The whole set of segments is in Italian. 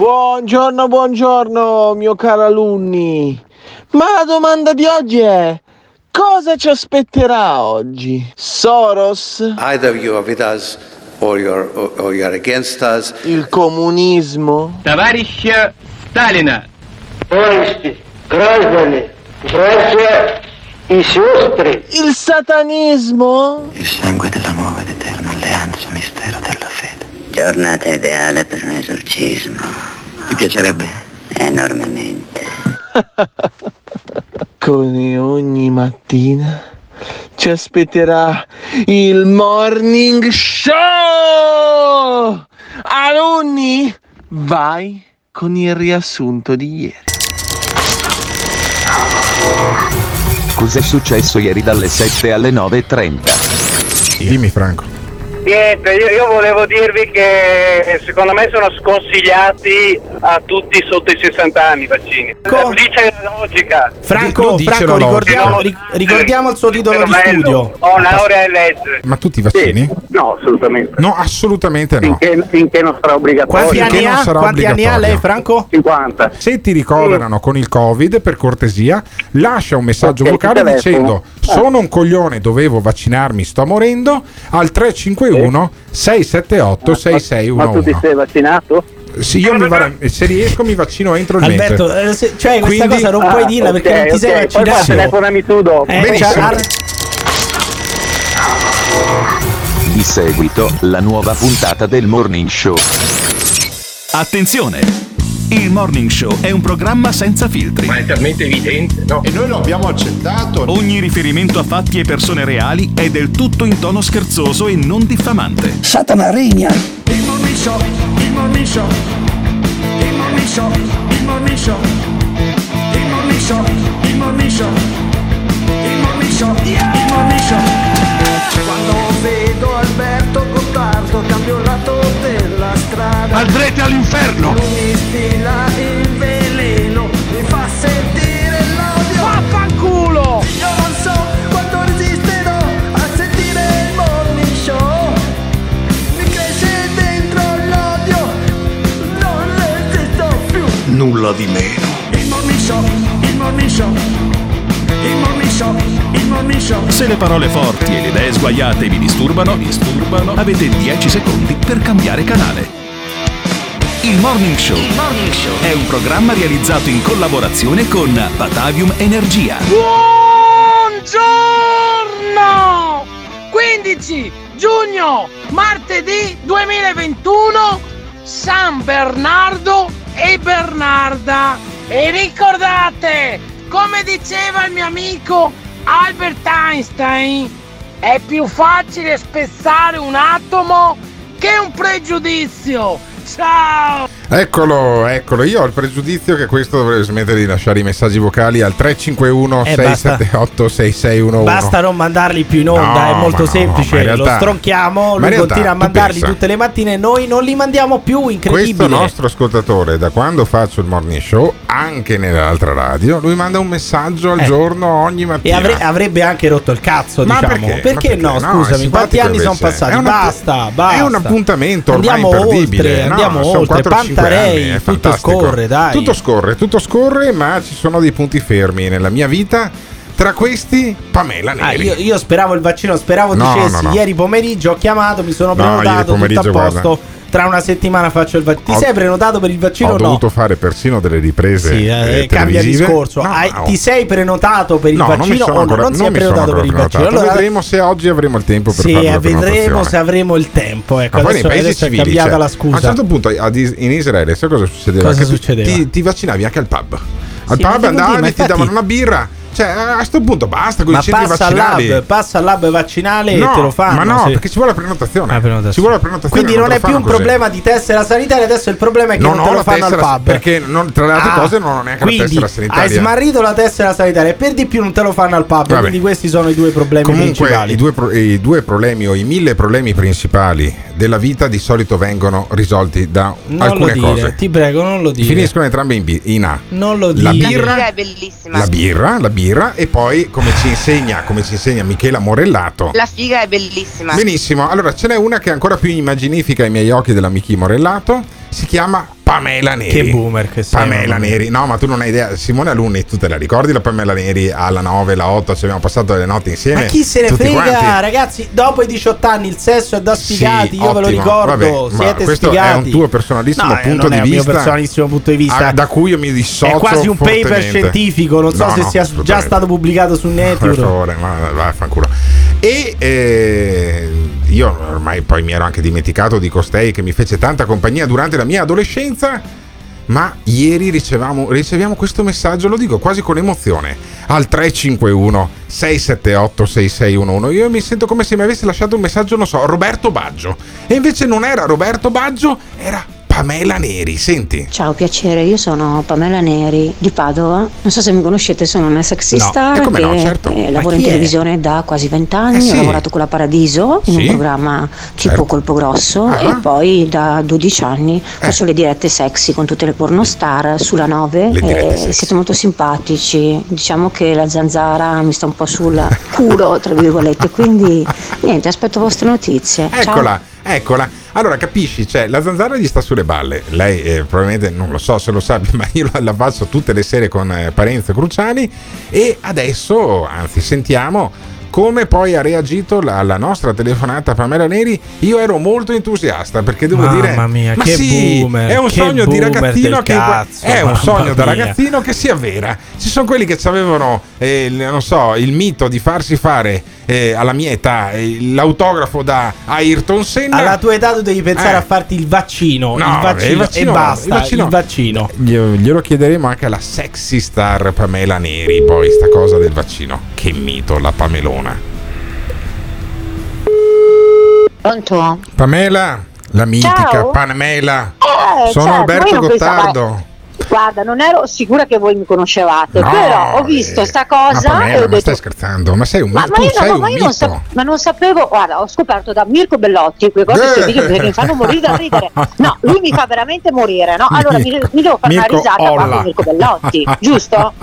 Buongiorno, buongiorno, mio caro alunni. Ma la domanda di oggi è: cosa ci aspetterà oggi? Soros? Either you are with us or you're, or, or you're against us. Il comunismo? Товарища Сталина. Il satanismo? Il sangue della Giornata ideale per un esorcismo. Ti piacerebbe? Enormemente. Come ogni mattina ci aspetterà il morning show! Alunni, vai con il riassunto di ieri. Cos'è successo ieri dalle 7 alle 9.30? Dimmi Franco. Niente, io, io volevo dirvi che secondo me sono sconsigliati a tutti sotto i 60 anni i vaccini. Co- Dice la logica. Franco, Franco la ricordiamo, ri- ricordiamo il suo titolo di studio. Ho laurea in legge. Ma tutti i vaccini? No, assolutamente. No, assolutamente no. Finché, finché non sarà obbligatorio. Quanti anni non ha? sarà Quanti anni ha lei. Franco? 50. Se ti ricoverano con il Covid, per cortesia, lascia un messaggio Ok, vocale dicendo: Sono un coglione, dovevo vaccinarmi, sto morendo. Al 351 678 Ma tu ti 6611. sei vaccinato? Sì, io mi va- se riesco mi vaccino entro il Alberto, mese. eh, se- cioè questa Quindi- cosa non puoi dirla perché non ti sei Ah, ok, Poi vaccinato. telefonami tu dopo. Eh, Benissimo. ar- Di seguito, la nuova puntata del Morning Show. Attenzione! Il Morning Show è un programma senza filtri. Ma è talmente evidente, no? E noi lo abbiamo accettato. Ogni riferimento a fatti e persone reali è del tutto in tono scherzoso e non diffamante. Satana regna. Il morning show, il morning show, il morning show, il morning show, il morning show, il morning show, il morning show, il morning show. Quando vedo Alberto Gottardo cambio della strada. Andrete all'inferno! Mi stila il veleno, mi fa sentire l'odio. Vaffanculo! Io non so quanto resisterò a sentire il morning show. Mi cresce dentro l'odio, non resisto più. Nulla di meno. Il morning show, il morning show, il morning show, il morning show. Se le parole forti e le idee sguaiate vi disturbano, vi disturbano, avete 10 secondi per cambiare canale. Il Morning Show, è un programma realizzato in collaborazione con Batavium Energia. Buongiorno! 15 giugno, martedì 2021, San Bernardo e Bernarda. E ricordate, come diceva il mio amico Albert Einstein, è più facile spezzare un atomo che un pregiudizio. Ciao! Eccolo, eccolo. Io ho il pregiudizio che questo dovrebbe smettere di lasciare i messaggi vocali al 351 Eh, basta. 678 6611. Basta non mandarli più in onda, No, è molto no, semplice. in realtà- Lo stronchiamo, lui realtà continua a mandarli pensa- tutte le mattine, noi non li mandiamo più, incredibile. Questo nostro ascoltatore, da quando faccio il morning show, anche nell'altra radio, lui manda un messaggio al Eh. giorno ogni E mattina. avre- avrebbe anche rotto il cazzo, Ma diciamo. perché? Perché, no? perché? No, è Scusami, quanti anni sono passati? È una- basta, basta. È un appuntamento ormai Andiamo imperdibile. oltre, No, andiamo oltre. 4-5 È tutto scorre, dai. Tutto scorre, tutto scorre, ma ci sono dei punti fermi nella mia vita. Tra questi, Pamela Ah, Neri. io, io speravo il vaccino, speravo No, dicessi no, no. ieri pomeriggio ho chiamato, mi sono No, prenotato, tutto a posto. guarda. Tra una settimana faccio il vaccino. Ti Ho- sei prenotato per il vaccino Ho no? dovuto fare persino delle riprese Sì, eh, eh, cambia discorso. No, Hai- no. ti sei prenotato per il No, non vaccino o no? ancora, non è mi sono prenotato per il vaccino? Allora, vedremo se oggi avremo il tempo per sì, fare vedremo se avremo il tempo. Ecco, Ma adesso, adesso è civili cambiata cioè, la scusa. A un certo punto in Israele sai cosa succedeva? Cosa ti- succedeva? Ti, ti vaccinavi anche al pub. Al Sì, pub andavi, ti infatti- davano una birra Cioè, a questo punto basta con Ma i centri passa al vaccinali. lab, passa al lab vaccinale No, e te lo fanno. ma no, sì. perché ci vuole la prenotazione. Ah, prenotazione. Ci vuole la prenotazione. Quindi non te è più un così. problema di tessera sanitaria, adesso il problema è che Non non, te lo fanno al pub. perché non- tra le altre Ah, cose non ho neanche la tessera sanitaria. Hai smarrito la tessera sanitaria e per di più non te lo fanno al pub. Vabbè. Quindi questi sono i due problemi Comunque, principali. i due, pro- i due problemi o i mille problemi principali della vita di solito vengono risolti da non alcune lo dire, cose. ti prego, non lo dire. Finiscono entrambe in, B- in A. Non lo La dire. birra, La figa è bellissima. la birra, la birra e poi come ci insegna, come ci insegna Michela Morellato. La figa è bellissima. Benissimo, allora ce n'è una che è ancora più immaginifica ai miei occhi della Michi Morellato, si chiama Pamela Neri. Che boomer che sei. Pamela. Neri, no, ma tu non hai idea. Simone Alunni, tu te la ricordi la Pamela Neri alla 9, la 8? Ci abbiamo passato le notti insieme. Ma chi se ne tutti frega, quanti. ragazzi? Dopo i 18 anni il sesso è da Sì, sfigati. io ve lo ottimo. ricordo. Vabbè, ma siete questo sfigati. è un tuo personalissimo No, eh, punto non di è un mio vista. personalissimo punto di vista. Ah, da cui io mi dissocio. È quasi un paper scientifico. Non so No, se no, sia già stato pubblicato su Per Nature. favore, ma vai, fanculo. E eh, io ormai poi mi ero anche dimenticato di costei che mi fece tanta compagnia durante la mia adolescenza. Ma ieri ricevamo, riceviamo questo messaggio, lo dico quasi con emozione, al 351 678 6611. Io mi sento come se mi avesse lasciato un messaggio, non so, Roberto Baggio. E invece non era Roberto Baggio, era Pamela Neri. Senti. Ciao, piacere, io sono Pamela Neri di Padova. Non so se mi conoscete, sono una sexy No, e che no, certo. eh, lavoro in chi è? televisione da quasi vent'anni. Eh sì. Ho lavorato con la Paradiso in Sì. un programma tipo Certo. Colpo Grosso Ah. e poi da 12 anni faccio le dirette sexy con tutte le pornostar sulla 9. Le dirette Eh, siete molto simpatici. Diciamo che la zanzara mi sta un po' sul culo, tra virgolette. Quindi niente, aspetto vostre notizie. Ciao. Eccola, eccola. Allora capisci, cioè, la zanzara gli sta sulle balle. Lei eh, probabilmente non lo so se lo sa, ma io la, faccio tutte le sere con eh, Parenzo Cruciani. E adesso, anzi, sentiamo come poi ha reagito la, la nostra telefonata Pamela Neri. Io ero molto entusiasta perché devo Mamma dire: mia, ma che sì, boomer, è un sogno di ragazzino che cazzo, è un sogno da mia. ragazzino che si avvera. Ci sono quelli che avevano, eh, non so, il mito di farsi fare eh, alla mia età eh, l'autografo da Ayrton Senna. Alla tua età tu devi pensare Eh. a farti il vaccino, No, il vaccino, il vaccino e no, basta, il vaccino- il vaccino. Glielo, glielo chiederemo anche alla sexy star Pamela Neri. Poi, sta cosa del vaccino. Che mito, la Pamelona. Pronto? Pamela, la mitica Ciao. Pamela. Eh, Sono certo, Alberto Gottardo. Guarda, non ero sicura che voi mi conoscevate, No, però ho visto sta Ma cosa e ma detto stai scherzando? Ma sei un, Ma, ma tu sei no, ma io non, sa- ma non sapevo, guarda, ho scoperto da Mirko Bellotti quei cose Eh. che mi fanno morire da ridere. No, lui mi fa veramente morire, no? Allora mi, mi devo fare Mirko una risata Olla. quando Mirko Bellotti, giusto?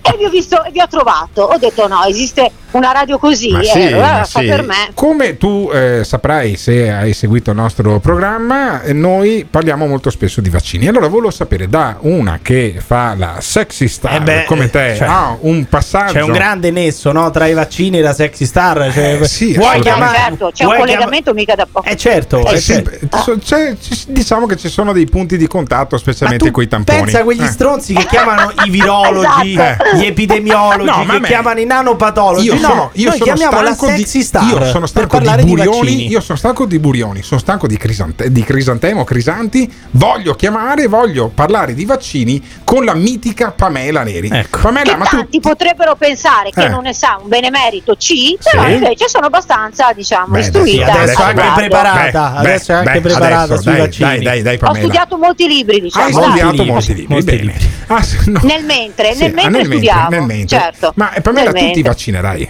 E vi ho visto e vi ho trovato, ho detto no, esiste una radio così, Ma e sì, allora ma fa sì. per me. Come tu eh, saprai se hai seguito il nostro programma, eh, noi parliamo molto spesso di vaccini. Allora volevo sapere da una che fa la sexy star Eh beh, come te, cioè, ha un passaggio. C'è un grande nesso no, tra i vaccini e la sexy star. Cioè, Eh, sì, vuoi chiamare? Certo, c'è un collegamento mica da poco. Eh certo, Eh, eh, sì, certo. c'è- ci- diciamo che ci sono dei punti di contatto, specialmente con i tamponi. pensa a quegli Eh. stronzi che chiamano i virologi, Esatto. gli epidemiologi, No, che me- chiamano i nanopatologi. Io no, sono, io noi sono chiamiamo la sexy star Io sono stanco di burioni. io sono stanco di burioni. Sono stanco di crisantemo, crisanti. Voglio chiamare, voglio parlare di vaccini con la mitica Pamela Neri. Ecco. Pamela, Che ma tu. tanti potrebbero pensare che Eh. non ne sa un benemerito C, però Sì. invece sono abbastanza, diciamo, Beh, istruita. adesso adesso- anche preparata, Beh, adesso è anche beh, preparata adesso, sui dai, vaccini. Dai, dai, dai, Ho studiato molti libri, diciamo. Hai dai. studiato libri, molti libri, molti libri. Ah, no. Nel mentre, Sì, nel ah, mentre studiavo, nel mentre. certo. Ma Pamela, Nel tu ti vaccinerai?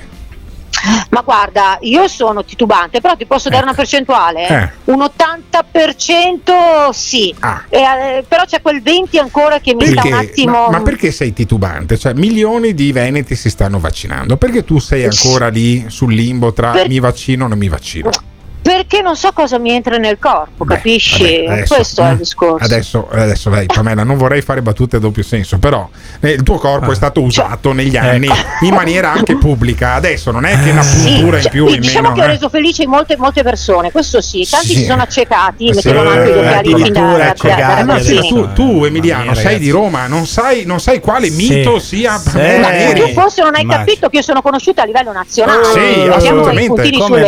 Ma guarda, io sono titubante, però ti posso dare una percentuale? Eh. Un 80% sì, Ah. E, eh, però c'è quel 20 ancora che mi sta un attimo... ma, ma perché sei titubante? Cioè, milioni di veneti si stanno vaccinando. Perché tu sei ancora lì sul limbo tra Per- mi vaccino o non mi vaccino? Perché non so cosa mi entra nel corpo, Beh, capisci? vabbè, adesso, Questo è mm, il discorso. Adesso, adesso dai, Pamela, non vorrei fare battute a doppio senso, però eh, il tuo corpo è stato usato negli anni in maniera anche pubblica. Adesso non è che una Sì, puntura in cioè, più o in diciamo meno. che ho eh. reso felici molte, molte persone, questo sì, tanti Sì. si sono accecati, Sì, mettevano anche gli eh, occhiali fin da, addirittura da, da, Eh, sì, tu, tu, Emiliano, sei di. Roma, non sai, non sai quale Sì. mito sia Sì. Pamela Eh, Neri. Tu forse non hai capito che io sono conosciuta a livello nazionale. Sì, assolutamente. puntini Come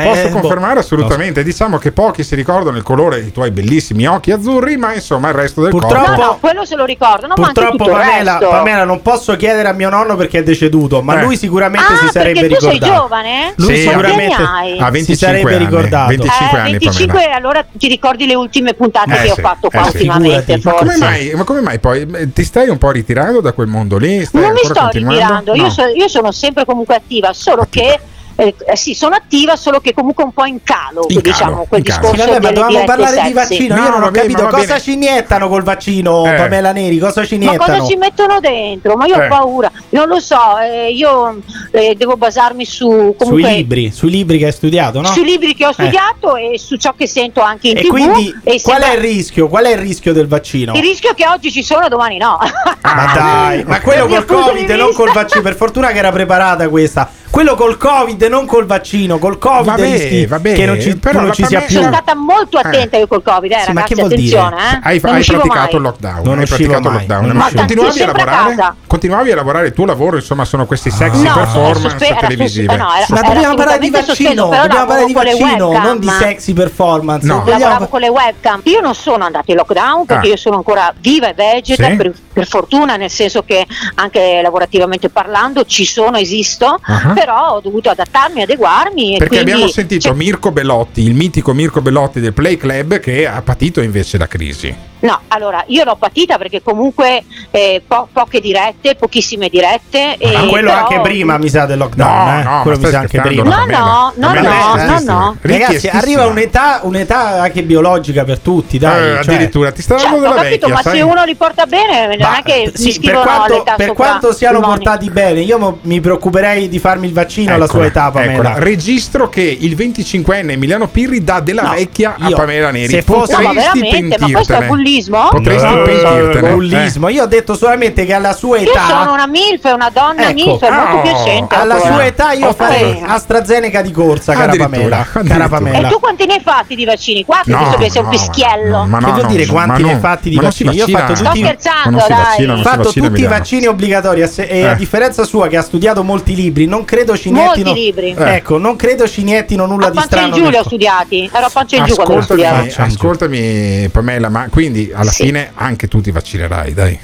sulle no? i, eh. Posso confermare Eh, boh. confermare assolutamente. Diciamo che pochi si ricordano il colore dei tuoi bellissimi occhi azzurri, ma insomma il resto del Purtroppo- corpo. No, no, quello se lo ricordano, ma Purtroppo tutto il Pamela, resto. Pamela, non posso chiedere a mio nonno perché è deceduto, ma Eh. lui sicuramente ah, si sarebbe perché tu sei ricordato. giovane? Lui Sì, sicuramente hai? Ha si 25 sarebbe anni, ricordato. 25 eh, anni 25 Pamela. allora ti ricordi le ultime puntate Eh che sì, ho fatto eh qua sì. ultimamente. Ma come, mai, ma come mai poi eh, ti stai un po' ritirando da quel mondo lì? Stai non mi sto ritirando, No. io, so- io sono sempre comunque attiva, solo che eh, eh, sì, sono attiva, solo che comunque un po' in calo, In diciamo, calo, quel in calo. Sì, discorso vabbè, ma dovevamo parlare di vaccino. No, Io non ho vabbè, capito ma cosa bene. ci iniettano col vaccino, Eh. Pamela Neri. Cosa ci Ma iniettano? cosa ci mettono dentro? Ma io Eh. ho paura, non lo so, eh, io eh, devo basarmi su Sui comunque libri, sui libri che hai studiato, no? sui libri che ho Eh. studiato e su ciò che sento anche in E tv. quindi e qual sembra- è il rischio? Qual è il rischio del vaccino? il rischio è che oggi ci sono, domani no. Ma dai, ma quello col Covid, non col vaccino. Per fortuna che era preparata questa. Quello col Covid, non col vaccino. Col Covid Vabbè, rischi vabbè, che non ci, però non ci sia più. Sono stata molto attenta io col Covid, eh, Sì, ma ragazzi, dire? attenzione, eh. Hai, non hai uscivo praticato mai. il lockdown, Non hai uscivo praticato il mai, lockdown, non ma continuavi a a lavorare? casa. Continuavi a lavorare il tuo lavoro, insomma, sono questi sexy No, performance sospe- era televisive. no, era- Ma dobbiamo parlare di vaccino, dobbiamo parlare di vaccino, non di sexy performance. No. Lavoravo con le webcam. Io non sono andata in lockdown perché Ah. io sono ancora viva e vegeta, per, fortuna, nel senso che anche lavorativamente parlando ci sono, esisto, Ah. però ho dovuto adattarmi, adeguarmi. E Perché quindi, abbiamo sentito cioè, Mirko Bellotti, il mitico Mirko Bellotti del Play Club, che ha patito invece la crisi. No, allora io l'ho patita perché comunque eh, po- poche dirette, pochissime dirette. e Ma quello però- anche prima, mi sa, del lockdown. No, eh. no, quello mi sa anche prima. No, no, no, no, no, no. Ragazzi, arriva un'età, un'età anche biologica per tutti, dai. Eh, cioè- addirittura ti sta Certo, dando ho della capito, vecchia, ma sai? se uno li porta bene, non Ma, è che sì, mi per scrivono quanto, l'età per quanto siano portati bene, io mo- mi preoccuperei di farmi il vaccino alla sua età, Pamela. Registro che il 25enne Emiliano Pirri dà della vecchia a Pamela Neri. se fosse- ma veramente, ma questo è pentirtene. Bullismo? Potresti No, pentirtene. bullismo. Io ho detto solamente che alla sua Io età. sono una MILF, una donna Ecco. MILF, è molto Oh, piacente. Alla ancora. sua età io Eh. farei AstraZeneca di corsa, cara Pamela. Cara. Pamela. E tu quanti ne hai fatti di vaccini? Quattro, No, visto che sei un no, pischiello. ma Che no, vuol no, dire ma quanti no, ne hai fatti di ma vaccini? Io ho fatto tutti- Sto scherzando, Ma dai. Ho fatto tutti i vaccini obbligatori a e a Eh. differenza sua che ha studiato molti libri, non credo ci Molti libri. Eh. Ecco, non credo ci iniettino nulla A di pancia in strano. giù li ho studiati. Ero a pancia in giù quando Ascoltami, studiavo. ascoltami, Pamela, ma quindi alla Sì. fine anche tu ti vaccinerai, dai.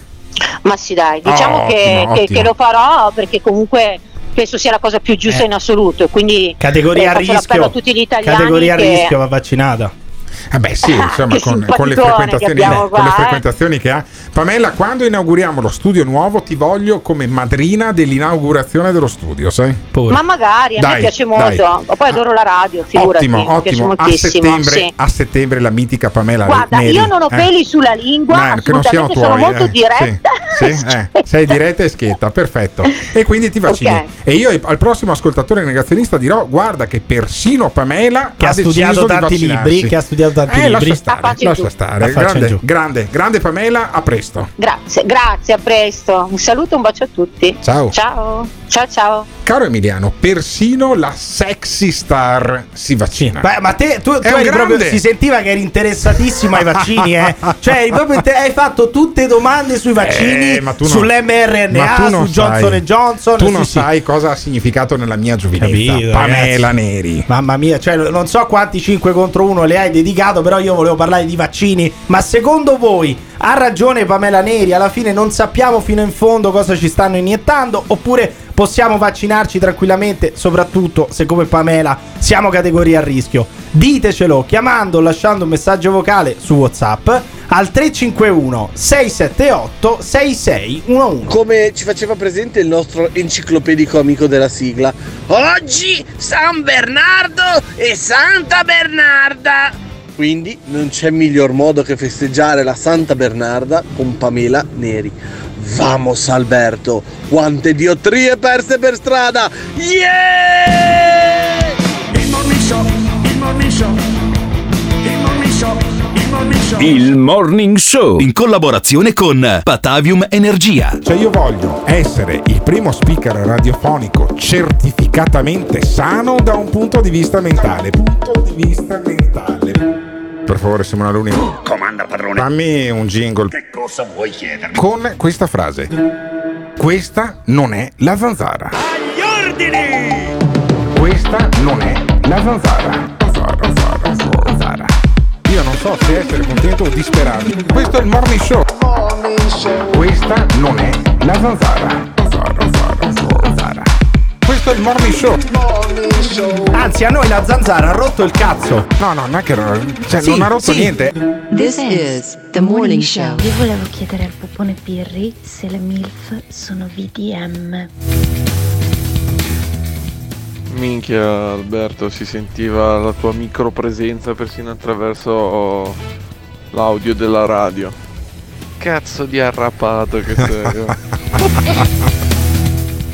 Ma sì, dai, diciamo Oh, che, ottimo, che- ottimo. che lo farò perché comunque penso sia la cosa più giusta Eh. in assoluto. Quindi Categoria eh, a rischio. a tutti gli italiani. Categoria a che- rischio va vaccinata. Eh beh sì, Ah, insomma, con, con le frequentazioni, abbiamo con le qua, eh. frequentazioni che ha. Pamela, quando inauguriamo lo studio nuovo, ti voglio come madrina dell'inaugurazione dello studio, sai? Ma magari, a Dai, me piace dai. molto. Poi adoro la radio, figurati. ottimo, mi piace ottimo. A settembre, sì. a settembre la mitica Pamela Guarda, Neri, io non ho eh? peli sulla lingua, No, che non siano assolutamente tuoi, sono molto eh. diretta. Sì, sì, eh, sei diretta e schietta, perfetto. E quindi ti vaccini. Ok. E io al prossimo ascoltatore negazionista dirò: guarda che persino Pamela Che ha deciso studiato di tanti libri, che ha studiato tanti Eh, libri. lascia stare, lascia Grande, grande, grande Pamela, a presto. Grazie, grazie, a presto. Un saluto, un bacio a tutti. Ciao. Ciao, ciao, ciao. Caro Emiliano, persino la sexy star si vaccina. Beh, ma te, tu, tu eri proprio, si sentiva che eri interessatissimo ai vaccini, eh? Cioè, proprio inte- hai fatto tutte domande sui vaccini, Eh, tu non- sull'mRNA, su Johnson sai. Johnson. Tu sì, non sì. sai cosa ha significato nella mia giovinezza. Capito, Pamela ragazzi. Neri. Mamma mia, cioè, non so quanti 5 contro 1 le hai dedicato, però io volevo parlare di vaccini. Ma secondo voi ha ragione Pamela Neri? Alla fine non sappiamo fino in fondo cosa ci stanno iniettando? Oppure possiamo vaccinarci tranquillamente, soprattutto se come Pamela siamo categoria a rischio? Ditecelo chiamando o lasciando un messaggio vocale su WhatsApp al 351 678 6611. Come ci faceva presente il nostro enciclopedico amico della sigla. Oggi San Bernardo e Santa Bernarda. Quindi non c'è miglior modo che festeggiare la Santa Bernarda con Pamela Neri. Vamos Alberto, quante diottrie perse per strada! Yeah! Il morning show, il morning show, il morning show, il morning show. Il Morning Show in collaborazione con Patavium Energia. Cioè io voglio essere il primo speaker radiofonico certificatamente sano da un punto di vista mentale. Punto di vista mentale. Per favore, Simona Luni. Comanda padrone. Fammi un jingle Che cosa vuoi chiedermi? con questa frase. Questa non è la zanzara. Agli ordini! Questa non è La zanzara. Zanzara, zanzara, zanzara. Io non so se essere contento o disperato. Questo è il morning show. Questa non è la zanzara. È il morning show. Anzi, a noi la zanzara ha rotto il cazzo. No, no, non è che cioè, Sì, non ha rotto sì. niente. This is the morning show. Io volevo chiedere al popone Pirri se le MILF sono VDM. Minchia Alberto, si sentiva la tua micropresenza persino attraverso l'audio della radio. Cazzo di arrapato che sei.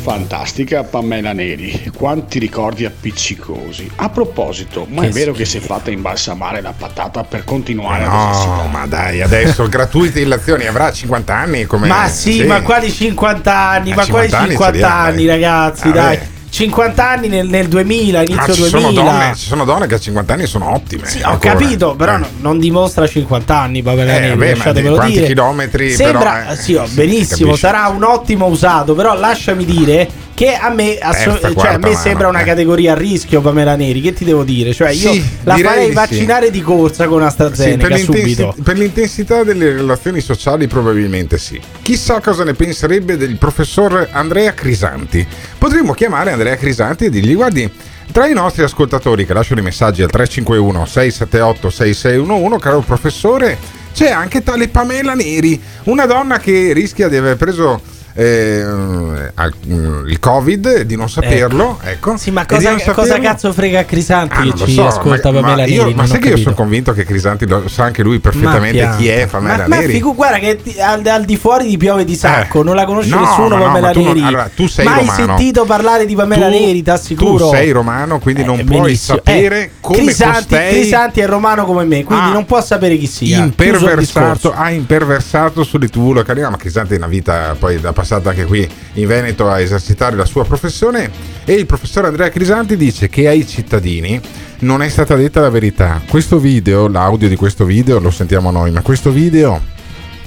Fantastica Pamela Neri, quanti ricordi appiccicosi. A proposito, ma è Che vero che si è fatta imbalsamare la patata per continuare a No, ma dai, adesso gratuite illazioni avrà 50 anni come Ma sì, ma quali 50 anni? ma quali 50 anni 50 ce li ha, anni, ragazzi? Ah, dai. beh. 50 anni nel, nel 2000, Ma inizio ci 2000. sono, donne, ci sono donne che a 50 anni sono ottime. Sì, ho ancora. capito, però Eh. no- non dimostra 50 anni Pamela Eh, vabbè, lasciatemelo quanti dire. chilometri, Sembra, però, eh, sì, oh, si benissimo, sarà un ottimo usato, però lasciami dire che a me, asso- Terza, cioè, a me sembra una categoria a rischio Pamela Neri, che ti devo dire? Cioè io Sì, la farei di sì. vaccinare di corsa con Sì, AstraZeneca per, l'intensi- subito. per l'intensità delle relazioni sociali probabilmente sì. Chissà cosa ne penserebbe del professor Andrea Crisanti. Potremmo chiamare Andrea Crisanti e dirgli guardi, tra i nostri ascoltatori che lasciano i messaggi al 351 678 6611, caro professore, c'è anche tale Pamela Neri, una donna che rischia di aver preso eh, mm, il covid di non saperlo. Ecco. Sì, ma di cosa, cosa cazzo frega a Crisanti Ah, che ci so, ascolta ma, Pamela ma io- Neri? ma sai che io sono convinto che Crisanti lo sa anche lui perfettamente Ma chi è. Pamela ma, ma Neri. figu- guarda che al, al di fuori di piove di sacco, Eh. non la conosce No, nessuno no, no, Pamela ma tu non- Neri. allora, tu sei Mai romano. sentito parlare di Pamela Tu- Neri, t'assicuro. Tu sei romano, quindi non puoi benissimo. sapere Eh, come Crisanti, costei Crisanti è romano come me, quindi Ah, non può sapere chi sia. Ha imperversato sulle TV locali. No, ma Crisanti è una vita poi da passata anche qui in Veneto a esercitare la sua professione. E il professor Andrea Crisanti dice che ai cittadini non è stata detta la verità. Questo video, l'audio di questo video lo sentiamo noi, ma questo video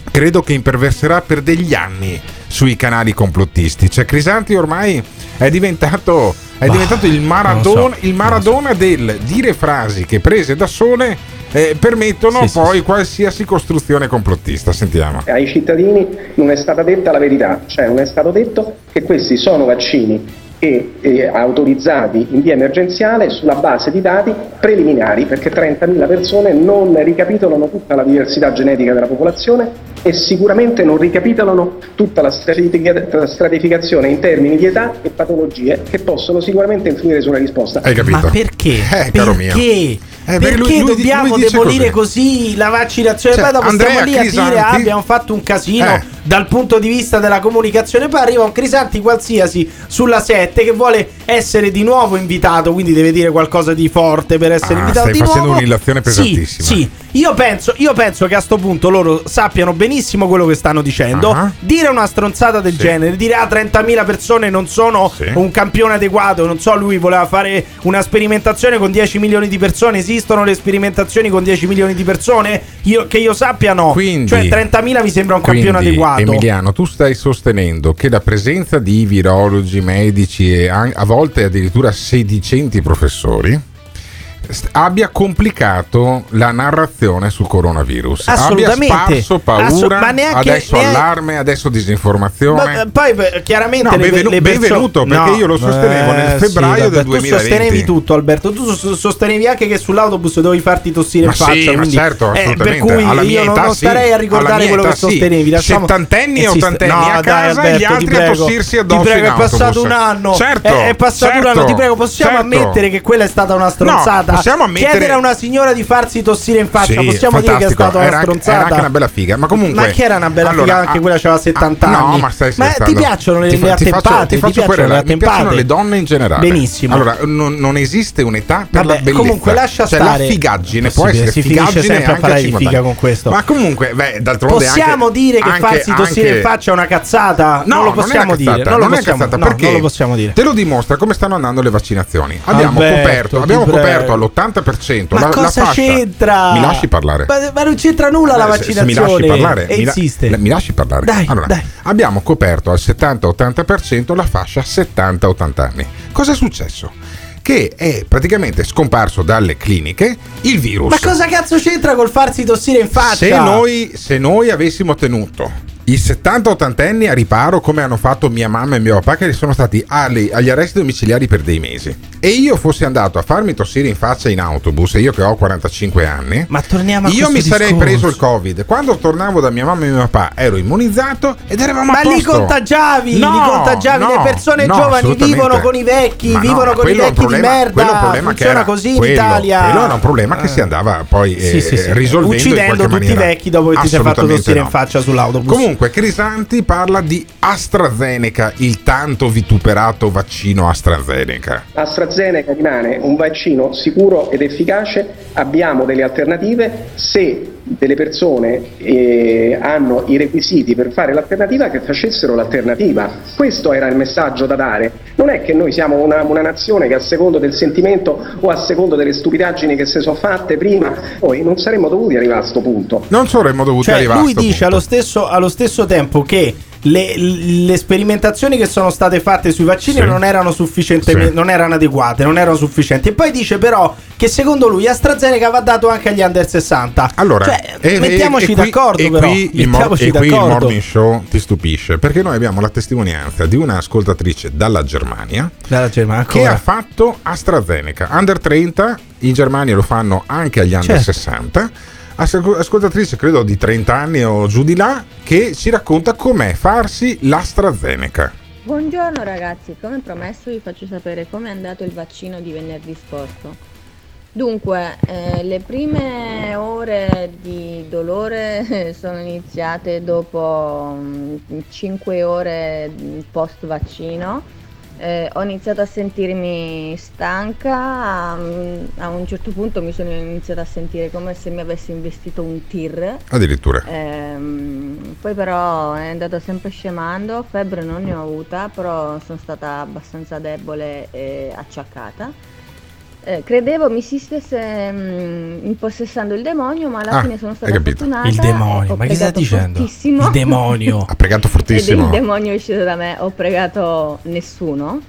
credo che imperverserà per degli anni sui canali complottisti. Cioè, Crisanti ormai è diventato, è Bah, diventato il, Maradona, so, il Maradona del dire frasi che prese da sole eh, permettono Sì, sì, poi qualsiasi costruzione complottista. Sentiamo. Ai cittadini non è stata detta la verità, cioè non è stato detto che questi sono vaccini e, e autorizzati in via emergenziale sulla base di dati preliminari, perché 30.000 persone non ricapitolano tutta la diversità genetica della popolazione e sicuramente non ricapitolano tutta la stratifica- la stratificazione in termini di età e patologie che possono sicuramente influire sulla risposta. Hai capito? Ma perché? Eh, caro mio. perché? Eh, perché perché lui- dobbiamo lui dice demolire così. la vaccinazione? Cioè, poi dopo Andrea stiamo lì a dire "Ah, abbiamo fatto un casino Eh. dal punto di vista della comunicazione. Poi arriva un Crisanti qualsiasi sulla 7 che vuole essere di nuovo invitato, quindi deve dire qualcosa di forte per essere Ah, invitato stai di facendo nuovo. un'illazione pesantissima. Sì, sì. Io penso, io penso che a sto punto loro sappiano benissimo quello che stanno dicendo. Ah. Dire una stronzata del Sì. genere, dire ah 30.000 persone non sono Sì. un campione adeguato, non so, lui voleva fare una sperimentazione con 10 milioni di persone, esistono le sperimentazioni con 10 milioni di persone? Io, che io sappia no. Quindi- cioè 30.000 mi sembra un campione Quindi, adeguato. Emiliano, tu stai sostenendo che la presenza di virologi, medici e a volte addirittura sedicenti professori abbia complicato la narrazione sul coronavirus. Assolutamente. Abbia sparso paura, Assu- ma neanche- adesso neanche- allarme, adesso disinformazione. Ma, eh, poi chiaramente No, le, benvenu- le perso- benvenuto, perché io lo sostenevo nel eh, febbraio sì, del vabbè, 2020. Tu sostenevi tutto, Alberto. Tu so- sostenevi anche che sull'autobus dovevi farti tossire Ma in faccia. sì, ma quindi- certo, eh, per cui Alla io non, età non sì. starei a ricordare quello età che sostenevi. Lasciamo... Settantenni e ottantenni no, a dai, casa, Alberto, gli altri ti a prego. tossirsi addosso Ti prego, è passato un anno. Certo, è, passato certo, un anno. Ti prego, possiamo certo. ammettere che quella è stata una stronzata? No, possiamo ammettere- Chiedere a una signora di farsi tossire in faccia, Sì, possiamo dire che è fantastico. stata una Era stronzata? era anche una bella figa, ma comunque- Ma che era una bella Allora, figa? Anche ah, quella aveva 70 no, anni. ma stai ti scherzando. piacciono le, Ti le ti faccio- attempate? ti faccio piacciono le Mi attempate? piacciono le donne in generale. Benissimo. Allora, non, non esiste un'età per Vabbè, la bellezza. comunque lascia cioè, stare. la figaggine può essere si figaggine sempre a parlare di 50 figa con questo. Ma comunque, beh, d'altronde Possiamo anche- dire che anche- farsi tossire anche- in faccia è una cazzata? No, non lo possiamo dire. Non lo è possiamo, cazzata, no, perché. Te lo dimostra come stanno andando le vaccinazioni. Abbiamo coperto, ti abbiamo coperto all'80% Ma la, la cosa fascia. c'entra? Mi lasci parlare? Ma, ma non c'entra nulla la Eh, se- se vaccinazione. mi lasci parlare, E mi, la- mi lasci parlare. Dai, allora, dai. abbiamo coperto al 70-80% la fascia 70-80 anni. Cosa è successo? che è praticamente scomparso dalle cliniche il virus. Ma cosa cazzo c'entra col farsi tossire in faccia? Se noi, se noi avessimo tenuto i 70-80 anni a riparo come hanno fatto mia mamma e mio papà che sono stati agli, arresti domiciliari per dei mesi e io fossi andato a farmi tossire in faccia in autobus e io che ho 45 anni Ma torniamo a io mi sarei discorso. preso il covid quando tornavo da mia mamma e mio papà ero immunizzato ed eravamo Ma a li posto contagiavi, No, li contagiavi, no, le persone no, giovani vivono con i vecchi, Ma no, vivono con i vecchi problema- di merda. quello è un problema che Funziona era- così in quello- Italia. quello era un problema che si andava poi Sì, eh, sì, sì. risolvendo in Uccidendo tutti i maniera. vecchi dopo che ti sei fatto tossire in faccia sull'autobus. Comunque, Crisanti parla di AstraZeneca, il tanto vituperato vaccino AstraZeneca. AstraZeneca rimane un vaccino sicuro ed efficace, abbiamo delle alternative, se delle persone eh, hanno i requisiti per fare l'alternativa che facessero l'alternativa. Questo era il messaggio da dare. Non è che noi siamo una, una nazione che a secondo del sentimento o a secondo delle stupidaggini che si sono fatte prima, noi non saremmo dovuti arrivare a questo punto. Non saremmo dovuti Cioè, arrivare lui a sto dice allo stesso, allo stesso tempo che le, le sperimentazioni che sono state fatte sui vaccini Sì. non erano sufficientemente Sì. non erano adeguate, non erano sufficienti. E poi dice però che secondo lui AstraZeneca va dato anche agli under 60. Allora, Cioè, e- mettiamoci e d'accordo e però. qui mettiamoci e qui il morning show ti stupisce perché noi abbiamo la testimonianza di un'ascoltatrice dalla Germania Dalla Germania, che ha fatto AstraZeneca under 30 in Germania lo fanno anche agli under Certo. 60 Ascol- ascoltatrice credo di 30 anni o giù di là che ci racconta com'è farsi l'AstraZeneca Buongiorno ragazzi, come promesso vi faccio sapere come è andato il vaccino di venerdì scorso. Dunque, eh, le prime ore di dolore sono iniziate dopo 5 ore post vaccino. Eh, ho iniziato a sentirmi stanca, mm, a un certo punto mi sono iniziata a sentire come se mi avesse investito un tir. addirittura Ehm, poi però è andato sempre scemando, febbre non ne ho avuta, però sono stata abbastanza debole e acciaccata. Eh, credevo mi si stesse mm, impossessando il demonio, ma alla Ah, fine sono stata fortunata. Il demonio, ma che stai dicendo? fortissimo. Il demonio. ha pregato Ed fortissimo il demonio è uscito da me, ho pregato nessuno.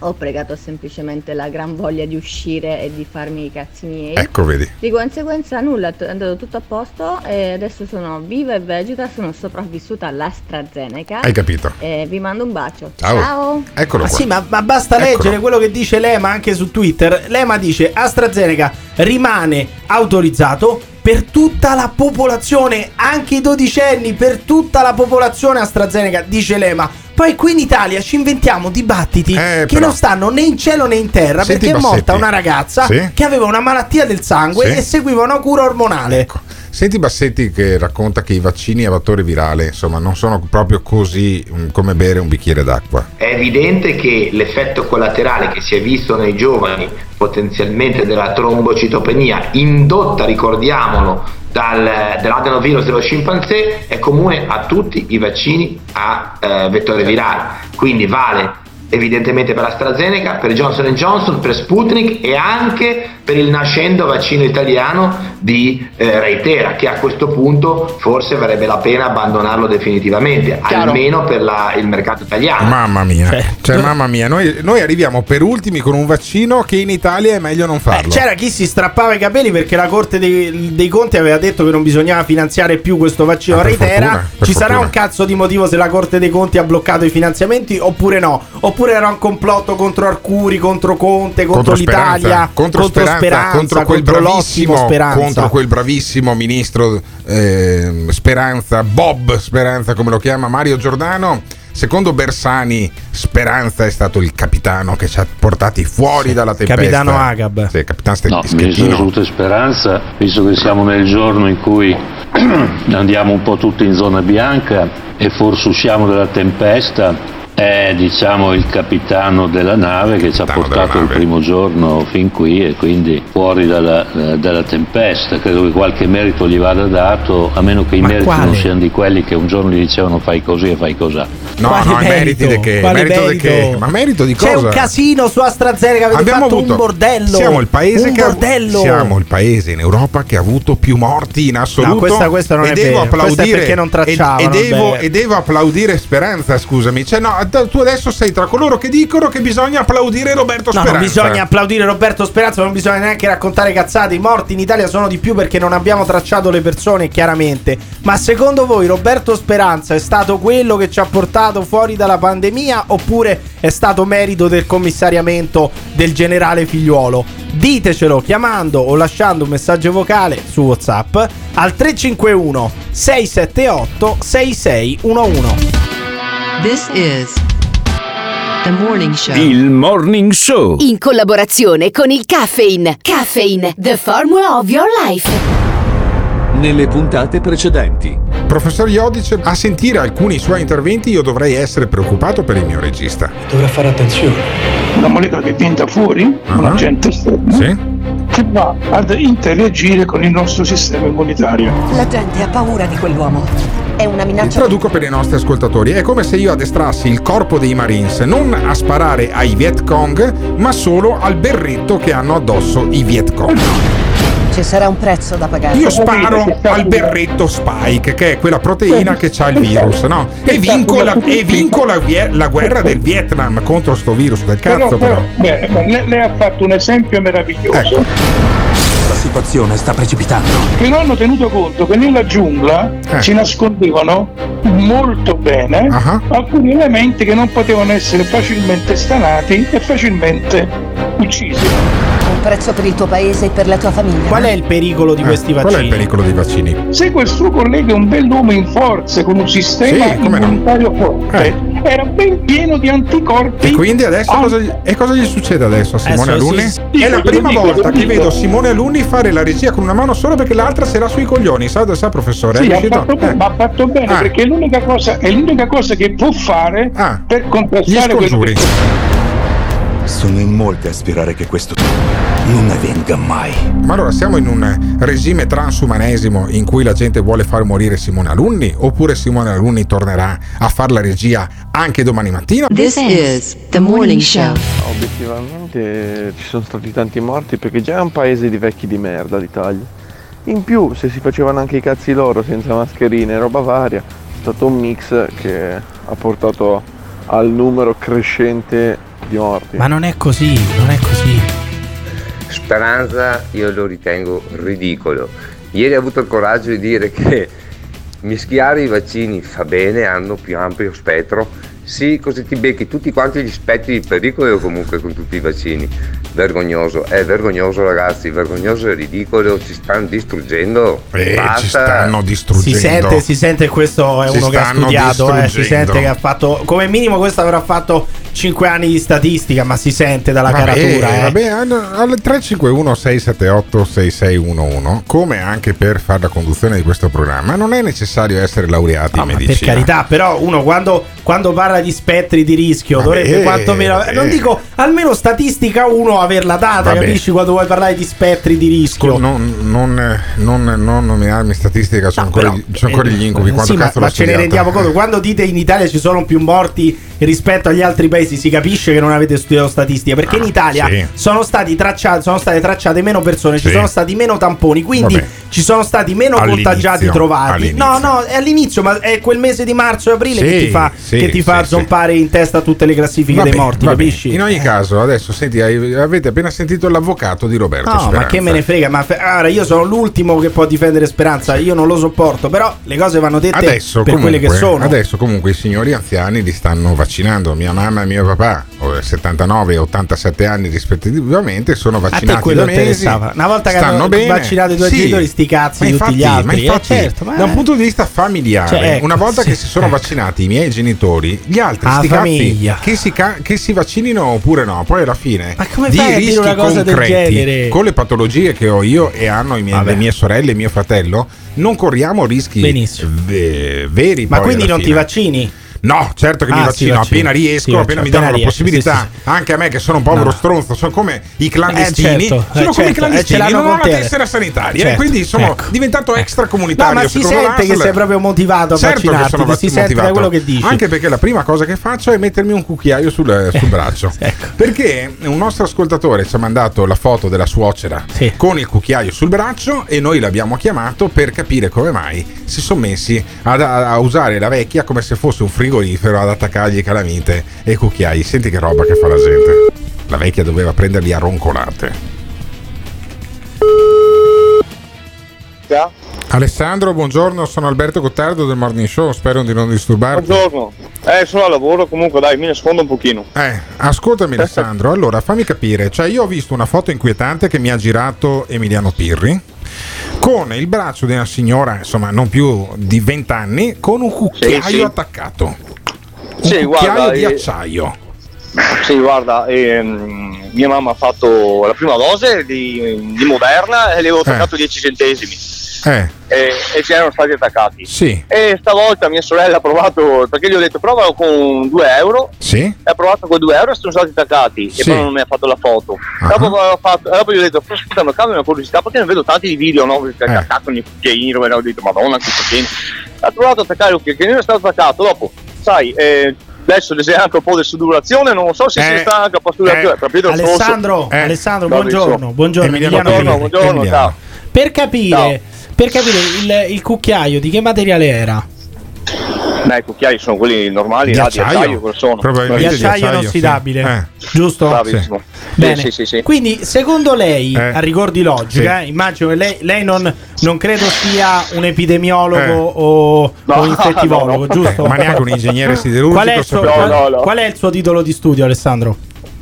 Ho pregato semplicemente la gran voglia di uscire e di farmi i cazzi miei. ecco vedi Di conseguenza nulla, è andato tutto a posto e adesso sono viva e vegeta, sono sopravvissuta all'AstraZeneca. Hai capito. E vi mando un bacio. Ciao. Ciao. eccolo Ma qua sì, ma, ma basta Eccolo. leggere quello che dice Lema anche su Twitter. Lema dice AstraZeneca rimane autorizzato per tutta la popolazione, anche i dodicenni, per tutta la popolazione AstraZeneca, dice Lema. Poi qui in Italia ci inventiamo dibattiti che Eh, però. non stanno né in cielo né in terra Senti, perché è morta una ragazza Sì. che aveva una malattia del sangue Sì. e seguiva una cura ormonale. Ecco. Senti Bassetti che racconta che i vaccini a vettore virale insomma non sono proprio così mm, come bere un bicchiere d'acqua È evidente che l'effetto collaterale che si è visto nei giovani, potenzialmente della trombocitopenia, indotta, ricordiamolo, dal, dall'adenovirus dello scimpanzé, è comune a tutti i vaccini a eh, vettore virale. Quindi vale evidentemente per AstraZeneca, per Johnson Johnson, per Sputnik e anche per il nascendo vaccino italiano di eh, Reitera, che a questo punto forse varrebbe la pena abbandonarlo definitivamente, Chiaro. almeno per la- il mercato italiano. mamma mia cioè mamma mia noi, noi arriviamo per ultimi con un vaccino che in Italia è meglio non Eh, farlo c'era chi si strappava i capelli perché la Corte dei, dei Conti aveva detto che non bisognava finanziare più questo vaccino Ah, Reitera. fortuna, Ci sarà fortuna. un cazzo di motivo se la Corte dei Conti ha bloccato i finanziamenti oppure no? Oppure era un complotto contro Arcuri, contro Conte, contro, l'Italia, Speranza, contro, Speranza, contro quel contro l'ottimo bravissimo Speranza. contro quel bravissimo ministro eh, Speranza Bob Speranza come lo chiama Mario Giordano secondo Bersani Speranza è stato il capitano che ci ha portati fuori dalla tempesta Capitano Agab. sì, capitano Ste- No, mi sono Schettino avuto speranza, visto che siamo nel giorno in cui andiamo un po' tutti in zona bianca e forse usciamo dalla tempesta, è diciamo il capitano della nave che ci ha portato il primo giorno fin qui e quindi fuori dalla, dalla tempesta. Credo che qualche merito gli vada dato, a meno che i Ma meriti quale? non siano di quelli che un giorno gli dicevano fai così e fai così. no Quale no i meriti merito? di che merito di merito? che ma merito di C'è cosa un casino su AstraZeneca, avete Abbiamo fatto avuto, un bordello. Siamo il, paese un che ha, bordello. siamo il paese in Europa che ha avuto più morti in assoluto. No, questa- questa non e è devo vero. Applaudire perché non e, tracciavano, e devo, beh. e devo applaudire Speranza, scusami. Cioè, no, tu adesso sei tra coloro che dicono che bisogna applaudire Roberto No, Speranza. non bisogna applaudire Roberto Speranza, non bisogna neanche raccontare cazzate. I morti in Italia sono di più perché non abbiamo tracciato le persone, chiaramente. Ma secondo voi Roberto Speranza è stato quello che ci ha portato fuori dalla pandemia oppure è stato merito del commissariamento del generale figliuolo? Ditecelo chiamando o lasciando un messaggio vocale su WhatsApp al 351 678 6611. This is the morning show. Il Morning Show. In collaborazione con il Caffeine. Caffeine, the formula of your life. Nelle puntate precedenti. Professor Iodice, a sentire alcuni suoi interventi io dovrei essere preoccupato per il mio regista. Dovrà fare attenzione. Una molecola che viene da fuori, un agente esterno, che va ad interagire con il nostro sistema immunitario. La gente ha paura di quell'uomo. È una minaccia. traduco per i nostri ascoltatori, è come se io addestrassi il corpo dei Marines non a sparare ai Viet Cong, ma solo al berretto che hanno addosso i Viet Cong. Ci sarà un prezzo da pagare. Io sparo al berretto Spike, che è quella proteina che ha il virus, no? E vinco, la, e vinco la, la guerra del Vietnam contro sto virus del cazzo, però. beh, ma lei, lei ha fatto un esempio meraviglioso. Ecco. La situazione sta precipitando. Che non hanno tenuto conto che nella giungla Eh. si nascondevano molto bene Ah. alcuni elementi che non potevano essere facilmente stanati e facilmente uccisi. Un prezzo per il tuo paese e per la tua famiglia. Qual è il pericolo di questi Eh, Qual è vaccini? il pericolo dei vaccini? Se quel suo collega è un bell'uomo in forze con un sistema Sì, come no. immunitario forte, era ben pieno di anticorpi. E quindi adesso Ah, cosa gli, e cosa gli succede adesso a Simone Adesso Alunni? sì, È la prima dico, volta che vedo Simone Alunni fare la regia con una mano sola perché l'altra se l'ha sui coglioni, sa, sa professore? Sì, è ha riuscito? fatto, bene, Eh. ma ha fatto bene Ah. perché è l'unica, cosa, è l'unica cosa che può fare per Gli contrastare che Sono in molti a sperare che questo non avvenga mai. Ma allora siamo in un regime transumanesimo in cui la gente vuole far morire Simone Alunni? Oppure Simone Alunni tornerà a fare la regia anche domani mattina? This is the morning show. Obiettivamente ci sono stati tanti morti perché già è un paese di vecchi di merda l'Italia. In più, se si facevano anche i cazzi loro senza mascherine e roba varia, è stato un mix che ha portato al numero crescente di morti. Ma non è così, non è così. Speranza io lo ritengo ridicolo. Ieri ha avuto il coraggio di dire che mischiare i vaccini fa bene, hanno più ampio spettro. Sì, così ti becchi tutti quanti gli spettri di pericolo comunque con tutti i vaccini. Vergognoso, è vergognoso ragazzi, vergognoso e ridicolo, ci stanno distruggendo. Eh, Basta. ci stanno distruggendo. Si sente, si sente questo è Si uno che ha studiato, eh, si sente che ha fatto, come minimo questo avrà fatto 5 anni di statistica, ma si sente dalla Vabbè, caratura. eh. vabbè, al- al 351 678 6611 come anche per fare la conduzione di questo programma non è necessario essere laureati in Per medicina carità, però uno quando, quando parla di spettri di rischio Vabbè, dovrebbe quantomeno, eh. non dico almeno statistica 1 averla data, Vabbè. capisci quando vuoi parlare di spettri di rischio. non, non, non, non nominarmi statistica sono ancora, gli- sono ancora gli incubi quanto Sì, ma, ma ce ne rendiamo conto. Quando dite in Italia ci sono più morti rispetto agli altri paesi, si capisce che non avete studiato statistica. Perché in Italia Ah, sì. sono, stati tracciati, sono state tracciate meno persone, ci Sì. sono stati meno tamponi, quindi Vabbè. ci sono stati meno All'inizio, contagiati trovati. all'inizio. No, no, è all'inizio, ma è quel mese di marzo e aprile che Sì, ti fa, che ti fa zompare in testa tutte le classifiche Vabbè, dei morti, vabbè. capisci? In ogni caso, adesso senti, avete appena sentito l'avvocato di Roberto No, ma Speranza. che me ne frega, ma allora, io sono l'ultimo che può difendere Speranza, io non lo sopporto, però le cose vanno dette Adesso per comunque, quelle che sono. adesso comunque i signori anziani li stanno vaccinando. Mia mamma e mio papà, oh, 79 e 87 anni rispettivamente, sono vaccinati da mesi. Una volta che stanno hanno bene. vaccinato i tuoi Sì. genitori, sti cazzi Ma di tutti infatti, gli altri. Ma eh, infatti, certo, ma- da un punto di vista familiare, Cioè, ecco, una volta sì. che si sono vaccinati i miei genitori, gli altri sti cazzi che si, ca- che si vaccinino oppure no, poi alla fine come di rischi una cosa del concreti genere? con le patologie che ho io e hanno i miei- le mie sorelle e mio fratello, non corriamo rischi ve- veri. Ma quindi non ti fine. vaccini? No, certo che mi Ah, vaccino si vaccina. appena riesco, Si appena mi danno appena la possibilità. sì, sì, Anche a me che sono un povero No. stronzo, sono come i clandestini. Eh, certo, sono eh, come i certo, clandestini, eh, ce l'hanno non ho la te. tessera sanitaria. Certo, e quindi sono ecco. diventato extracomunitario. No, ma si sente che l'ASL. sei proprio motivato a Certo che vaccinarti, sono si sente da quello che dici. Anche perché la prima cosa che faccio è mettermi un cucchiaio sul, sul braccio. Ecco. Perché un nostro ascoltatore ci ha mandato la foto della suocera con il cucchiaio sul braccio e noi l'abbiamo chiamato per capire come mai si sono messi a, a usare la vecchia come se fosse un, fri- frigorifero ad attaccargli calamite e cucchiai. Senti che roba che fa la gente. La vecchia doveva prenderli a roncolate. Alessandro, buongiorno, sono Alberto Gottardo del Morning Show, spero di non disturbarti. Buongiorno, eh, sono al lavoro, comunque dai, mi nascondo un pochino. Eh, ascoltami Alessandro, allora fammi capire, cioè io ho visto una foto inquietante che mi ha girato Emiliano Pirri con il braccio di una signora, insomma, non più di 20 anni, con un cucchiaio sì. attaccato. Un Sì, cucchiaio guarda, di eh, acciaio. Sì, guarda, ehm, mia mamma ha fatto la prima dose di, di Moderna e le avevo attaccato 10 centesimi Eh, e, e ci erano stati attaccati. sì, E stavolta mia sorella ha provato, perché gli ho detto provalo con 2 euro, sì. e ha provato con 2 euro e sono stati attaccati Sì. e poi non mi ha fatto la foto. Dopo, ho fatto- dopo gli ho detto, "Però scusa, ma cambia una curiosità perché ne vedo tanti di video no? che Eh. attaccano i cucchiaini e ho detto, madonna che cucchiaini. Ha provato ad attaccare il cucchiaino e è stato attaccato. Dopo, sai, eh, adesso c'è anche un po' di sudurazione, non so se Eh, si sta anche a postulazione, capito? il Alessandro. Eh, Alessandro buongiorno, buongiorno, Emiliano, Emiliano buongiorno, Pirri. buongiorno, ciao. Per capire, per capire il, il cucchiaio di che materiale era? Beh, i cucchiai sono quelli normali, Di là, di acciaio? cosa sono? Di acciaio inossidabile, giusto? Bravissimo. Bene. Sì, sì, sì. Quindi, secondo lei, Eh. a rigor di logica, eh, immagino che lei, lei non, non credo sia un epidemiologo Eh. o, No, o infettivologo, no, no. giusto? Ma neanche un ingegnere siderurgico. Qual è, suo, qual- No, no. qual è il suo titolo di studio, Alessandro?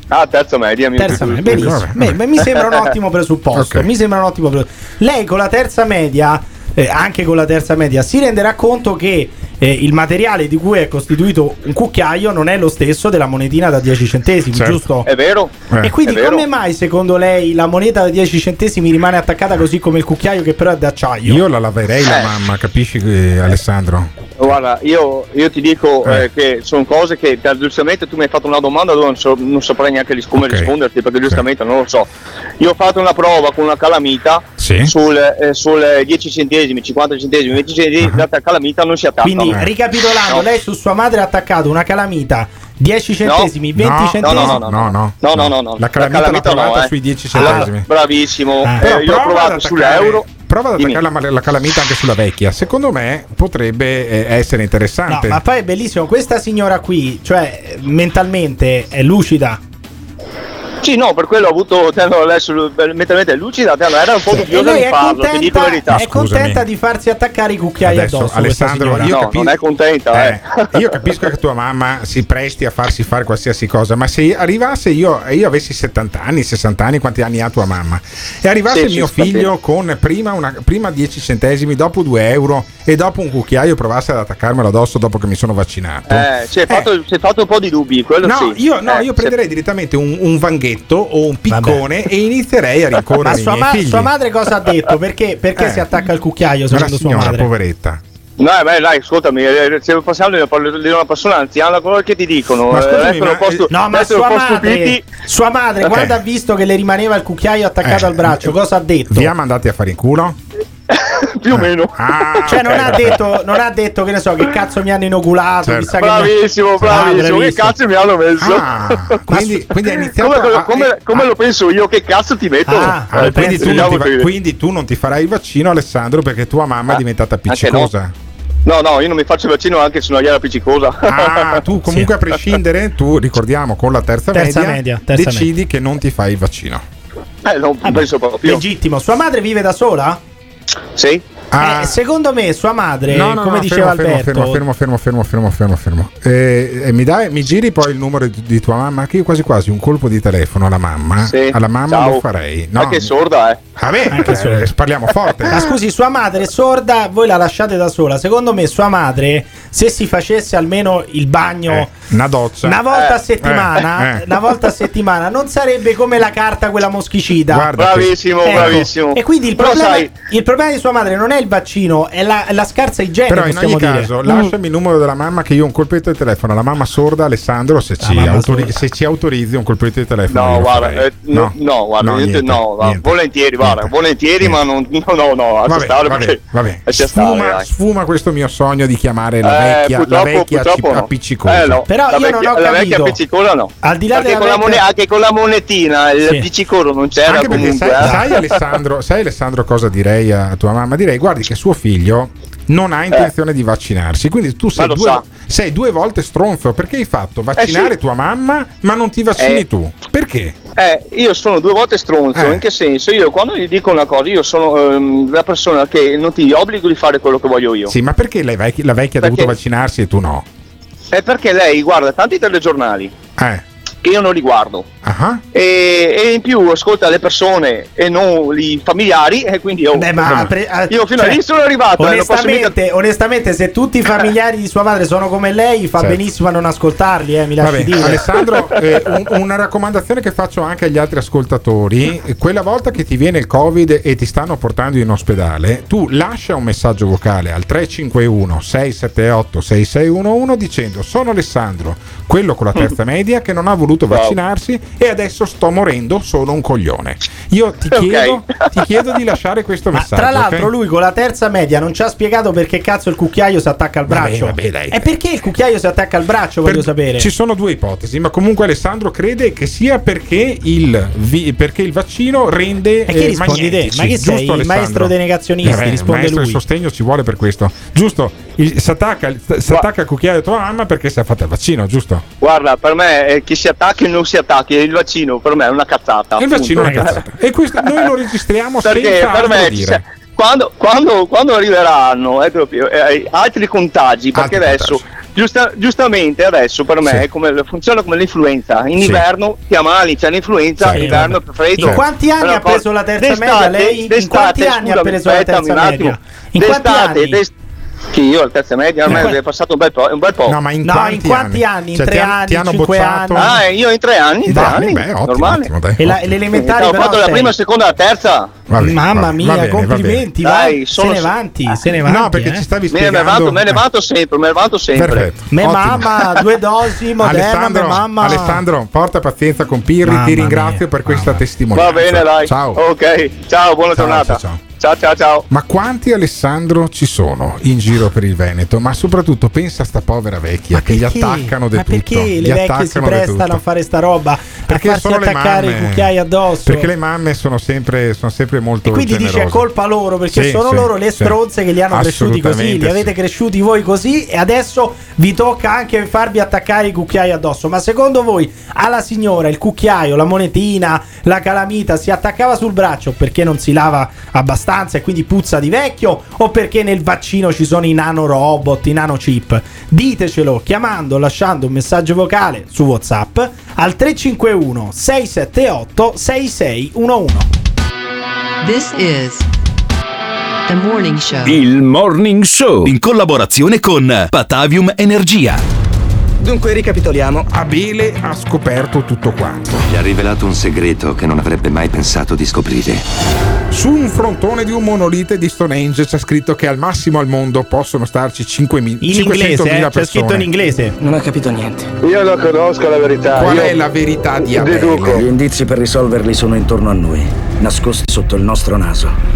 Ah, terza media. mi- Terza media, benissimo. Beh, mi sembra un ottimo presupposto. Ok. Mi sembra un ottimo presupposto. Lei con la terza media, eh, anche con la terza media, si renderà conto che eh, il materiale di cui è costituito un cucchiaio non è lo stesso della monetina da 10 centesimi, Certo. giusto? È vero. E quindi vero. come mai secondo lei la moneta da 10 centesimi rimane attaccata così come il cucchiaio che però è d'acciaio? Io la laverei la Eh. mamma, capisci eh, Alessandro? Guarda, io, io ti dico eh, che sono cose che giustamente tu mi hai fatto una domanda dove non, so- non saprei neanche come risponderti perché giustamente non lo so. Io ho fatto una prova con una calamita Sì. sul, eh, sul 10 centesimi, 50 centesimi, 20 centesimi, la calamita non si attacca. Quindi, ricapitolando, No. lei su sua madre ha attaccato una calamita 10 centesimi, 20 No, centesimi. no, no, no, no, no. No, no, no, no. La calamita l'ha provata eh. sui 10 Allora, centesimi. bravissimo. Eh. Eh, io ho prova ad provato attaccare- sull'euro. Prova ad attaccare la, la calamita anche sulla vecchia. Secondo me potrebbe eh, essere No, interessante. ma poi è bellissimo, questa signora qui, cioè mentalmente è lucida. Sì, no, per quello ho avuto, te hanno adesso mentalmente lucida, te hanno- era un po' dubbiosa di è farlo, ti dico la verità. contenta, è contenta di farsi attaccare i cucchiai Adesso, addosso. Alessandro, io signora. capisco- non è contenta, eh. Io capisco che tua mamma si presti a farsi fare qualsiasi cosa, ma se arrivasse io e io avessi 70 anni, 60 anni, quanti anni ha tua mamma? E arrivasse Sì, mio figlio con prima, una, prima 10 centesimi, dopo 2 euro e dopo un cucchiaio provasse ad attaccarmelo addosso dopo che mi sono vaccinato. Eh, si è, fatto, è fatto un po' di dubbi, quello No, sì. io, no, Eh, io se- prenderei direttamente un, un vanghetto o un piccone e inizierei a Ma rincorrere i sua, miei ma- figli. sua madre cosa ha detto? Perché, perché Eh. si attacca il cucchiaio Ma secondo sua signora, madre? poveretta. No, beh, dai, ascoltami, eh, stiamo passando di parlo di una persona anziana, quello che ti dicono. Ma eh, scusami, restano ma- un po' stu- No, ma sua madre, stupiti. sua madre Ok. quando ha visto che le rimaneva il cucchiaio attaccato Eh, al braccio, cosa ha detto? Vi ha mandati a fare in culo? Più o meno. Ah, Cioè, non ok. ha, detto, non ha detto che ne so, che cazzo mi hanno inoculato. Certo. chissà che mi- Bravissimo, Ah, bravissimo. che bravissimo. cazzo mi hanno messo? Ah, quindi, quindi ha iniziato come, a- come- come lo penso io? Che cazzo ti metto? Ah, Eh, quindi, tu non va- che- quindi tu non ti farai il vaccino, Alessandro, perché tua mamma è diventata appiccicosa. No, no, io non mi faccio il vaccino anche se non gliela appiccicosa. Ah, tu comunque a prescindere, tu ricordiamo con la terza, Terza media, media, terza decidi che non ti fai il vaccino. Eh, non penso proprio. Legittimo. Sua madre vive da sola? Sì. Ah. Eh, secondo me sua madre, No, no, come no, diceva fermo, fermo, Alberto, fermo, fermo, fermo, fermo, fermo, fermo. Eh, eh, mi, dai, mi giri poi il numero di, di tua mamma? Che io quasi quasi un colpo di telefono alla mamma. Sì. Alla mamma Ciao. lo farei. No, Anche sorda, eh. Vabbè, Anche eh, parliamo forte. Ma scusi, sua madre è sorda, voi la lasciate da sola. Secondo me, sua madre, se si facesse almeno il bagno Eh, una doccia. una volta a Eh, settimana, eh, eh. una volta a settimana, non sarebbe come la carta quella moschicida. Guarda Bravissimo, Ecco. bravissimo. E quindi il problema, sai- il problema di sua madre non è il vaccino, è la, è la scarsa igiene. Però in ogni dire. caso, Mm. lasciami il numero della mamma che io ho un colpetto di telefono. La mamma sorda, Alessandro, se ci, autori- sorda. se ci autorizzi un colpetto di telefono. No, guarda, eh, no, no, guarda, niente, niente, no, niente. volentieri, guarda, volentieri, ma non, no, no, no, Vabbè, stare vabbè, perché vabbè. lascia stare, Sfuma, sfuma questo mio sogno di chiamare la Eh, vecchia, la purtroppo- vecchia no. appiccicosa. Eh, no. Però la io non vecchia, ho la vecchia appiccicola no. Al di là Perché della con la vecchia- anche con la monetina il Sì. non c'era Anche comunque. sai, eh. sai, Alessandro, sai Alessandro cosa direi a tua mamma? Direi guardi che suo figlio non ha intenzione di vaccinarsi, quindi tu sei due, sei due volte stronzo perché hai fatto vaccinare Eh sì. tua mamma, ma non ti vaccini Eh. tu. Perché? Eh, io sono due volte stronzo, Eh. in che senso? Io quando gli dico una cosa, io sono ehm, la persona che non ti obbligo di fare quello che voglio io. Sì, ma perché la vecchia, la vecchia ha Perché- dovuto vaccinarsi e tu no? È perché lei guarda tanti telegiornali Eh. che io non li guardo. Ah. E, e in più ascolta le persone e non i familiari e quindi io, Beh, ma pre- ah, io fino cioè, a lì sono arrivato eh, posso mica- Onestamente, onestamente, se tutti i familiari di sua madre sono come lei, fa Certo. benissimo a non ascoltarli, eh, mi lasci Vabbè, dire. Alessandro, eh, un- una raccomandazione che faccio anche agli altri ascoltatori: eh, quella volta che ti viene il Covid e ti stanno portando in ospedale, tu lascia un messaggio vocale al 351 678 6611 dicendo: Sono Alessandro, quello con la terza media che non ha voluto vaccinarsi e adesso sto morendo, sono un coglione. Io ti chiedo, ti chiedo di lasciare questo Ma messaggio. tra l'altro, ok? lui con la terza media non ci ha spiegato perché cazzo il cucchiaio si attacca al Vabbè, braccio. vabbè, dai. E perché il cucchiaio si attacca al braccio? Voglio Per- sapere. Ci sono due ipotesi, ma comunque Alessandro crede che sia perché il, vi- perché il vaccino rende. E che eh, rispondi te? Ma che sei, Giusto, il maestro dei negazionisti? Eh Risponde il maestro lui. del sostegno ci vuole per questo. Giusto, il- si attacca, il- si attacca il cucchiaio a tua mamma perché si è fatta il vaccino, giusto? Guarda, per me eh, chi si attacchi o non si attacchi, il vaccino per me è una cazzata. Il vaccino è una cazzata. E questo noi lo registriamo Perché senza per me dire. cioè, quando, quando- quando arriveranno eh, proprio, eh, altri contagi, perché Altri adesso giusta- giustamente adesso per me è come- funziona come l'influenza. In Sì. inverno ti ammali, c'è l'influenza, Sì, in inverno vabbè. è freddo. In quanti anni ha preso la terza d'estate- media lei? In quanti anni ha preso la terza un attimo. media? In quanti anni? Chi io la terza media? Me qua- è passato un bel po'. Un bel po'. No, ma in No, quanti, in quanti anni? In Cioè, tre anni, ti hanno cinque bocciato? anni? Ah, io in tre anni, in tre anni, beh, ottimo, normale. ottimo, dai. E la- l'elementare Ho fatto la prima, la seconda, la terza. Vabbè, Mamma mia, bene, complimenti. Dai, sono- se ne vanti, se ne vanti. No, perché eh. ci stavi Me ne spiegando. vanto, me ne vanto sempre, me ne vanto sempre. Perfetto. Me Ottimo. mamma, due dosi, moderna, Alessandro, mamma. Alessandro, porta pazienza con Pirri, Mamma ti ringrazio per questa testimonianza. Va bene, dai. Ciao. Ok, ciao, buona giornata. ciao, ciao. Ciao, ciao. Ma quanti Alessandro ci sono in giro per il Veneto? Ma soprattutto pensa a sta povera vecchia che gli attaccano di Ma tutto. perché gli le vecchie si prestano a fare sta roba? Perché a farsi sono attaccare mamme. i cucchiai addosso. Perché le mamme sono sempre, sono sempre molto E quindi generose. dice è colpa loro perché Sì, sono sì, loro le sì. stronze che li hanno cresciuti così, li avete sì. cresciuti voi così e adesso vi tocca anche farvi attaccare i cucchiai addosso. Ma secondo voi alla signora il cucchiaio, la monetina, la calamita si attaccava sul braccio perché non si lava abbastanza e quindi puzza di vecchio o perché nel vaccino ci sono i nanorobot, i nanochip? Ditecelo chiamando, lasciando un messaggio vocale su WhatsApp al 351 678 6611. This is the morning show. Il Morning Show in collaborazione con Patavium Energia. Dunque ricapitoliamo. Abele ha scoperto tutto quanto. Gli ha rivelato un segreto che non avrebbe mai pensato di scoprire. Su un frontone di un monolite di Stonehenge c'è scritto che al massimo al mondo possono starci 5.000 In inglese, 500.000 eh? c'è persone. scritto in inglese. Non ho capito niente. Io non conosco la verità. Qual io è la verità di Abele? Deduco. Gli indizi per risolverli sono intorno a noi, nascosti sotto il nostro naso.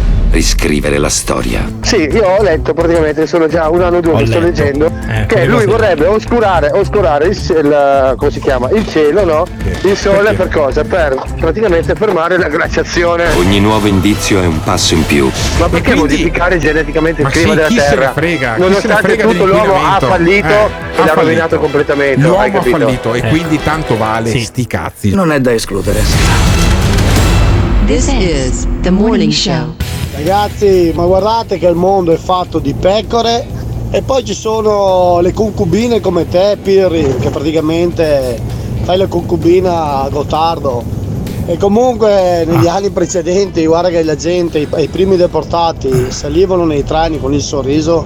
riscrivere la storia. Sì, io ho letto praticamente, sono già un anno o due Ho che sto letto. leggendo, Eh, che lui vorrebbe oscurare, oscurare il, il- come si chiama? il cielo, no? Il sole per cosa? Per praticamente fermare la glaciazione. Ogni nuovo indizio è un passo in più. Ma perché modificare geneticamente il Ma clima sì, della chi se ne Terra? frega? Chi se ne Nonostante frega tutto l'uomo ha fallito Eh, e ha l'ha rovinato completamente. L'uomo hai ha fallito e Eh. quindi tanto vale sti cazzi. Non è da escludere. This is the morning show. Ragazzi, ma guardate che il mondo è fatto di pecore e poi ci sono le concubine come te, Pirri, che praticamente fai la concubina a Gottardo. E comunque negli Ah. anni precedenti, guarda che la gente, i, i primi deportati, salivano nei treni con il sorriso.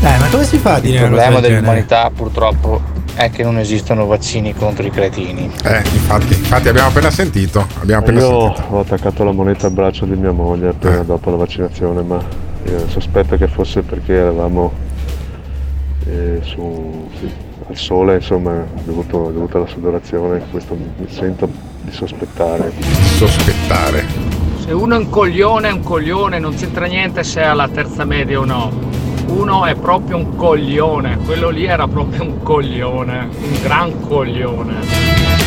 Eh, ma come si fa a dire Il problema dell'umanità purtroppo è che non esistono vaccini contro i cretini. Eh, infatti, infatti abbiamo appena sentito. Abbiamo appena Io sentito. ho attaccato la moneta al braccio di mia moglie appena dopo la vaccinazione, ma eh, sospetto che fosse perché eravamo eh, su, sì, al sole, insomma, dovuto, dovuto alla sudorazione, questo mi sento di sospettare. Sospettare. Se uno è un coglione, è un coglione, non c'entra niente se ha la terza media o no. Uno è proprio un coglione, quello lì era proprio un coglione, un gran coglione.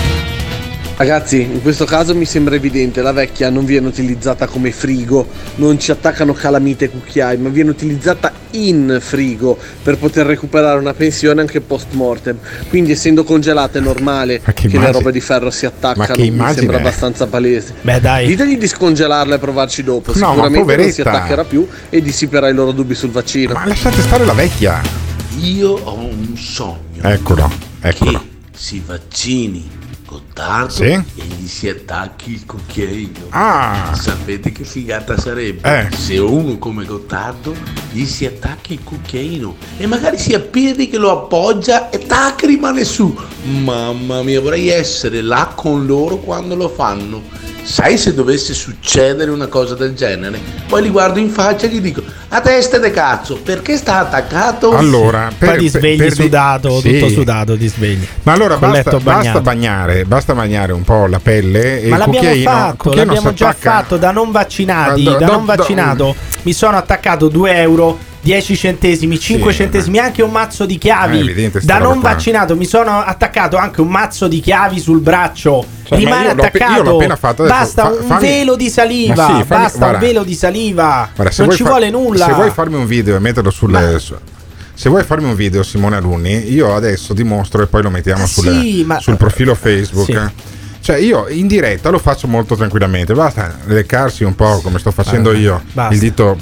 Ragazzi, in questo caso mi sembra evidente, la vecchia non viene utilizzata come frigo, non ci attaccano calamite e cucchiai, ma viene utilizzata in frigo per poter recuperare una pensione anche post mortem. Quindi essendo congelata è normale che, le immagine- robe di ferro si Ma attaccano, che mi immagine sembra abbastanza palese. Beh dai. Ditegli di scongelarla e provarci dopo, No, ma sicuramente non si attaccherà più e dissiperà i loro dubbi sul vaccino. Ma lasciate stare la vecchia. Io ho un sogno. Eccolo, eccolo. Si vaccini Gottardo Sì? e gli si attacchi il cucchiaino. Ah. Sapete che figata sarebbe? Eh. Se uno come Gottardo gli si attacchi il cucchiaino e magari sia Pirri che lo appoggia e tac rimane su. Mamma mia, vorrei essere là con loro quando lo fanno. Sai se dovesse succedere una cosa del genere? Poi li guardo in faccia e gli dico: A testa de cazzo, perché sta attaccato? Allora, Poi ti svegli per di- sudato, Sì. tutto sudato, ti svegli. Ma allora basta, basta bagnare, basta bagnare un po' la pelle e Ma il l'abbiamo fatto, l'abbiamo già fatto da non vaccinati. Ma do- da do- non do- vaccinato mi sono attaccato 2 euro. 10 centesimi, 5 Sì, centesimi, anche un mazzo di chiavi. Sta da non qua. vaccinato mi sono attaccato anche un mazzo di chiavi sul braccio. Cioè, ma Rimane io l'ho appe- attaccato. io l'ho appena fatto. Basta Fa- un fammi- velo di saliva. Ma sì, fammi- basta guarda. un velo di saliva. Guarda, non ci fa- vuole nulla. Se vuoi farmi un video e metterlo sul. su- se vuoi farmi un video, Simone Alunni, io adesso dimostro e poi lo mettiamo sul, sì, ma- sul profilo Facebook. Sì. Cioè, io in diretta lo faccio molto tranquillamente. Basta leccarsi un po' come sto facendo Eh, io basta. il dito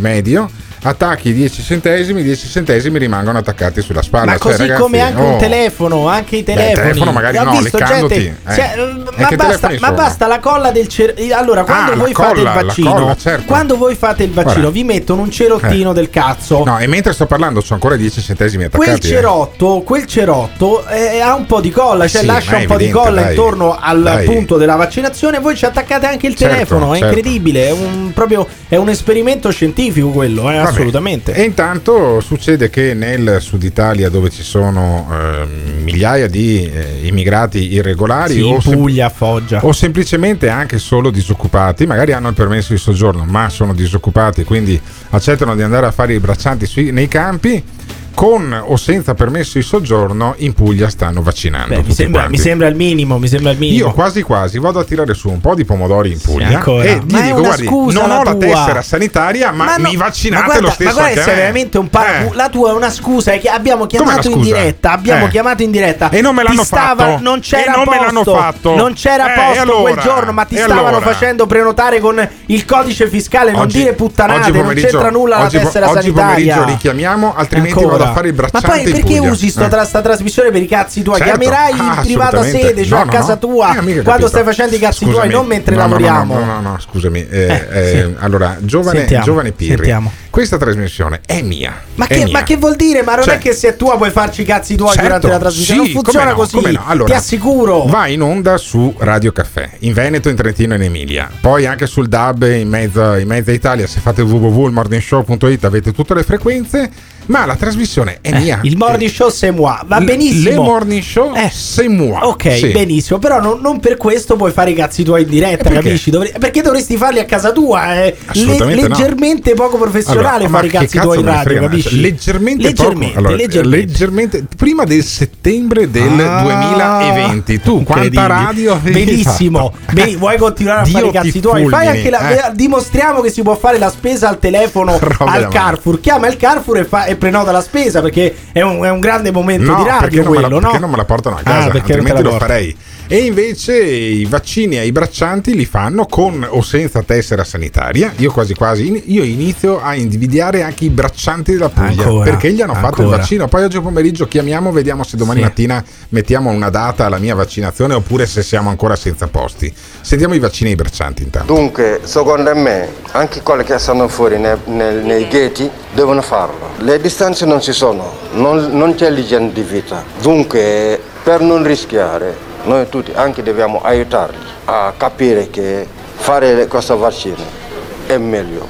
medio. Attacchi 10 centesimi, 10 centesimi rimangono attaccati sulla spalla. Ma Cioè, così ragazzi, come anche oh. un telefono, anche i Beh, telefoni. il telefono magari Ho no, visto leccandoti, gente- eh. cioè, ma, basta, ma sono? basta la colla del cerotino. Allora, quando Ah, voi la fate colla, il vaccino, colla, certo. quando voi fate il vaccino, Guarda. vi mettono un cerottino Eh. del cazzo. No, e mentre sto parlando, c'ho ancora 10 centesimi Quel attaccati. eh. cerotto, quel cerotto eh, ha un po' di colla, cioè Sì, lascia è un po' di colla dai. intorno al Dai. punto della vaccinazione. Voi ci attaccate anche il Certo, telefono. È certo. incredibile. È un, proprio, è un esperimento scientifico quello, eh. Assolutamente. E intanto succede che nel sud Italia, dove ci sono ehm, migliaia di eh, immigrati irregolari Sì, o, sem- Puglia, o semplicemente anche solo disoccupati, magari hanno il permesso di soggiorno, ma sono disoccupati, quindi accettano di andare a fare i braccianti sui- nei campi. Con o senza permesso di soggiorno in Puglia stanno vaccinando. Beh, mi, sembra, mi sembra il minimo, mi sembra il minimo. Io quasi quasi vado a tirare su un po' di pomodori in Puglia ancora. e gli Ma è dico una guardi, scusa non ho la tua." tessera sanitaria ma, no, mi vaccinate ma guarda, lo stesso Ma guarda me. veramente un paracu- Eh. La tua è una scusa. È che abbiamo chiamato in diretta. Abbiamo Eh. chiamato in diretta. E non me l'hanno stava- fatto. Non c'era E non me posto. l'hanno fatto. Non c'era Eh, posto allora? quel giorno, ma ti stavano allora? facendo prenotare con il codice fiscale. Non Oggi- dire puttanate, oggi non pomeriggio- c'entra nulla oggi, la tessera oggi sanitaria. pomeriggio richiamiamo, altrimenti vado a fare il Ma bracciante poi perché usi sto Eh. tra sta trasmissione per i cazzi tuoi? Certo. Chiamerai Ah, in privata sede, cioè No, a casa no. tua, Eh, quando stai facendo i cazzi tuoi, Scusami. non mentre No, no, no, lavoriamo. No, no, no, scusami. Eh, Eh, eh, sì. Allora, giovane, Sentiamo, giovane Pirri, sentiamo. Questa trasmissione è mia. Ma è che, mia. ma che vuol dire? Ma non Cioè- è che se è tua puoi farci i cazzi tuoi Certo, durante la trasmissione. sì, non funziona no, così. no. Allora, Ti assicuro. Va in onda su Radio Caffè, in Veneto, in Trentino e in Emilia. Poi anche sul DAB in mezza, in mezza Italia. Se fate www.morningshow.it avete tutte le frequenze. Ma la trasmissione è mia. Il morning show c'est moi. Va Le- benissimo. Le morning show c'est moi. Ok, Sì. benissimo. Però non, non per questo puoi fare i cazzi tuoi in diretta, perché? capisci? Dovre- perché dovresti farli a casa tua. Assolutamente no. leggermente poco professionale Allora, ma fare i cazzi tuoi in radio, capisci? Leggermente, leggermente, poco. Allora, leggermente. leggermente- prima del settembre del Ah, 2020. Tu quanta radio Benissimo. Beni- vuoi continuare a Dio fare i cazzi tuoi? Fai fulmini, anche la- eh. dimostriamo che si può fare la spesa al telefono Roba al Carrefour. Chiama il Carrefour e, fa- e prenota la spesa perché è un, è un grande momento No, di radio me la, quello, no? perché non me la portano a Ah, casa, te altrimenti lo farei. E invece i vaccini ai braccianti li fanno con o senza tessera sanitaria. Io quasi quasi in- io inizio a invidiare anche i braccianti della Puglia Ancora, perché gli hanno fatto il vaccino. Poi oggi pomeriggio chiamiamo, vediamo se domani Sì. mattina mettiamo una data alla mia vaccinazione oppure se siamo ancora senza posti. Sentiamo i vaccini ai braccianti intanto. Dunque, secondo me, anche quelli che stanno fuori nei, nei- nei ghetti devono farlo. Le distanze non ci sono, non, non c'è l'igiene di vita. Dunque, per non rischiare, noi tutti anche dobbiamo aiutarli a capire che fare questo vaccino è meglio,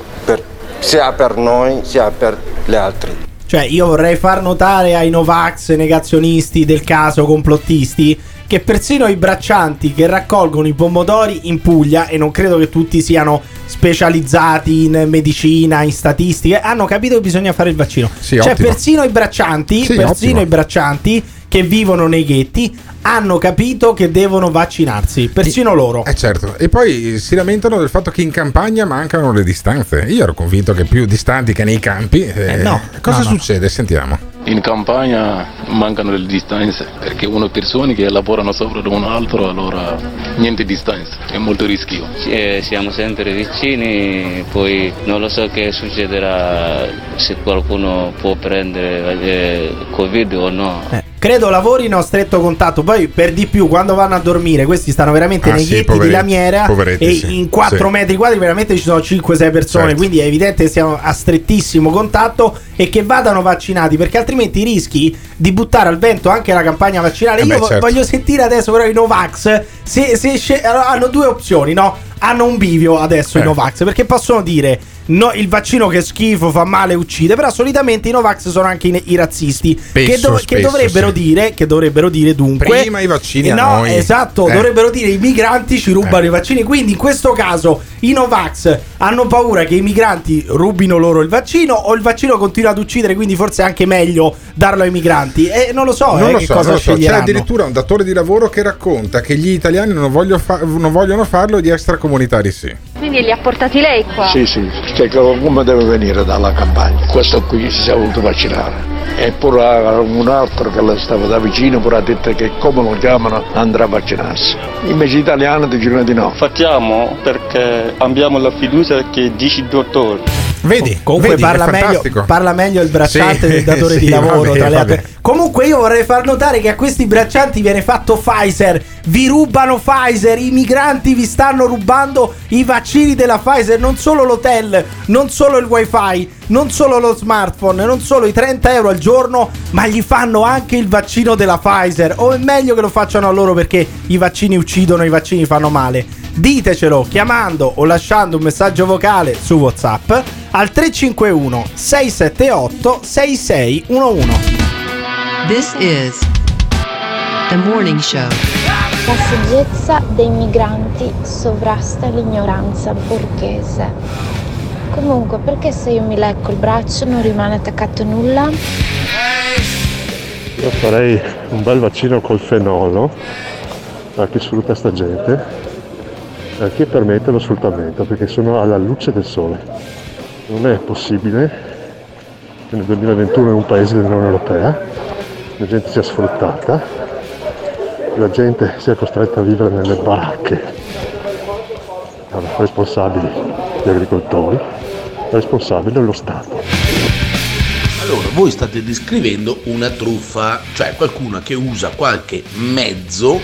sia per noi sia per gli altri. Cioè, io vorrei far notare ai Novax negazionisti del caso complottisti che persino i braccianti che raccolgono i pomodori in Puglia, e non credo che tutti siano specializzati in medicina, in statistiche, hanno capito che bisogna fare il vaccino. Sì, cioè, ottimo. persino i braccianti, Sì, persino ottimo. i braccianti che vivono nei ghetti hanno capito che devono vaccinarsi, persino loro. Eh certo, e poi si lamentano del fatto che in campagna mancano le distanze. Io ero convinto che più distanti che nei campi. eh, no, Cosa no, no. succede? Sentiamo. In campagna mancano le distanze perché uno persone che lavorano sopra di un altro, allora niente distanza, è molto rischio. Sì, eh, siamo sempre vicini, poi non lo so che succederà se qualcuno può prendere eh, Covid o no. Credo lavorino a stretto contatto. Poi, per di più, quando vanno a dormire, questi stanno veramente Ah, nei sì, ghetti poveretti, di lamiera. poveretti, e sì. in 4 Sì. metri quadri, veramente ci sono 5-6 persone. Certo. Quindi è evidente che siamo a strettissimo contatto e che vadano vaccinati. Perché altrimenti rischi di buttare al vento anche la campagna vaccinale. Eh Io beh, certo. voglio sentire adesso, però, i Novax. Se, se allora, hanno due opzioni, no? Hanno un bivio adesso i Eh. Novax. Perché possono dire. No, il vaccino che schifo, fa male, uccide. Però solitamente i Novax sono anche i, i razzisti. che, Spesso, dov- che spesso, dovrebbero sì. dire, che dovrebbero dire dunque. Prima i vaccini Eh, no, noi. esatto, Eh. dovrebbero dire i migranti ci rubano Eh. i vaccini. Quindi in questo caso i Novax hanno paura che i migranti rubino loro il vaccino o il vaccino continua ad uccidere, quindi forse è anche meglio darlo ai migranti. E non lo so, non eh, lo che so, cosa non lo so. C'è addirittura un datore di lavoro che racconta che gli italiani non, fa- non vogliono farlo e gli extracomunitari sì. Quindi li ha portati lei qua? Sì, sì, perché come deve venire dalla campagna? Questo qui si è voluto vaccinare. E pure un altro che le stava da vicino pure ha detto che come lo chiamano andrà a vaccinarsi. Invece gli italiani dicono di no. Facciamo perché abbiamo la fiducia che dice il dottore. Vedi, Comunque vedi, parla, meglio, parla meglio il bracciante Sì, del datore di sì, lavoro. vabbè, tra le vabbè. altre. Comunque io vorrei far notare che a questi braccianti viene fatto Pfizer. Vi rubano Pfizer. I migranti vi stanno rubando i vaccini della Pfizer. Non solo l'hotel, non solo il wifi, non solo lo smartphone, non solo i 30 euro al giorno, ma gli fanno anche il vaccino della Pfizer. O è meglio che lo facciano a loro perché i vaccini uccidono, i vaccini fanno male. Ditecelo chiamando o lasciando un messaggio vocale su WhatsApp al 351 678 6611. This is the morning show. La saggezza dei migranti sovrasta l'ignoranza borghese. Comunque, perché se io mi lecco il braccio non rimane attaccato nulla? Io farei un bel vaccino col fenolo a chi sfrutta sta gente e a chi permette lo sfruttamento perché sono alla luce del sole. Non è possibile che nel 2021 in un paese dell'Unione Europea la gente sia sfruttata, la gente sia costretta a vivere nelle baracche. Allora, responsabili gli agricoltori, responsabile lo Stato. Allora, voi state descrivendo una truffa, cioè qualcuno che usa qualche mezzo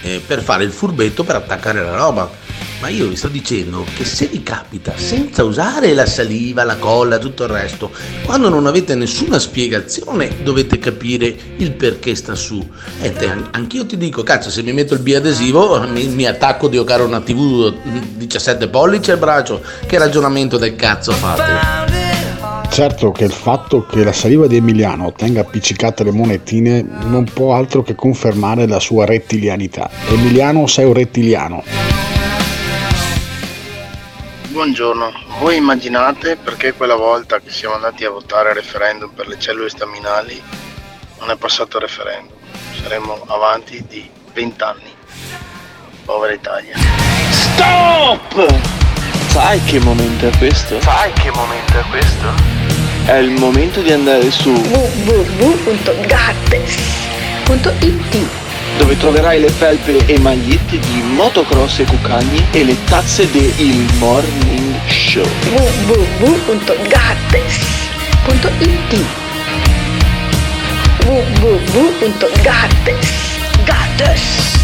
eh, per fare il furbetto per attaccare la roba. Ma io vi sto dicendo che se vi capita senza usare la saliva, la colla, tutto il resto, quando non avete nessuna spiegazione dovete capire il perché sta su. E te, an- anch'io ti dico, cazzo, se mi metto il biadesivo mi, mi attacco di giocare una TV 17 pollici al braccio. Che ragionamento del cazzo fate? Certo che il fatto che la saliva di Emiliano tenga appiccicate le monetine non può altro che confermare la sua rettilianità. Emiliano sei un rettiliano. Buongiorno, voi immaginate perché quella volta che siamo andati a votare al referendum per le cellule staminali non è passato il referendum? Saremmo avanti di 20 anni. Povera Italia. Stop! Sai che momento è questo? Sai che momento è questo? È il momento di andare su www.gattes.it dove troverai le felpe e magliette di motocross e cucagni e le tazze del Morning Show. www.gattes.it www.gattes.it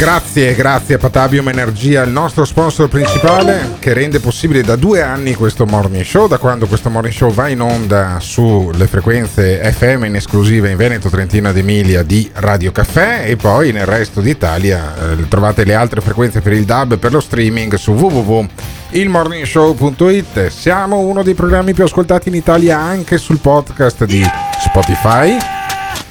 Grazie, grazie a Patabium Energia, il nostro sponsor principale che rende possibile da due anni questo morning show, da quando questo morning show va in onda sulle frequenze FM in esclusiva in Veneto, Trentino ed Emilia di Radio Caffè e poi nel resto d'Italia eh, trovate le altre frequenze per il DAB e per lo streaming su www.ilmorningshow.it. Siamo uno dei programmi più ascoltati in Italia anche sul podcast di Spotify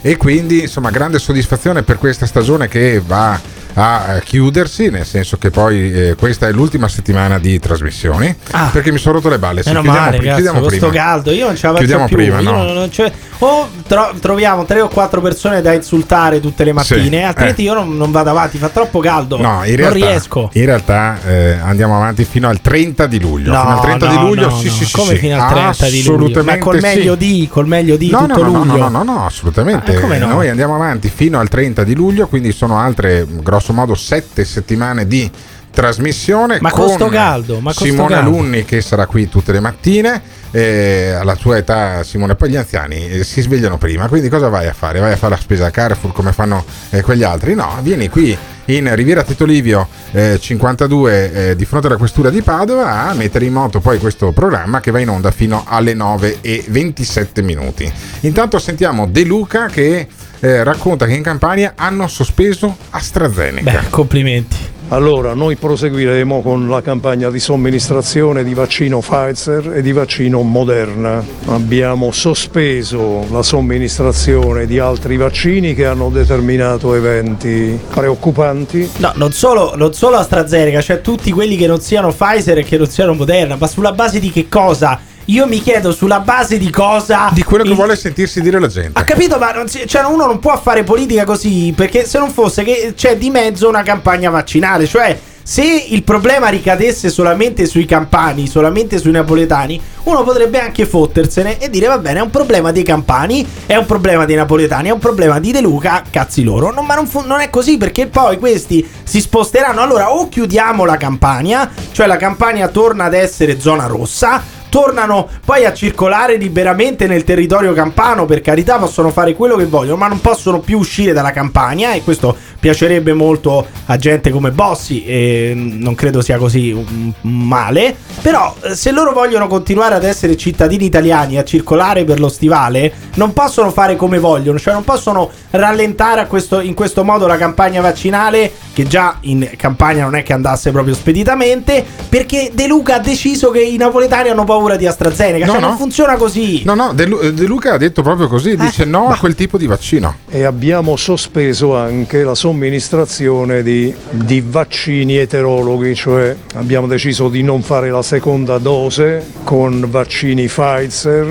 e quindi insomma grande soddisfazione per questa stagione che va a eh, chiudersi, nel senso che poi eh, questa è l'ultima settimana di trasmissioni. Ah. perché mi sono rotto le balle. Sì, Meno chiudiamo, male, pri- cazzo, chiudiamo prima. caldo io non ce la Chiudiamo più. prima, no. non- non ce- o tro- troviamo tre o quattro persone da insultare tutte le mattine, Sì, altrimenti eh. io non, non vado avanti, fa troppo caldo. No, in non realtà, riesco. in realtà eh, andiamo avanti fino al 30 di luglio. No, fino al 30 no, di luglio, no, sì, sì, sì. Come fino al 30 di luglio? Assolutamente Ma col meglio di, col meglio di No, tutto no, no, no, luglio. no, no, no, assolutamente. Ah, no? Noi andiamo avanti fino al 30 di luglio, quindi sono altre, grosso modo, sette settimane di trasmissione. Ma con caldo, ma caldo. Alunni che sarà qui tutte le mattine. eh, alla tua età, Simone, poi gli anziani eh, si svegliano prima. Quindi cosa vai a fare? Vai a fare la spesa a Carrefour come fanno eh, quegli altri? No, vieni qui in Riviera Tito Livio eh, 52 eh, di fronte alla questura di Padova a mettere in moto poi questo programma che va in onda fino alle 9 e 27 minuti. Intanto sentiamo De Luca che eh, racconta che in Campania hanno sospeso AstraZeneca. Beh, complimenti. Allora, noi proseguiremo con la campagna di somministrazione di vaccino Pfizer e di vaccino Moderna. Abbiamo sospeso la somministrazione di altri vaccini che hanno determinato eventi preoccupanti. No, non solo, non solo AstraZeneca, cioè tutti quelli che non siano Pfizer e che non siano Moderna, ma sulla base di che cosa? Io mi chiedo sulla base di cosa. Di quello che vuole sentirsi dire la gente. Ha capito, ma non si- cioè, uno non può fare politica così perché se non fosse che c'è di mezzo una campagna vaccinale, cioè se il problema ricadesse solamente sui campani, solamente sui napoletani, uno potrebbe anche fottersene e dire va bene, è un problema dei campani, è un problema dei napoletani, è un problema di De Luca, cazzi loro. No, ma non, fu- non è così perché poi questi si sposteranno. Allora o chiudiamo la campagna, cioè la campagna torna ad essere zona rossa, tornano poi a circolare liberamente nel territorio campano, per carità possono fare quello che vogliono, ma non possono più uscire dalla campagna e questo piacerebbe molto a gente come Bossi e non credo sia così mm, male, però eh, se loro vogliono continuare ad essere cittadini italiani e a circolare per lo stivale, non possono fare come vogliono, cioè non possono rallentare a questo- in questo modo la campagna vaccinale che già in campagna non è che andasse proprio speditamente, perché De Luca ha deciso che i napoletani hanno paura di AstraZeneca, No, cioè no. non funziona così. No, no, De, Lu- De Luca ha detto proprio così, dice no a quel tipo di vaccino. E abbiamo sospeso anche la somministrazione di, di vaccini eterologhi, cioè abbiamo deciso di non fare la seconda dose con vaccini Pfizer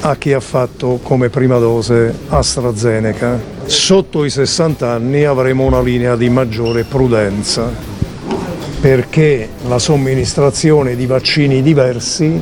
a chi ha fatto come prima dose AstraZeneca. Sotto i 60 anni avremo una linea di maggiore prudenza perché la somministrazione di vaccini diversi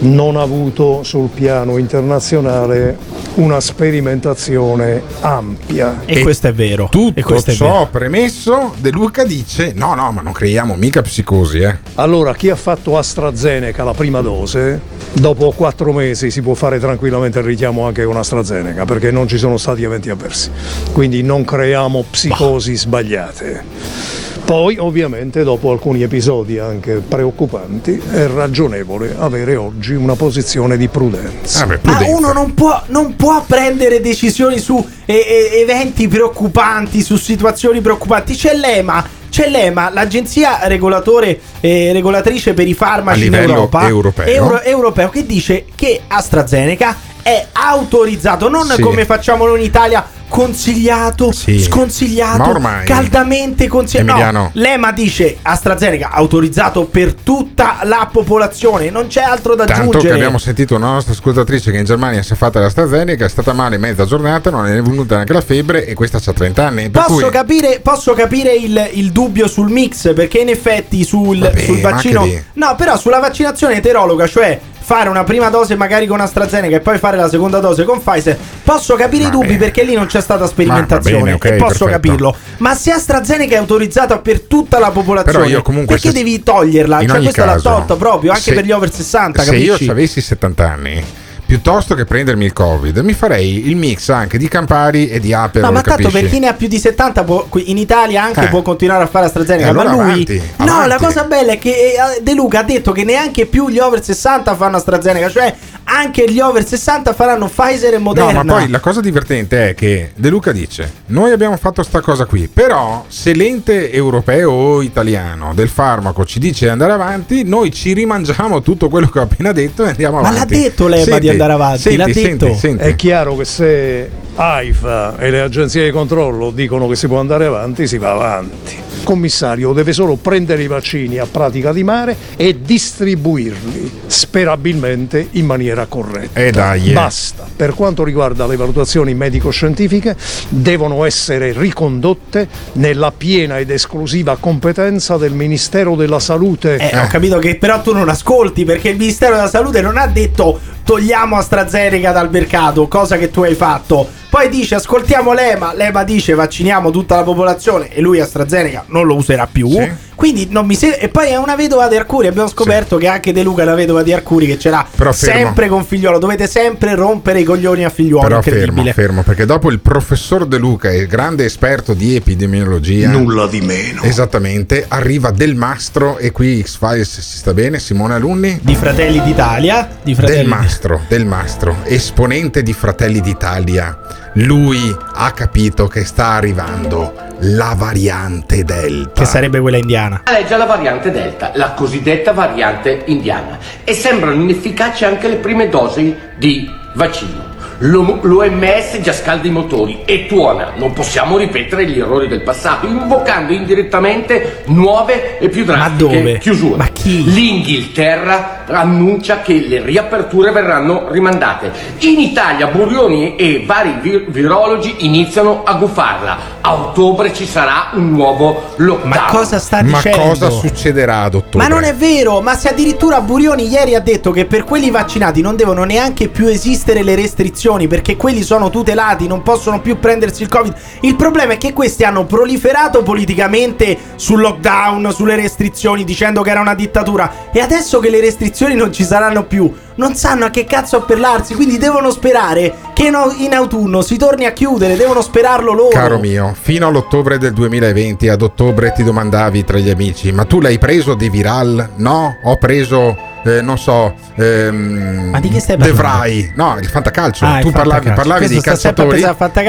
non ha avuto sul piano internazionale una sperimentazione ampia. E, questo è vero. Tutto e questo è ciò vero. premesso, De Luca dice no, no, ma non creiamo mica psicosi, eh. Allora, chi ha fatto AstraZeneca la prima dose, dopo quattro mesi si può fare tranquillamente il richiamo anche con AstraZeneca, perché non ci sono stati eventi avversi. Quindi non creiamo psicosi sbagliate. Poi, ovviamente, dopo alcuni episodi anche preoccupanti, è ragionevole avere oggi una posizione di prudenza. Ma uno non può, non può prendere decisioni su eh, eventi preoccupanti, su situazioni preoccupanti. C'è l'EMA, c'è l'EMA, l'agenzia regolatore, eh, regolatrice per i farmaci in Europa, europeo. euro- europeo, che dice che AstraZeneca è autorizzato, non Sì. come facciamo noi in Italia, consigliato, Sì. sconsigliato, caldamente consigliato. No, l'EMA dice AstraZeneca autorizzato per tutta la popolazione, non c'è altro da Tanto che aggiungere. abbiamo sentito una nostra ascoltatrice che in Germania si è fatta l'AstraZeneca, è stata male mezza giornata, non è venuta neanche la febbre e questa ha 30 anni. Posso cui, capire, posso capire il, il dubbio sul mix perché in effetti sul, sul ma vaccino no però sulla vaccinazione eterologa cioè fare una prima dose magari con AstraZeneca e poi fare la seconda dose con Pfizer posso capire i dubbi perché lì non c'è stata sperimentazione bene, ok, e posso perfetto. capirlo ma se AstraZeneca è autorizzata per tutta la popolazione perché se- devi toglierla cioè questa caso, l'ha tolta proprio anche se- per gli over 60 se capisci? io avessi 70 anni, piuttosto che prendermi il Covid, mi farei il mix anche di Campari e di Aperol, No, ma tanto capisci? per chi ne ha più di 70 può- in Italia anche Eh. può continuare a fare AstraZeneca. Allora ma lui. avanti, no, avanti. la cosa bella è che eh, De Luca ha detto che neanche più gli over 60 fanno AstraZeneca, cioè anche gli over 60 faranno Pfizer e Moderna. No, ma poi la cosa divertente è che De Luca dice: Noi abbiamo fatto sta cosa qui, però se l'ente europeo o italiano del farmaco ci dice di andare avanti, noi ci rimangiamo tutto quello che ho appena detto e andiamo Ma avanti. l'ha detto l'EMA Senti, di andare avanti, senti, l'ha senti, detto. senti. È chiaro che se AIFA e le agenzie di controllo dicono che si può andare avanti, si va avanti. Il commissario deve solo prendere i vaccini a pratica di mare e distribuirli sperabilmente in maniera corretta. E dai, eh. Basta. Per quanto riguarda le valutazioni medico-scientifiche, devono essere ricondotte nella piena ed esclusiva competenza del Ministero della Salute. Eh, ho capito che però tu non ascolti perché il Ministero della Salute non ha detto togliamo AstraZeneca dal mercato, cosa che tu hai fatto. Poi dice ascoltiamo l'EMA, l'EMA dice vacciniamo tutta la popolazione e lui AstraZeneca non lo userà più. Quindi non mi sembra. E poi è una vedova di Arcuri. Abbiamo scoperto che anche De Luca è una vedova di Arcuri che ce l'ha Però fermo. sempre con figliuolo. Dovete sempre rompere i coglioni a figliuolo. Però fermo, fermo, perché dopo il professor De Luca, il grande esperto di epidemiologia, Nulla di meno. Esattamente, arriva Del Mastro e qui X-Files si sta bene, Simone Alunni. Di Fratelli d'Italia. Di Fratelli Del Mastro, Del Mastro, esponente di Fratelli d'Italia. Lui ha capito che sta arrivando la variante Delta. Che sarebbe quella indiana. È già la variante Delta, la cosiddetta variante indiana. E sembrano inefficaci anche le prime dosi di vaccino. L'O- L'OMS già scalda i motori e tuona. Non possiamo ripetere gli errori del passato, invocando indirettamente nuove e più drastiche chiusure. Ma chi? L'Inghilterra annuncia che le riaperture verranno rimandate. In Italia Burioni e vari vir- virologi iniziano a gufarla. A ottobre ci sarà un nuovo lockdown. Ma cosa sta Ma dicendo? cosa succederà ad ottobre? Ma non è vero, ma se addirittura Burioni ieri ha detto che per quelli vaccinati non devono neanche più esistere le restrizioni perché quelli sono tutelati, non possono più prendersi il Covid. Il problema è che questi hanno proliferato politicamente sul lockdown, sulle restrizioni, dicendo che era una dittatura e adesso che le restrizioni non ci saranno più, non sanno a che cazzo appellarsi, quindi devono sperare che in autunno si torni a chiudere, devono sperarlo loro. Caro mio, fino all'ottobre del 2020, ad ottobre ti domandavi tra gli amici, ma tu l'hai preso di Viral? No, ho preso, eh, non so, ehm, Ma di che stai parlando? No, il fantacalcio. Ah, il tu parlavi, fantacalcio. parlavi dei calciatori.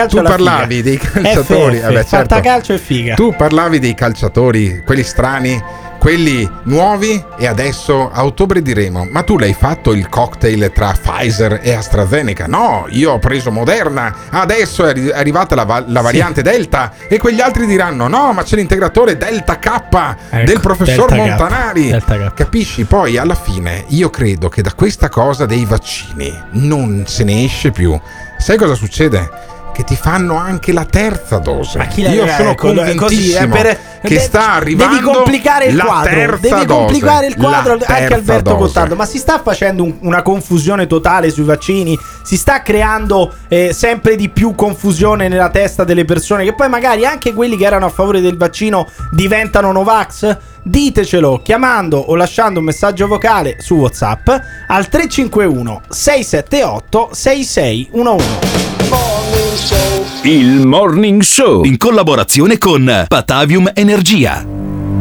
Tu parlavi dei calciatori. Vabbè, certo. fantacalcio e figa. Tu parlavi dei calciatori, quelli strani, quelli nuovi e adesso a ottobre diremo, ma tu l'hai fatto il cocktail tra Pfizer e AstraZeneca? No, io ho preso Moderna, adesso è arri- è arrivata la, va- la variante Delta e quegli altri diranno no, ma c'è l'integratore Delta K Ecco, del professor Delta K, Montanari. Delta K. Capisci? Poi alla fine io credo che da questa cosa dei vaccini non se ne esce più. Sai cosa succede? Che ti fanno anche la terza dose. Ma chi la- Io sono ecco, così, è convintissimo per- che de- sta arrivando Devi complicare il la quadro. Devi dose. complicare il quadro La anche Alberto dose. Cottardo. Ma si sta facendo un- una confusione totale sui vaccini. Si sta creando eh, sempre di più confusione nella testa delle persone. Che poi magari anche quelli che erano a favore del vaccino diventano Novax. Ditecelo chiamando o lasciando un messaggio vocale su WhatsApp al 351 678 6611. Il Morning Show in collaborazione con Patavium Energia.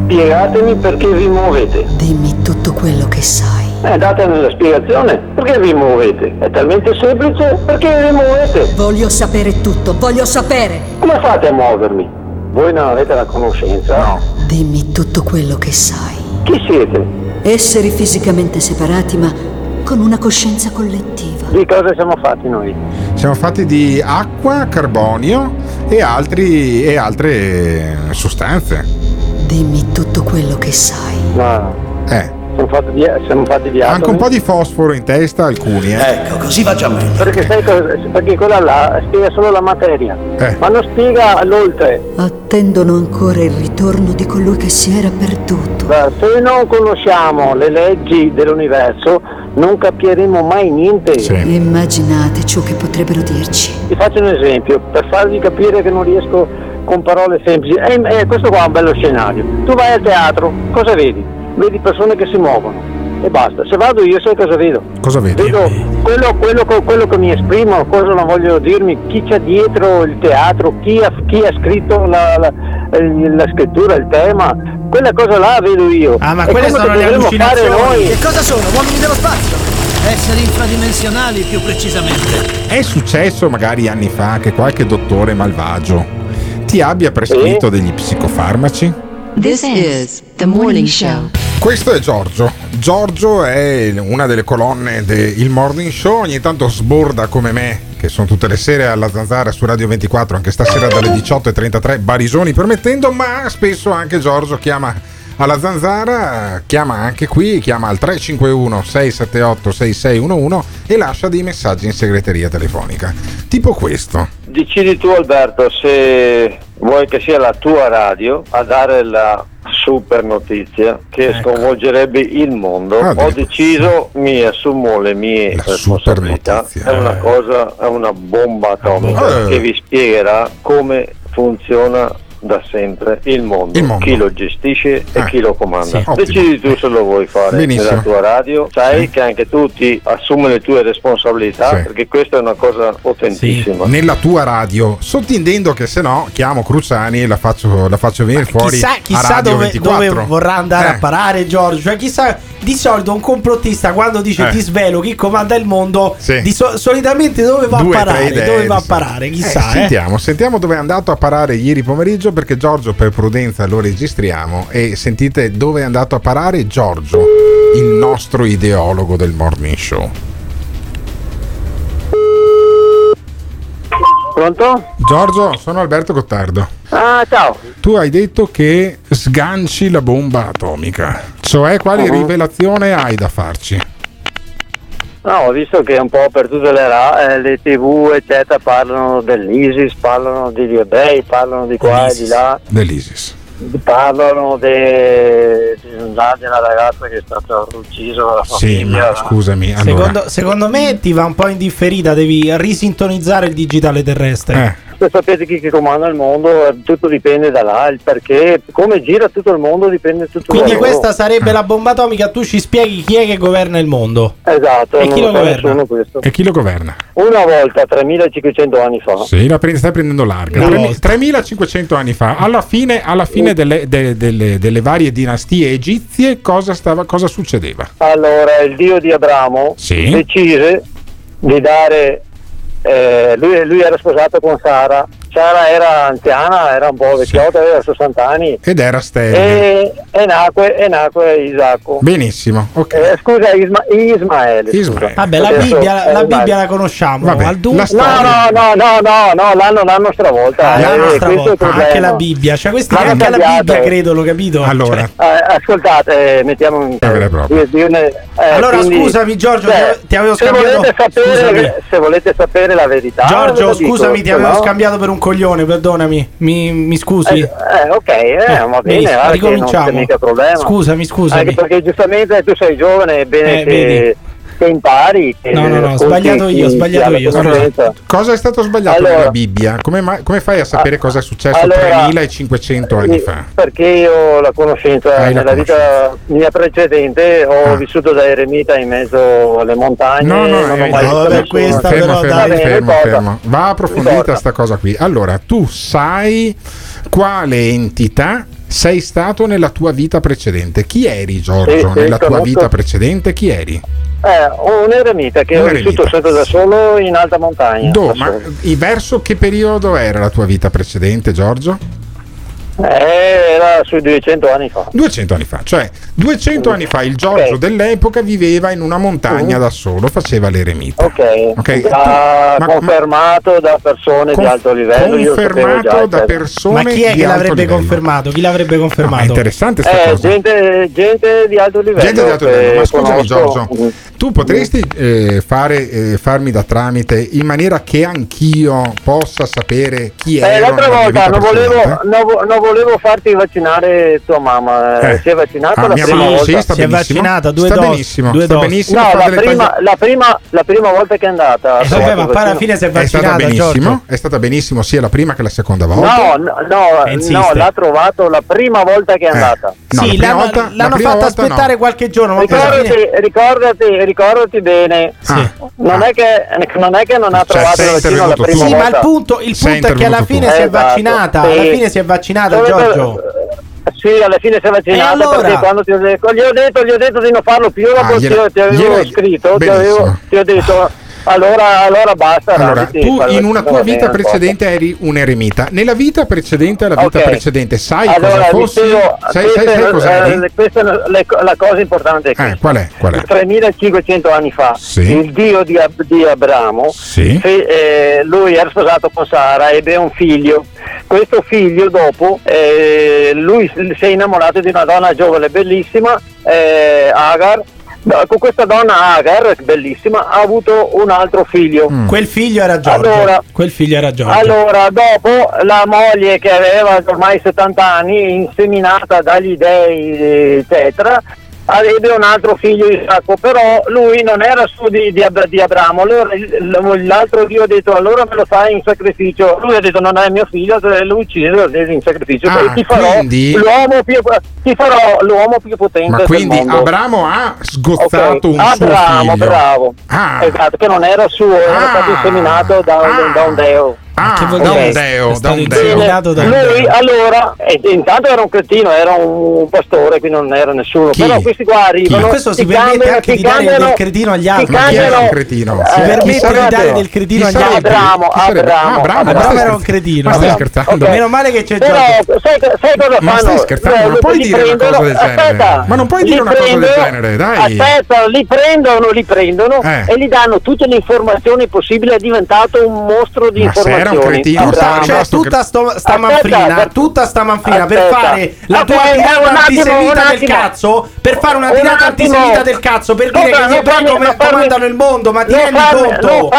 Spiegatemi perché vi muovete. Dimmi tutto quello che sai. Eh, datemi la spiegazione. Perché vi muovete? È talmente semplice. Perché vi muovete? Voglio sapere tutto, voglio sapere. Come fate a muovermi? Voi non avete la conoscenza? No. Dimmi tutto quello che sai. Chi siete? Esseri fisicamente separati ma con una coscienza collettiva. Di cosa siamo fatti noi? Siamo fatti di acqua, carbonio e, altri, e altre sostanze. Dimmi tutto quello che sai. No. Eh. Siamo fatti di, siamo fatti di. Anche un po' di fosforo in testa alcuni, eh. Ecco, così va già meglio. Perché, sai cosa, perché quella là spiega solo la materia, Eh. ma non spiega l'oltre. Attendono ancora il ritorno di colui che si era perduto. Se non conosciamo le leggi dell'universo, non capiremo mai niente. Immaginate ciò che potrebbero dirci. Ti faccio un esempio, per farvi capire che non riesco con parole semplici. Eh, eh, questo qua è un bello scenario. Tu vai al teatro, cosa vedi? Vedi persone che si muovono e basta. Se vado io sai cosa vedo? Cosa vedi? Vedo quello, quello, quello che mi esprimo, cosa non voglio dirmi, chi c'è dietro il teatro, chi ha, chi ha scritto la, la- la scrittura, il tema, quella cosa là vedo io. Ah, ma quelle sono le allucinazioni. noi. Che cosa sono? Uomini dello spazio? Esseri infradimensionali più precisamente. È successo magari anni fa che qualche dottore malvagio ti abbia prescritto degli psicofarmaci? This is the morning show. Questo è Giorgio. Giorgio è una delle colonne del Morning Show, ogni tanto sborda come me, che sono tutte le sere alla zanzara su Radio 24, anche stasera dalle 18.33, barisoni permettendo, ma spesso anche Giorgio chiama alla zanzara, chiama anche qui, chiama al 351 678 6611 e lascia dei messaggi in segreteria telefonica. Tipo questo. Decidi tu Alberto se vuoi che sia la tua radio a dare la super notizia che sconvolgerebbe il mondo. Ah, Ho deciso, mi assumo le mie responsabilità. È una cosa, è una bomba atomica Eh. che vi spiegherà come funziona da sempre il mondo, Il mondo. chi lo gestisce e Ah, chi lo comanda. sì, ottimo. Decidi tu se lo vuoi fare Benissimo. nella tua radio, sai che anche tu ti assumi le tue responsabilità Sì. perché questa è una cosa potentissima. Nella tua radio, sottintendendo che se no chiamo Cruciani e la faccio, la faccio venire fuori Chissà, a chissà Radio dove, 24. dove vorrà andare Eh. a parare Giorgio. Cioè, chissà, di solito un complottista quando dice Eh. ti svelo chi comanda il mondo, Sì. di so- solitamente dove va Due, a parare? idee, Dove va a parare? Chissà, Eh, eh. sentiamo, sentiamo dove è andato a parare ieri pomeriggio perché Giorgio per prudenza lo registriamo e sentite dove è andato a parare Giorgio, il nostro ideologo del morning show. Pronto? Giorgio, sono Alberto Gottardo. Ah, ciao. Tu hai detto che sganci la bomba atomica. Cioè, quale Mhm. rivelazione hai da farci? No, ho visto che un po' per tutte le, ra- eh, le tv eccetera parlano dell'ISIS, parlano degli ebrei, parlano di qua e di là, Dell'ISIS. Parlano de- di una della ragazza che è stata uccisa dalla Sì, famiglia. ma scusami, allora. Secondo, secondo me ti va un po' in differita, devi risintonizzare il digitale terrestre. Eh. Se sapete chi che comanda il mondo, tutto dipende da là, il perché, come gira tutto il mondo dipende tutto Quindi da loro. questa sarebbe la bomba atomica, tu ci spieghi chi è che governa il mondo. Esatto, E chi lo governa? E chi lo governa? Una volta, 3500 anni fa, Sì, la prendi- stai prendendo larga. Una Tremi- volta. 3500 anni fa, alla fine, alla fine delle, de- delle- delle varie dinastie egizie, cosa, stava, cosa succedeva? Allora, il dio di Abramo Sì. decise di dare. Eh, lui, lui era sposato con Sara. Sara era anziana, era un po' vecchiotta, aveva 60 anni. Ed era sterile. E, e nacque, e nacque Isacco. Benissimo, ok. Eh, scusa, Isma- Ismaele. Ismaele. Vabbè, la Adesso- Bibbia, eh, la. Bibbia la conosciamo. Vabbè, Al du- la No, no, no, no, no, no, l'hanno, l'hanno stravolta. Ah, eh, l'hanno questo è il stravolta, anche la Bibbia, cioè questi L'hanno anche la cambiato. Bibbia credo, l'ho capito. Allora, Cioè, Eh, ascoltate, eh, mettiamo in ne- eh, Allora, quindi- scusami, Giorgio, cioè, ti avevo se scambiato- volete, sapere, se volete sapere la verità, ve Giorgio, scusami, ti se avevo no- scambiato per un coglione, perdonami. Mi, mi scusi? Eh, eh, ok, eh, va bene, guarda che non ricominciamo. c'è mica problema. Scusami, scusami. Anche perché giustamente tu sei giovane, è bene Eh, che, vedi. Che impari. No, no, no, sbagliato io, sbagliato io, conoscenza. cosa è stato sbagliato Allora- nella Bibbia? Come, mai- come fai a sapere Ah, cosa è successo allora- 3500 anni fa? Perché io ho la conoscenza Hai la nella vita mia precedente, ho Ah. vissuto da eremita in mezzo alle montagne. No, no, non ho eh, mai no, visto vabbè, questa fermo, però, fermo, fermo, fermo. Va approfondita Importa. sta cosa qui. Allora, tu sai quale entità sei stato nella tua vita precedente? Chi eri, Giorgio? Sì, nella tua vita precedente, chi eri? Eh, un eremita che Un ho vissuto sempre da solo in alta montagna. Do, ma verso che periodo era la tua vita precedente, Giorgio? Eh, era sui 200 anni fa. 200 anni fa, cioè 200 anni fa il Giorgio okay. dell'epoca viveva in una montagna mhm. da solo, faceva l'eremita. Ok, okay. Ma, confermato ma, da persone conf- di alto livello. Confermato da persone ma chi è che l'avrebbe confermato? Chi l'avrebbe ah, confermato? No, interessante sta eh, gente, gente, di alto livello. Gente di alto livello, ma scusami Giorgio, mm. tu potresti eh, fare, eh, farmi da tramite in maniera che anch'io possa sapere chi è. Eh, l'altra volta non volevo... Non vo- non volevo farti vaccinare tua mamma. Eh. eh. Si è vaccinata ah, la prima mamma, volta? Sì, si è vaccinata due sta dos, benissimo, due sta benissimo, no, la prima, tagli... la, prima, la prima, volta che è andata. Eh, vabbè, ma poi alla fine si è vaccinata. È stata benissimo, Giorgio. è stata benissimo sia la prima che la seconda volta. No, no, no, no l'ha trovato la prima volta che è andata. Eh. No, sì, la volta, l'hanno, fatta aspettare no. qualche giorno. Ricordati, ricordati, ricordati bene. Ah. Non, è che, non, ha cioè, trovato la prima volta. Sì, ma il punto è che alla fine si è vaccinata. Alla esatto, fine si è vaccinata vaccinata, Giorgio? Sì, alla fine si è vaccinata allora? perché quando ti ho detto, gli ho detto, gli ho detto di non farlo più, ah, gliela, ti avevo gliela, scritto, ti avevo, ti ho detto allora, allora basta. Allora, tu in una tua vita precedente eri un eremita. Nella vita precedente alla vita okay. precedente, sai allora, cosa fossi? Spiego, sai, questa, sai, sai cosa eh, questa è la, la cosa importante. Eh, qual è? Qual è? 3500 anni fa, sì. il dio di, Ab- di Abramo, sì. fe, eh, lui era sposato con Sara, ebbe un figlio. Questo figlio dopo, eh, lui si è innamorato di una donna giovane bellissima, eh, Agar, con questa donna Agar, bellissima, ha avuto un altro figlio. Mm. Quel figlio era Giorgio. Allora, figlio era Giorgio. allora, dopo la moglie che aveva ormai 70 anni, inseminata dagli dei Tetra, avrebbe un altro figlio Isacco, però lui non era suo di, di, di, Abramo, allora l'altro Dio ha detto allora me lo fai in sacrificio, lui ha detto non è mio figlio, lo ucciso in sacrificio, ah, ti, farò quindi... l'uomo più, ti farò l'uomo più potente. Ma quindi Abramo ha sgozzato okay. un Abramo, suo figlio. bravo, ah. esatto, che non era suo, era ah. stato seminato da, ah. da un ah. Deo. Ah, da un deo, da un deo. Lui allora, eh, intanto era un cretino, era un pastore, quindi non era nessuno. Chi? Però questi qua arrivano. Ma questo si permette cambiano, anche di cambiano, dare del cretino agli altri. Ma chi era un cretino? Eh, si permette di dare del cretino agli altri. Abramo, Abramo. Ah, bravo, Abramo era un cretino. Ma stai scherzando? Meno male che c'è Però, sai, sai cosa fanno? Ma stai scherzando? Eh, non puoi dire una cosa del genere. Ma non puoi dire una cosa del genere, dai. Aspetta, li prendono, li prendono eh. e gli danno tutte le informazioni possibili. È diventato un mostro di informazioni era un cretino. Stava cioè, rimasto tutta sto, sta manfrina, tutta sta manfrina per fare la tua tirata antisemita del cazzo. Per fare una tirata antisemita del cazzo. Per dire che gli ebrei come comandano il mondo. Ma ti rendi conto?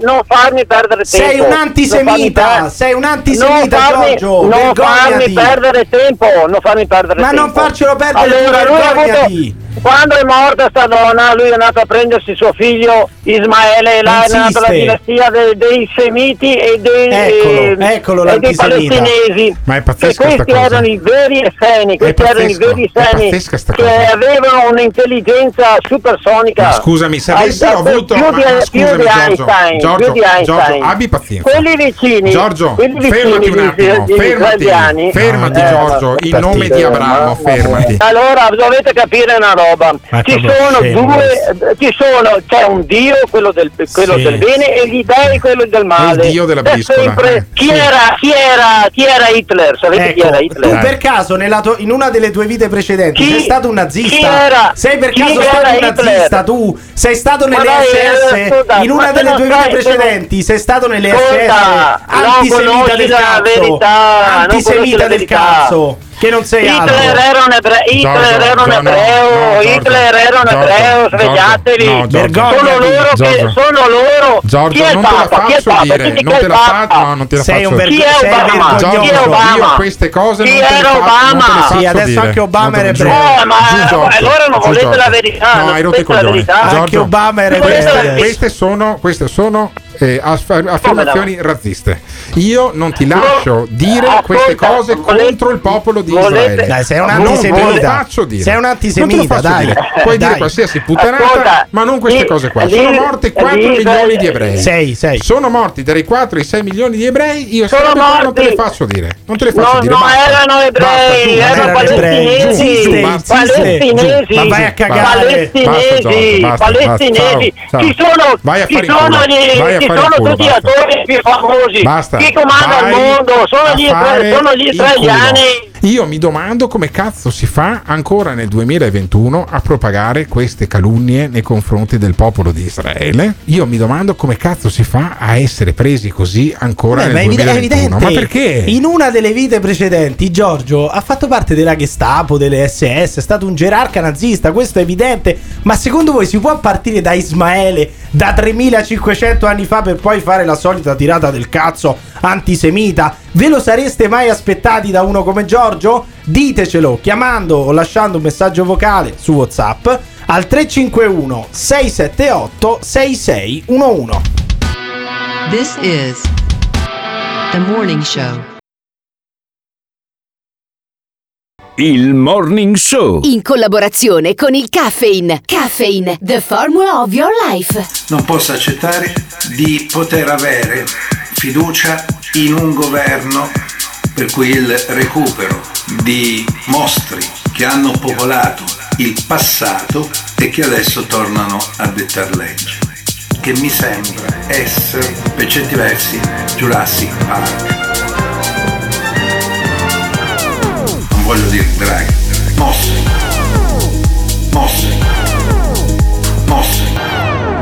Non farmi perdere tempo. Sei un antisemita. Sei un antisemita, Giorgio. Non farmi perdere tempo. Non farmi perdere tempo. Ma non farcelo perdere tempo. Allora, lui ha avuto quando è morta sta donna, lui è andato a prendersi suo figlio Ismaele e là è nata la dinastia dei, dei semiti e dei, eccolo, eh, eccolo e dei palestinesi. Ma è pazzesco. E questi erano i veri esseni, questi erano i veri esseni che avevano un'intelligenza supersonica. Ma scusami, se avessero avuto più di, scusami, più di Einstein, Giorgio, più di Einstein. Giorgio, abbi pazienza. Quelli vicini, Giorgio, quelli vicini fermati un attimo, di, fermati, fermati, fermati eh, Giorgio, in nome di Abramo, fermati. Allora dovete capire una roba roba. Ci sono due, eh, ci sono, c'è un dio, quello del, quello sì. del bene, e gli dei, quello del male. Il dio della briscola. Sempre, chi, sì. era, chi, era, chi, era, Hitler? Sapete ecco, chi era Hitler? Tu per caso, to- in una delle tue vite precedenti, chi, sei stato un nazista? Era, sei per caso stato un Hitler? nazista? Tu sei stato nelle nell'SS? Eh, in una delle tue vite precedenti, sei stato nell'SS? Antisemita del cazzo! Antisemita del cazzo! che non sei Hitler altro. Era un ebra- Hitler Giorgio, era un ebreo, no, Hitler era un ebreo, svegliatevi. No, Giorgio, sono loro che sono loro. Giorgio, chi è il Papa? Chi è il non te la faccio, no, non te la sei faccio. Un ver- chi è Obama? Giorgio, chi è Obama? queste cose chi non era fa- Obama? Non sì, adesso dire. anche Obama era ebreo. No, ma allora eh, non volete la verità. No, hai rotto i coglioni. Anche Obama era ebreo. Queste sono queste sono eh, affer- affermazioni razziste. Io non ti lascio dire Ascolta, queste cose volete, contro il popolo di volete, Israele. Dai, sei un antisemita. Non te lo faccio dire. Sei un antisemita, dai. Dire. Puoi dai. dire qualsiasi puttanata, Ascolta, ma non queste cose qua. Sono morti 4 milioni di ebrei. 6, 6. Sono morti dai 4 ai 6 milioni di ebrei. Io sono morti. non te le faccio dire. Non te le faccio no, dire. No, basta. erano ebrei, basta, erano ebrei. Palestinesi. Ma vai a cagare. Palestinesi. Palestinesi. Ci sono. Vai a fare vai a sono culo, tutti basta. attori più famosi. Basta. Chi comanda il Vai mondo? Sono gli, sono gli il culo. Io mi domando come cazzo si fa ancora nel 2021 a propagare queste calunnie nei confronti del popolo di Israele. Io mi domando come cazzo si fa a essere presi così ancora Beh, nel è evide- è 2021. evidente. Ma perché? In una delle vite precedenti, Giorgio ha fatto parte della Gestapo, delle SS, è stato un gerarca nazista, questo è evidente. Ma secondo voi si può partire da Ismaele da 3500 anni fa per poi fare la solita tirata del cazzo antisemita? Ve lo sareste mai aspettati da uno come Giorgio? Ditecelo chiamando o lasciando un messaggio vocale su WhatsApp al 351 678 6611. This is The Morning Show. Il Morning Show. In collaborazione con il Caffeine. Caffeine, the formula of your life. Non posso accettare di poter avere fiducia in un governo per cui il recupero di mostri che hanno popolato il passato e che adesso tornano a dettar legge. Che mi sembra essere, per certi versi, Jurassic Park. Non voglio dire. Mostri. Mostri. Mostri.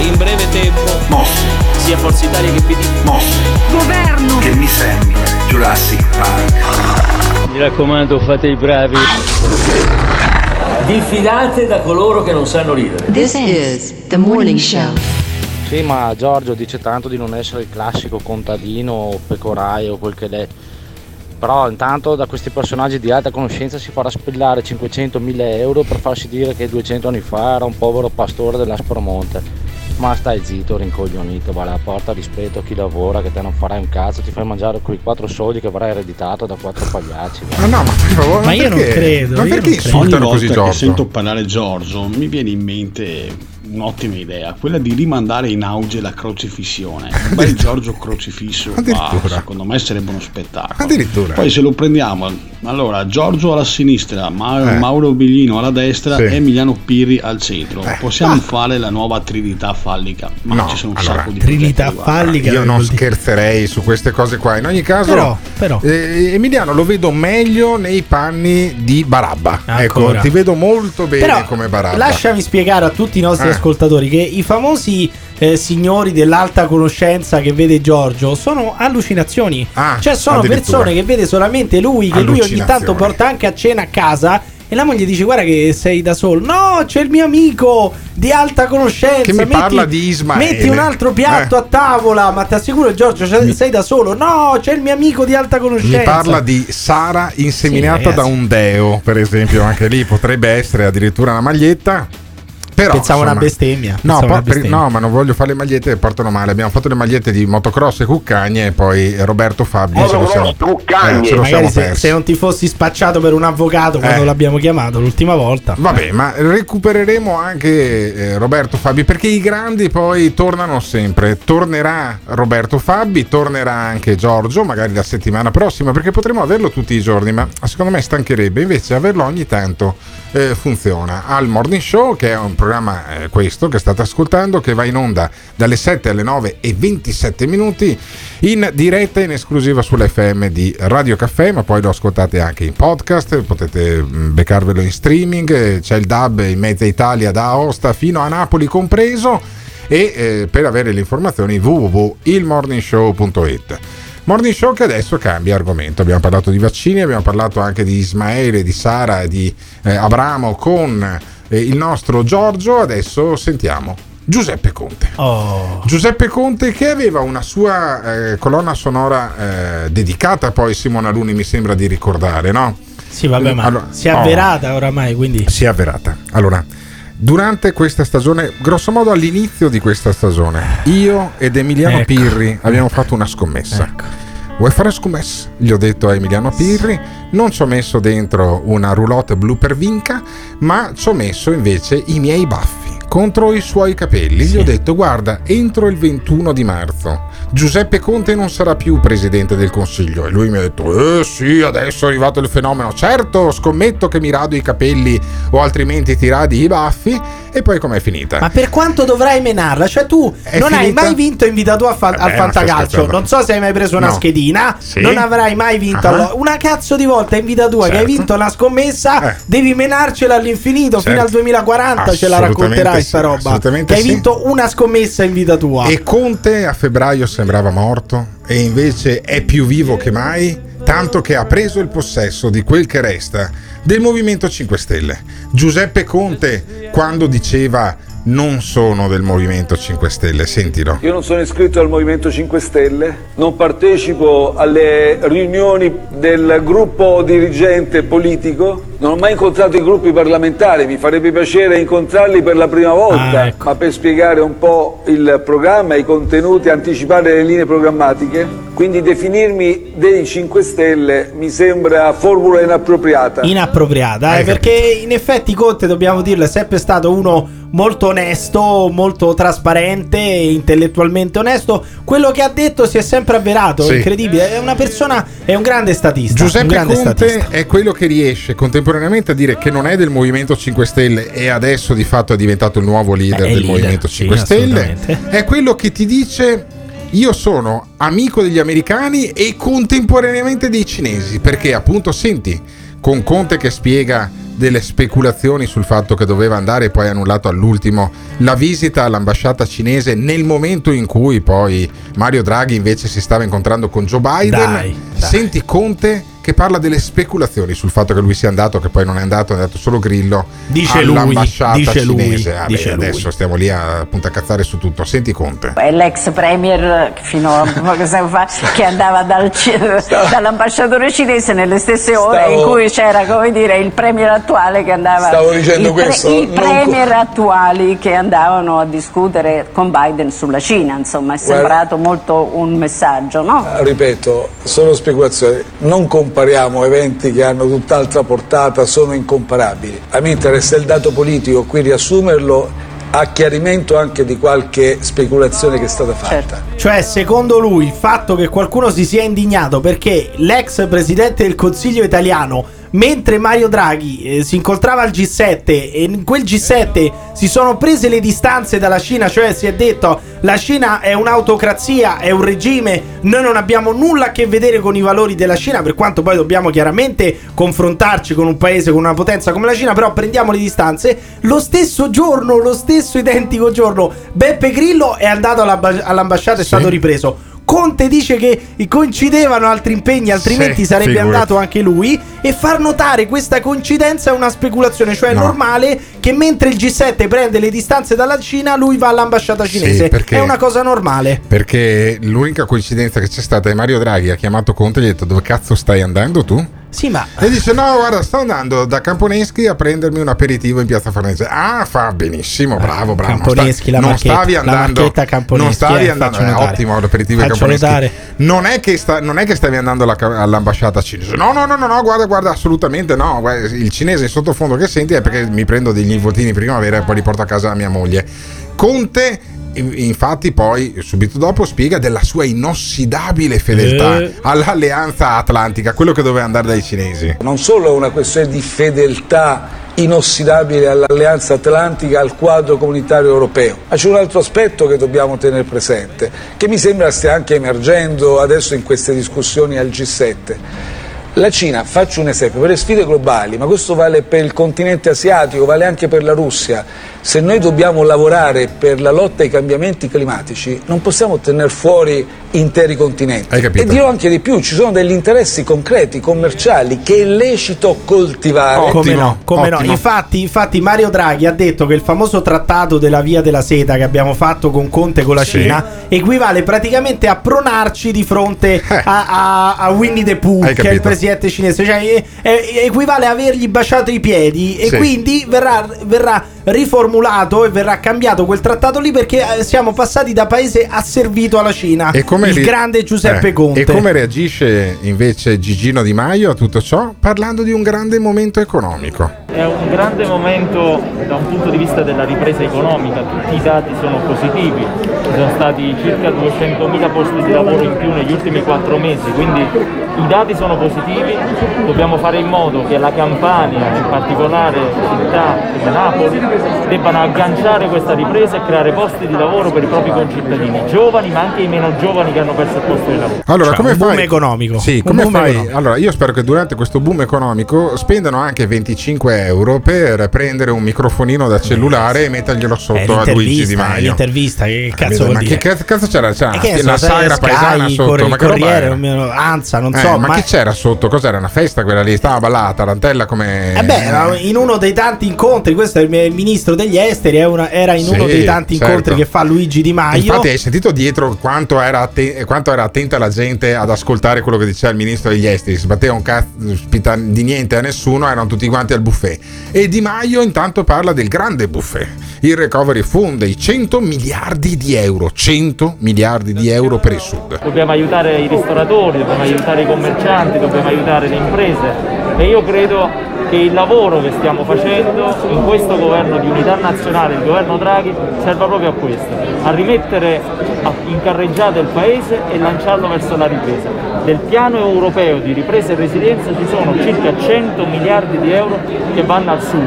In breve tempo, sia Forza Italia che PD. Governo. Che mi sembra Jurassic Park. Mi raccomando, fate i bravi. Diffidate da coloro che non sanno ridere. This is The Morning Show. Sì, ma Giorgio dice tanto di non essere il classico contadino o pecoraio o quel che è. Però intanto da questi personaggi di alta conoscenza si farà spillare 500.000 euro per farsi dire che 200 anni fa era un povero pastore dell'Aspromonte. Ma stai zitto, rincoglionito, va alla porta rispetto a chi lavora, che te non farai un cazzo, ti fai mangiare quei quattro soldi che avrai ereditato da quattro pagliacci. Ma no, ma per favore, Ma io non credo, Ma io perché non credo. insultano Ogni così volta che Giorgio? sento parlare Giorgio mi viene in mente un'ottima idea, quella di rimandare in auge la crocifissione. Un bel Giorgio crocifisso, Addirittura. secondo me sarebbe uno spettacolo. Addirittura. Poi se lo prendiamo, allora Giorgio alla sinistra, Ma- Eh. Mauro Biglino alla destra Sì. e Emiliano Pirri al centro. Possiamo Ah. fare la nuova trinità fallica, ma No, ci sono un allora, sacco di Trinità progetti, fallica. Io non scherzerei su queste cose qua. In ogni caso, Però, però. eh, Emiliano lo vedo meglio nei panni di Barabba. Ecco, Ancora. ti vedo molto bene Però come Barabba. lasciami spiegare a tutti i nostri Eh. ascoltatori che i famosi eh, signori dell'alta conoscenza che vede Giorgio sono allucinazioni. cioè sono Ah, persone che vede solamente lui, che lui ogni tanto porta anche a cena a casa. E la moglie dice: Guarda, che sei da solo. No, c'è il mio amico di alta conoscenza. Che mi parla di Ismaele. Metti un altro piatto Eh. a tavola. Ma ti assicuro, Giorgio, c'è- sei da solo. No, c'è il mio amico di alta conoscenza. Mi parla di Sara inseminata Sì, da un deo, per esempio, anche lì potrebbe essere addirittura una maglietta. Però, Pensavo una insomma, bestemmia. No, Pensavo po- una per- bestemmia. no, ma non voglio fare le magliette che portano male. Abbiamo fatto le magliette di motocross e cuccagne e poi Roberto Fabio ce lo siamo, eh, lo siamo Magari se, se non ti fossi spacciato per un avvocato quando Eh. l'abbiamo chiamato l'ultima volta. Vabbè, ma recupereremo anche eh, Roberto Fabi perché i grandi poi tornano sempre. Tornerà Roberto Fabi, tornerà anche Giorgio, magari la settimana prossima, perché potremo averlo tutti i giorni, ma secondo me stancherebbe. Invece averlo ogni tanto eh, funziona. Al Morning Show, che è un programma eh, questo che state ascoltando, che va in onda dalle 7 alle 9 e 27 minuti in diretta in esclusiva sull'FM di Radio Caffè, ma poi lo ascoltate anche in podcast, potete mm, beccarvelo in streaming, eh, c'è il DAB in mezza Italia da Aosta fino a Napoli compreso e eh, per avere le informazioni www.ilmorningshow.it. Morning Show che adesso cambia argomento. Abbiamo parlato di vaccini, abbiamo parlato anche di Ismaele, di Sara e di eh, Abramo con eh, il nostro Giorgio. Adesso sentiamo Giuseppe Conte. Oh. Giuseppe Conte che aveva una sua eh, colonna sonora eh, dedicata poi a Simona Luni, mi sembra di ricordare, no? Sì, vabbè, ma Allora, si è oh. avverata oramai, quindi. Si è avverata. Allora, Durante questa stagione, grosso modo all'inizio di questa stagione, io ed Emiliano Ecco. Pirri abbiamo fatto una scommessa. Vuoi fare scommessa? Gli ho detto a Emiliano Pirri, non ci ho messo dentro una roulotte blu per vinca, ma ci ho messo invece i miei baffi contro i suoi capelli. Gli ho detto, guarda, entro il 21 di marzo Giuseppe Conte non sarà più presidente del Consiglio. E lui mi ha detto, eh sì, adesso è arrivato il fenomeno. Certo, scommetto che mi rado i capelli o altrimenti ti radi i baffi. E poi com'è finita? Ma per quanto dovrai menarla? Cioè, tu È non hai finita? mai vinto in vita tua fa- Vabbè, al fantacalcio. Non so se hai mai preso una No. schedina. Sì. Non avrai mai vinto. Allo- Una cazzo di volta in vita tua che hai Certo. vinto una scommessa, devi menarcela all'infinito fino Certo. al 2040. Ce la racconterai sì, sta roba. Che hai sì. vinto una scommessa in vita tua. E Conte a febbraio sembrava morto e invece è più vivo che mai, tanto che ha preso il possesso di quel che resta del Movimento 5 Stelle. Giuseppe Conte quando diceva non sono del Movimento 5 Stelle, sentilo. Io non sono iscritto al Movimento 5 Stelle, non partecipo alle riunioni del gruppo dirigente politico, non ho mai incontrato i gruppi parlamentari, mi farebbe piacere incontrarli per la prima volta, Ah, ecco. ma per spiegare un po' il programma, i contenuti, anticipare le linee programmatiche, quindi definirmi dei 5 Stelle mi sembra formula inappropriata. Inappropriata, eh, perché in effetti Conte, dobbiamo dirlo, è sempre stato uno molto onesto, molto trasparente, intellettualmente onesto. Quello che ha detto si è sempre avverato, Sì. incredibile. È una persona, è un grande statista. un Giuseppe grande Conte statista. è quello che riesce contemporaneamente a dire che non è del Movimento 5 Stelle e adesso di fatto è diventato il nuovo leader il del leader, Movimento sì, 5 Stelle. assolutamente. È quello che ti dice io sono amico degli americani e contemporaneamente dei cinesi, perché appunto senti con Conte che spiega delle speculazioni sul fatto che doveva andare e poi annullato all'ultimo la visita all'ambasciata cinese nel momento in cui poi Mario Draghi invece si stava incontrando con Joe Biden. Dai, dai. Senti Conte che parla delle speculazioni sul fatto che lui sia andato, che poi non è andato, è andato solo Grillo Dice lui, all'ambasciata dice lui, cinese. Vabbè, dice lui. adesso stiamo lì a appunto a cazzare su tutto. Senti Conte. È l'ex premier fino a poco tempo fa che andava dal ci- dall'ambasciatore cinese nelle stesse ore Stavo- in cui c'era come dire il premier attuale che andava Stavo dicendo i, pre- questo, i non premier attuali che andavano a discutere con Biden sulla Cina insomma è sembrato molto un messaggio no? Ripeto, sono speculazioni, non compariamo eventi che hanno tutt'altra portata, sono incomparabili. A me interessa il dato politico, qui riassumerlo a chiarimento anche di qualche speculazione che è stata fatta. Cioè, secondo lui, il fatto che qualcuno si sia indignato perché l'ex presidente del Consiglio italiano, mentre Mario Draghi eh, si incontrava al G7 e in quel G7 si sono prese le distanze dalla Cina, cioè si è detto la Cina è un'autocrazia, è un regime, noi non abbiamo nulla a che vedere con i valori della Cina, per quanto poi dobbiamo chiaramente confrontarci con un paese, con una potenza come la Cina, però prendiamo le distanze. Lo stesso giorno, lo stesso identico giorno, Beppe Grillo è andato all'amba- all'ambasciata e è stato ripreso. Conte dice che coincidevano altri impegni, altrimenti Sì, sarebbe figurati. andato anche lui. E far notare questa coincidenza è una speculazione, cioè è No. normale che mentre il G7 prende le distanze dalla Cina, lui va all'ambasciata cinese. perché- È una cosa normale. Perché l'unica coincidenza che c'è stata è Mario Draghi ha chiamato Conte e gli ha detto dove cazzo stai andando tu? Sì, ma. E dice: No, guarda, sto andando da Camponeschi a prendermi un aperitivo in piazza Farnese. Ah, fa benissimo, bravo, bravo. Non sta- Camponeschi, la non stavi la andando. marchetta Camponeschi, non stavi eh, andando. notare. ottimo l'aperitivo Faccio Camponeschi. notare. Non è, che sta- non è che stavi andando alla- all'ambasciata cinese. No, no, no, no, no, guarda, guarda, assolutamente no. Il cinese in sottofondo che senti è perché mi prendo degli invotini primavera e poi li porto a casa a mia moglie. Conte. In- Infatti, poi subito dopo spiega della sua inossidabile fedeltà Eh. all'alleanza atlantica, quello che doveva andare dai cinesi. Non solo è una questione di fedeltà inossidabile all'Alleanza Atlantica, al quadro comunitario europeo, ma c'è un altro aspetto che dobbiamo tenere presente, che mi sembra stia anche emergendo adesso in queste discussioni al G7. La Cina, faccio un esempio, per le sfide globali, ma questo vale per il continente asiatico, vale anche per la Russia, se noi dobbiamo lavorare per la lotta ai cambiamenti climatici non possiamo tenere fuori interi continenti. Hai capito? E dirò anche di più, ci sono degli interessi concreti, commerciali, che è lecito coltivare. come no, come no. Infatti, infatti Mario Draghi ha detto che il famoso trattato della via della seta che abbiamo fatto con Conte con la Sì. Cina equivale praticamente a pronarci di fronte a, a- a Winnie the Pooh, Eh. Hai che è il presidente cinese. Cioè, eh, eh, equivale a avergli baciato i piedi e Sì. quindi verrà, verrà riformulato e verrà cambiato quel trattato lì perché eh, siamo passati da paese asservito alla Cina. E come il ri- grande Giuseppe eh, Conte. E come reagisce invece Gigino Di Maio a tutto ciò? Parlando di un grande momento economico. È un grande momento da un punto di vista della ripresa economica, tutti i dati sono positivi, ci sono stati circa 200.000 posti di lavoro in più negli ultimi quattro mesi, quindi i dati sono positivi, dobbiamo fare in modo che la Campania, in particolare città come Napoli, debbano agganciare questa ripresa e creare posti di lavoro per i propri concittadini, giovani ma anche i meno giovani che hanno perso il posto di lavoro. Allora, Cioè, come un boom fai? economico. Sì, Un come boom fai? economico. Allora, io spero che durante questo boom economico spendano anche 25 euro per prendere un microfonino da cellulare e metterglielo Eh, sotto a Luigi Di Maio. l'intervista, che cazzo Capito? vuol ma dire? che cazzo, c'era? C'era so, la sagra paesana sotto, Corri- ma che roba Corriere, era? almeno Anza, non Eh, so, ma, ma, che c'era sotto? Cos'era una festa quella lì? Stava ballata, tarantella come. Eh beh, era in uno dei tanti incontri, questo è il ministro degli esteri, è una- era in Sì, uno dei tanti certo. incontri che fa Luigi Di Maio. Infatti, hai sentito dietro quanto era, atten- quanto era attenta la gente ad ascoltare quello che diceva il ministro degli esteri? Si batteva un cazzo spita- di niente a nessuno, erano tutti quanti al buffet. E Di Maio intanto parla del grande buffet, il recovery fund, i 100 miliardi di euro. 100 miliardi di euro per il sud. Dobbiamo aiutare i ristoratori, dobbiamo aiutare i commercianti, dobbiamo aiutare le imprese. E io credo che il lavoro che stiamo facendo in questo governo di unità nazionale, il governo Draghi, serva proprio a questo, a rimettere in carreggiata il paese e lanciarlo verso la ripresa. Del piano europeo di ripresa e resilienza ci sono circa 100 miliardi di euro che vanno al sud,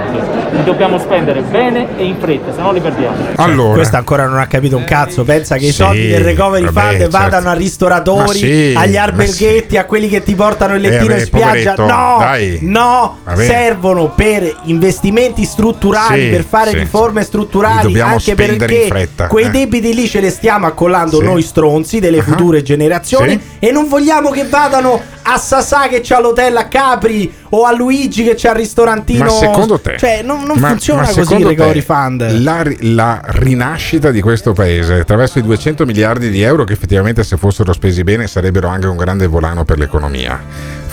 li dobbiamo spendere bene e in fretta, se no li perdiamo. Allora, Questo ancora non ha capito un cazzo. Pensa che i Sì, soldi del recovery vabbè, fund certo. vadano a ristoratori, sì, agli alberghetti, a quelli che ti portano il Eh, lettino vabbè, in spiaggia. poveretto, No, dai. no, Vabbè. Servono per investimenti strutturali, Sì, per fare sì, riforme Li strutturali. Anche perché quei eh. debiti lì ce li stiamo accollando Sì. noi stronzi delle Ah. future generazioni. Sì. E non vogliamo che vadano a Sasà che c'ha l'hotel a Capri o a Luigi che c'ha il ristorantino. Ma secondo te, Cioè, non, non ma- funziona ma così il recovery fund. La, la rinascita di questo paese attraverso i 200 miliardi di euro, che effettivamente se fossero spesi bene sarebbero anche un grande volano per l'economia,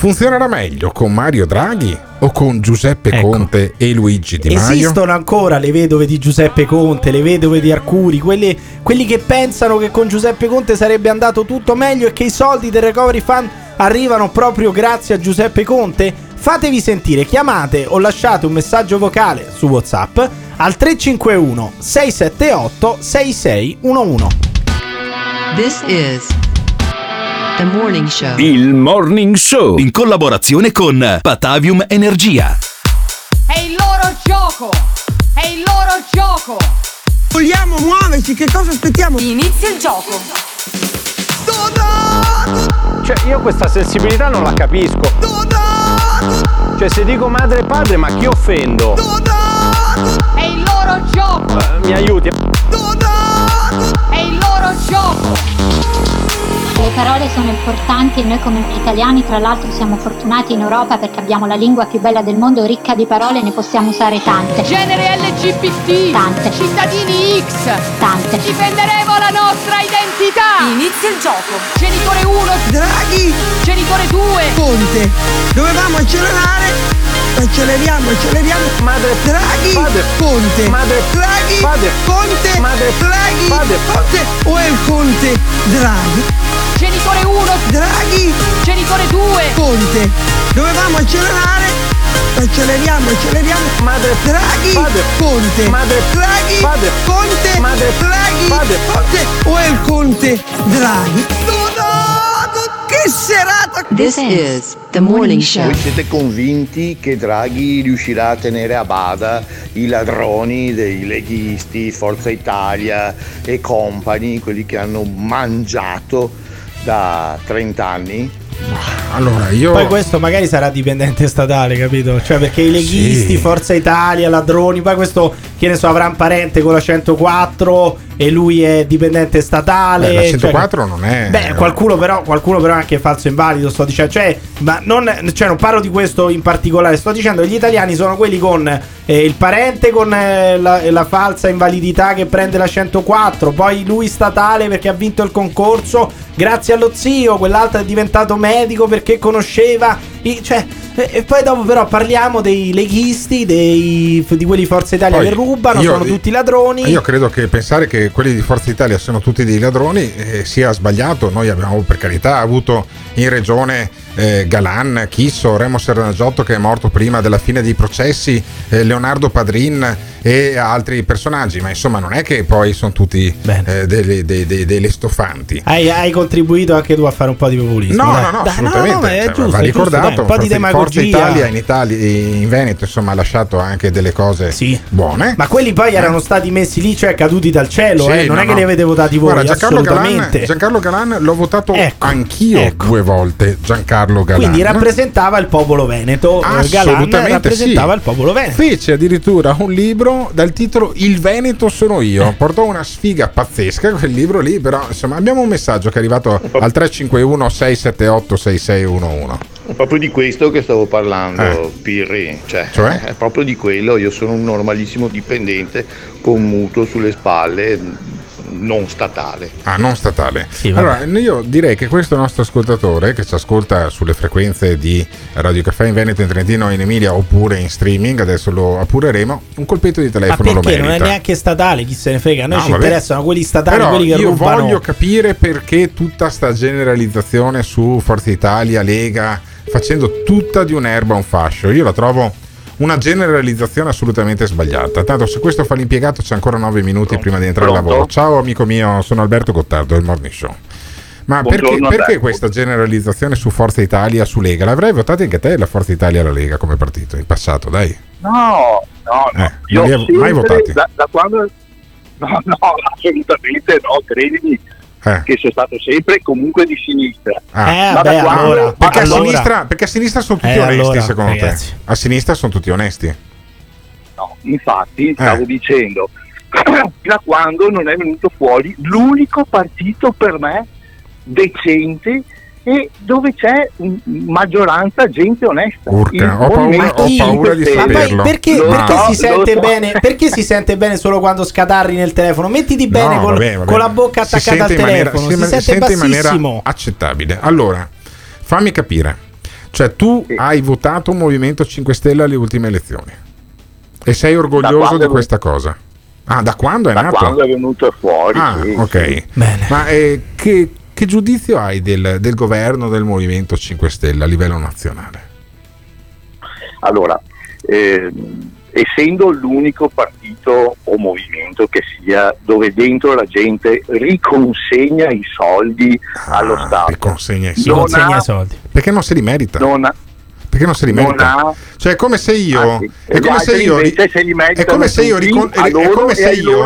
funzionerà meglio con Mario Draghi o con Giuseppe Ecco. Conte e Luigi Di Maio? Esistono ancora le vedove di Giuseppe Conte, le vedove di Arcuri, quelli, quelli che pensano che con Giuseppe Conte sarebbe andato tutto meglio e che i soldi del Recovery Fund arrivano proprio grazie a Giuseppe Conte? Fatevi sentire, chiamate o lasciate un messaggio vocale su WhatsApp al 351 678 6611. This is morning show. Il Morning Show. In collaborazione con Patavium Energia. È il loro gioco! È il loro gioco! Vogliamo muoverci, che cosa aspettiamo? Inizia il gioco! Cioè, io questa sensibilità non la capisco. Cioè, se dico madre e padre, ma chi offendo? È il loro gioco! Eh, mi aiuti? È il loro gioco! Le parole sono importanti e noi come italiani tra l'altro siamo fortunati in Europa perché abbiamo la lingua più bella del mondo, ricca di parole, ne possiamo usare tante. Genere LGBT! Tante. Cittadini X! Tante. Difenderemo la nostra identità! Inizia il gioco! Genitore 1! Draghi! Genitore 2! Conte! Dovevamo accelerare! Acceleriamo, acceleriamo! Madre Draghi! Padre. Conte! Madre Draghi! Padre. Conte! Madre Draghi! Padre. Conte! O è il Conte? Draghi! Genitore 1! Draghi! Genitore 2! Conte! Dovevamo accelerare! Acceleriamo, acceleriamo! Madre Draghi! Padre. Conte! Madre Draghi! Padre. Conte! Madre Draghi! Padre. Conte! O è il Conte? Draghi! Che serata! This is the morning show. Voi siete convinti che Draghi riuscirà a tenere a bada i ladroni dei leghisti, Forza Italia e compagni, quelli che hanno mangiato da 30 anni? Allora, io. Poi questo magari sarà dipendente statale, capito? Cioè perché i leghisti, Sì. Forza Italia, ladroni, poi questo, che ne so, avrà un parente con la 104 e lui è dipendente statale. Beh, la cioè- 104 non è. Beh, qualcuno però, qualcuno però è anche falso invalido, sto dicendo. Cioè, ma non, cioè, non parlo di questo in particolare, sto dicendo che gli italiani sono quelli con eh, il parente con eh, la, la falsa invalidità che prende la 104, poi lui statale perché ha vinto il concorso grazie allo zio, quell'altro è diventato medico perché conosceva... i- cioè, E, e poi dopo però parliamo dei leghisti, dei, di quelli di Forza Italia Poi che rubano, io- sono tutti ladroni. Io credo che pensare che quelli di Forza Italia siano tutti dei ladroni eh, sia sbagliato. Noi abbiamo per carità avuto in regione eh, Galan, Chisso, Remo Serragiotto che è morto prima della fine dei processi, eh, Leonardo Padrin e altri personaggi, ma insomma non è che poi sono tutti eh, delle, dei- dei- delle stofanti. Hai, hai contribuito anche tu a fare un po' di populismo. No, dai. no, no, Dai, assolutamente. ma è Cioè, giusto, va è giusto, ricordato. dai, un po' di Forza- Forza demagogia. Italia in Italia, in Veneto, insomma, ha lasciato anche delle cose buone. Ma quelli poi erano stati messi lì, cioè caduti dal cielo, Sì, eh, non no, è che no. li avete votati voi, Guarda, Giancarlo Galan. Giancarlo Galan l'ho votato anch'io ecco. due volte. Giancarlo Galan. Quindi rappresentava il popolo veneto. eh, Galan Assolutamente rappresentava sì. il popolo veneto. Fece addirittura un libro dal titolo Il Veneto sono io. Eh. Portò una sfiga pazzesca quel libro lì, però insomma abbiamo un messaggio che è arrivato al 351 678 6611. È proprio di questo che stavo parlando, Eh. Pirri. Cioè, Cioè? È proprio di quello. Io sono un normalissimo dipendente con un mutuo sulle spalle, non statale. Ah, non statale. vabbè. allora, io direi che questo nostro ascoltatore che ci ascolta sulle frequenze di Radio Caffè in Veneto, in Trentino e in Emilia oppure in streaming, adesso lo appureremo, un colpetto di Ma telefono lo perché non è neanche statale? Chi se ne frega? A noi No, ci vabbè. interessano quelli statali, Però quelli che io rubano. voglio capire perché tutta sta generalizzazione su Forza Italia, Lega, facendo tutta di un'erba un fascio. Io la trovo una generalizzazione assolutamente sbagliata. Tanto se questo fa l'impiegato c'è ancora 9 minuti prima di entrare al Pronto? lavoro. Ciao amico mio, sono Alberto Gottardo del Morning Show. Ma perché, perché questa generalizzazione su Forza Italia, su Lega? L'avrei votata anche te la Forza Italia e la Lega come partito in passato, dai. No, no, no. Eh, Io non li avevo mai votati. Da, da quando... No, no, assolutamente no, credimi. Eh. Che sei stato sempre comunque di sinistra. Ah. Eh, quando- allora. Perché, allora- a sinistra, perché a sinistra sono tutti Eh, onesti, allora, secondo ragazzi. te? A sinistra sono tutti onesti. No, infatti stavo Eh. dicendo, da quando non è venuto fuori l'unico partito per me decente e dove c'è maggioranza gente onesta. Urca, ho paura- ho paura di 5 Stelle. Ma poi saperlo. perché, Lo perché so, si so. bene? Perché si sente bene solo quando scatarri nel telefono? Mettiti bene No, col- vabbè, vabbè. con la bocca Si attaccata al maniera- telefono. si si, sente, sente in maniera accettabile. Allora, fammi capire. Cioè, tu hai votato un Movimento 5 Stelle alle ultime elezioni e sei orgoglioso di questa cosa. Ah, da quando è Da nato? quando è venuto fuori. Ah, sì, ok. sì. Ma eh, che, che giudizio hai del, del governo del Movimento 5 Stelle a livello nazionale? Allora, ehm, essendo l'unico partito o movimento che sia dove dentro la gente riconsegna i soldi allo Stato. Ah, Riconsegna i soldi. Ha- i soldi. Perché non se li merita? Non ha- Perché non se li merita? ha- Cioè, è come se io. Sì. È come se io. È come se io. ricon- è come se io.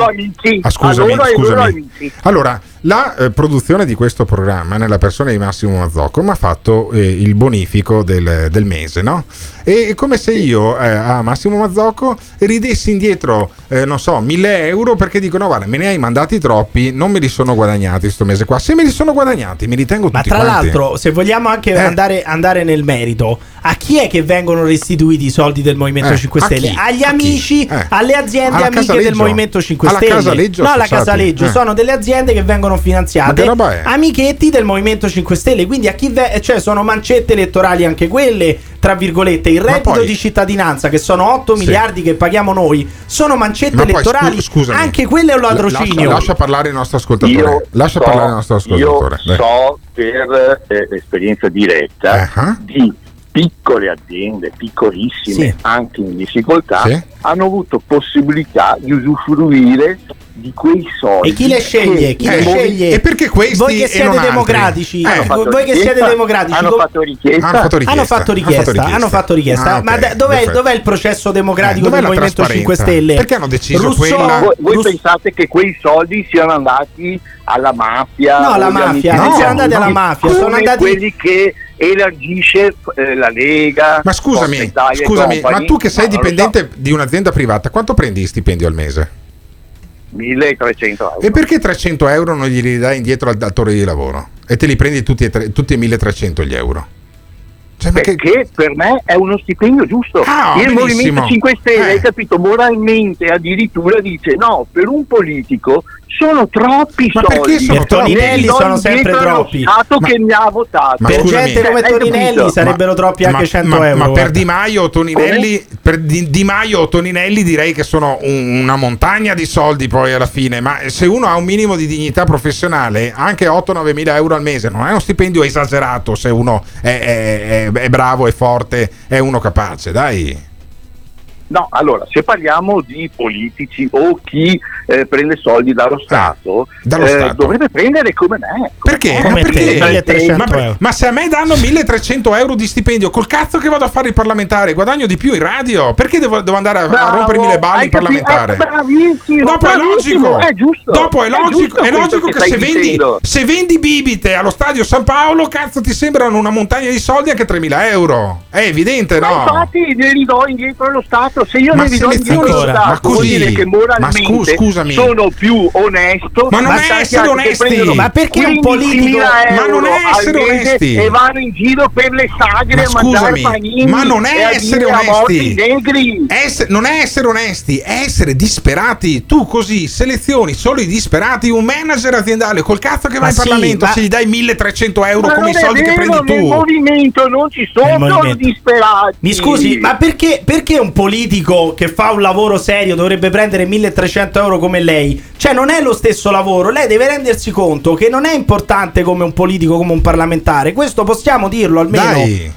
Ah, scusami, scusami. Allora, la eh, produzione di questo programma, nella persona di Massimo Mazzocco, mi ha fatto eh, il bonifico del, del mese, no? E è come se io eh, a Massimo Mazzocco ridessi indietro, eh, non so, mille euro perché dico: no, guarda, me ne hai mandati troppi, non me li sono guadagnati sto mese qua. Se me li sono guadagnati, me li tengo Ma tutti tra quanti. l'altro, se vogliamo anche Eh. andare, andare nel merito, a chi è che vengono restituiti i soldi del Movimento Eh, 5 a Stelle? Agli A amici, Eh. alle aziende Alla amiche Casaleggio? del Movimento 5 Alla Stelle. Casaleggio no, alla? Casaleggio, Eh. sono delle aziende che vengono Ma finanziate. Amichetti del Movimento 5 Stelle, quindi a chi ve- cioè sono mancette elettorali anche quelle, tra virgolette, il reddito poi- di cittadinanza che sono 8 Sì. miliardi che paghiamo noi, sono mancette Ma poi, elettorali, scu- scusami. anche quello è un La- ladrocinio. Lascia, lascia parlare il nostro ascoltatore. Io lascia so- parlare il nostro ascoltatore. Io dai. so per eh, esperienza diretta Ah. di piccole aziende, piccolissime, Sì. anche in difficoltà, Sì. hanno avuto possibilità di usufruire di quei soldi. E chi le sceglie? Chi che le sceglie? E perché questi Voi che siete democratici, Eh, Hanno fatto voi che richiesta, siete democratici, hanno fatto richiesta, Hanno fatto richiesta. hanno fatto richiesta, hanno fatto richiesta. Ah, ok, ma da- dov'è, dov'è il processo democratico Eh, del la Movimento 5 trasparenza? Stelle? Perché hanno deciso Rousseau- quella- voi, voi Rousseau- pensate che quei soldi siano andati alla mafia? No, alla mafia, non degli sono andati alla amici, mafia, come sono andati- quelli che elargisce eh, la Lega. Ma scusami, Italia scusami, ma tu che sei No, lo so, dipendente di un'azienda privata, quanto prendi di stipendio al mese? 1300 euro. E perché 300 euro non glieli dai indietro al datore di lavoro? E te li prendi tutti e, tre- tutti e 1300 gli euro? Cioè, ma che- Perché per me è uno stipendio giusto. Ah, Il benissimo. Movimento 5 Stelle, Eh. hai capito, moralmente addirittura dice no, per un politico sono troppi Ma soldi. perché sono Per? Toninelli sono sempre troppi. Stato Ma- che mi ha votato. Ma per scusami. gente come Toninelli sarebbero troppi anche ma, 100 ma- euro. ma per guarda. Di Maio o Toninelli, per di, Di Maio Toninelli direi che sono un- una montagna di soldi poi alla fine, ma se uno ha un minimo di dignità professionale, anche 8-9 mila euro al mese non è uno stipendio esagerato se uno è, è- è- è bravo, è forte, è uno capace, dai. No, allora, se parliamo di politici o chi eh, prende soldi dallo Stato, dallo eh, Stato. dovrebbe prendere come me. Perché? Come Ma, perché? te. Ma ma se a me danno 1300 euro di stipendio, col cazzo che vado a fare il parlamentare, guadagno di più in radio, perché devo, devo andare a, a Bravo, rompermi le balle in parlamentare? Eh, bravissimo, Dopo è logico, è giusto, dopo è è logico, è questo logico che che, se, vendi, se vendi bibite allo stadio San Paolo, cazzo ti sembrano una montagna di soldi anche 3000 euro. È evidente, Ma no? infatti ne ridò indietro allo Stato. Se io Ma ne ridò Ancora, Stato, ma vuol così- dire che ma moralmente scu- scusami. sono più onesto. Ma non è essere che onesti. Ma perché un 15.000 politico- ma non è essere onesti. E vanno in giro per le sagre Ma a mangiare scusami, panini. ma non è essere onesti. Ess- non è essere onesti, è essere disperati. Tu così selezioni solo i disperati, un manager aziendale col cazzo che va Ma in sì, Parlamento ma- se gli dai 1300 euro Ma come i soldi che vero, prendi nel tu. movimento non ci Nel sono movimento. disperati. Mi scusi, ma perché, perché un politico che fa un lavoro serio dovrebbe prendere 1300 euro come lei? Cioè, non è lo stesso lavoro. Lei deve rendersi conto che non è importante come un politico, come un parlamentare. Questo possiamo dirlo almeno. Dai.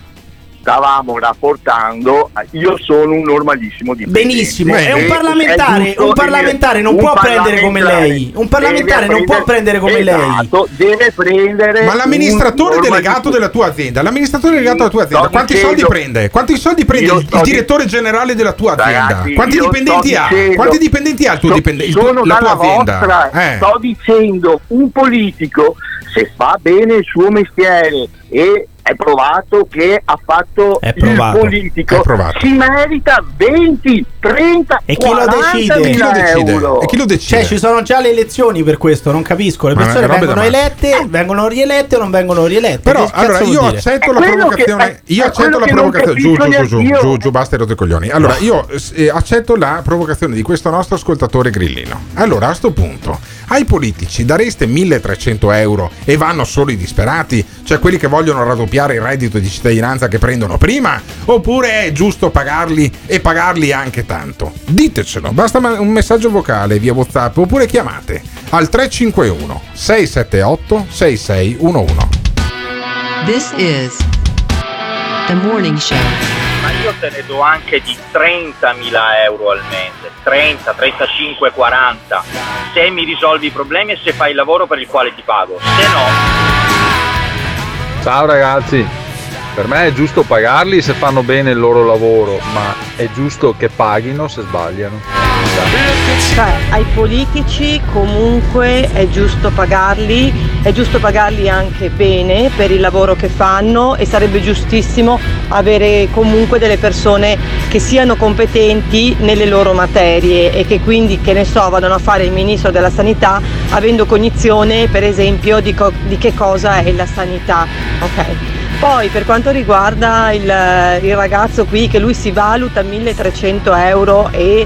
Stavamo rapportando, io sono un normalissimo di Benissimo, è un parlamentare, è un parlamentare non un può prendere come parlamentare lei. Un parlamentare non può prendere come lei. esatto, deve prendere Ma l'amministratore delegato della tua azienda, l'amministratore delegato della tua azienda, sto quanti dicendo- soldi prende? Quanti soldi prende il, il di- direttore generale della tua azienda? Ragazzi, Quanti dipendenti ha? dicendo- Quanti dipendenti ha il tuo, So- dipende- il tuo- sono la tua dalla azienda? vostra, Eh. sto dicendo un politico se fa bene il suo mestiere e è provato che ha fatto il provato, politico è provato. si merita 20, 30, E chi lo 40 decide? mila euro. E chi lo decide? Cioè, ci sono già le elezioni per questo, non capisco. Le persone è vengono elette, vengono rielette o non vengono rielette. Però allora io accetto È la provocazione. che- è- io è accetto la provocazione. Giù, giù, giù, giù, neanch'io. giù, giù, basta i rotti coglioni. Allora, io eh, accetto la provocazione di questo nostro ascoltatore grillino. Allora, a sto punto, ai politici dareste 1300 euro e vanno solo i disperati, cioè quelli che vogliono raddoppiare il reddito di cittadinanza che prendono prima, oppure è giusto pagarli e pagarli anche tanto? Ditecelo, basta un messaggio vocale via WhatsApp oppure chiamate al 351 678 6611. This is the morning show. Ma io te ne do anche di 30.000 euro al mese, 30, 35, 40, se mi risolvi i problemi e se fai il lavoro per il quale ti pago. Se no, Ciao ragazzi, per me è giusto pagarli se fanno bene il loro lavoro, ma è giusto che paghino se sbagliano. Cioè, ai politici comunque è giusto pagarli, è giusto pagarli anche bene per il lavoro che fanno e sarebbe giustissimo avere comunque delle persone che siano competenti nelle loro materie e che quindi, che ne so, vadano a fare il ministro della sanità avendo cognizione per esempio di, co- di che cosa è la sanità. Ok. Poi per quanto riguarda il, il ragazzo qui che lui si valuta 1300 euro e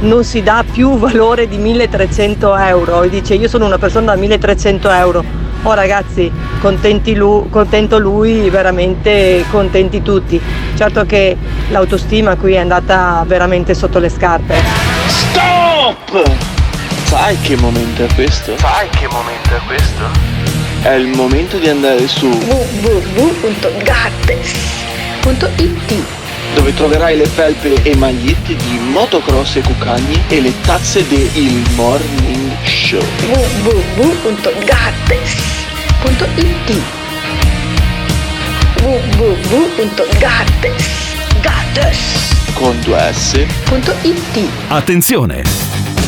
non si dà più valore di 1300 euro e dice io sono una persona da 1300 euro. Oh ragazzi, contenti lui, contento lui, veramente contenti tutti. Certo che l'autostima qui è andata veramente sotto le scarpe. Stop! Sai che momento è questo? Sai che momento è questo? È il momento di andare su www.gattes.it dove troverai le felpe e magliette di motocross e cucagni e le tazze del Il Morning Show. www.gattes.it www.gattes.it Con due S. Attenzione!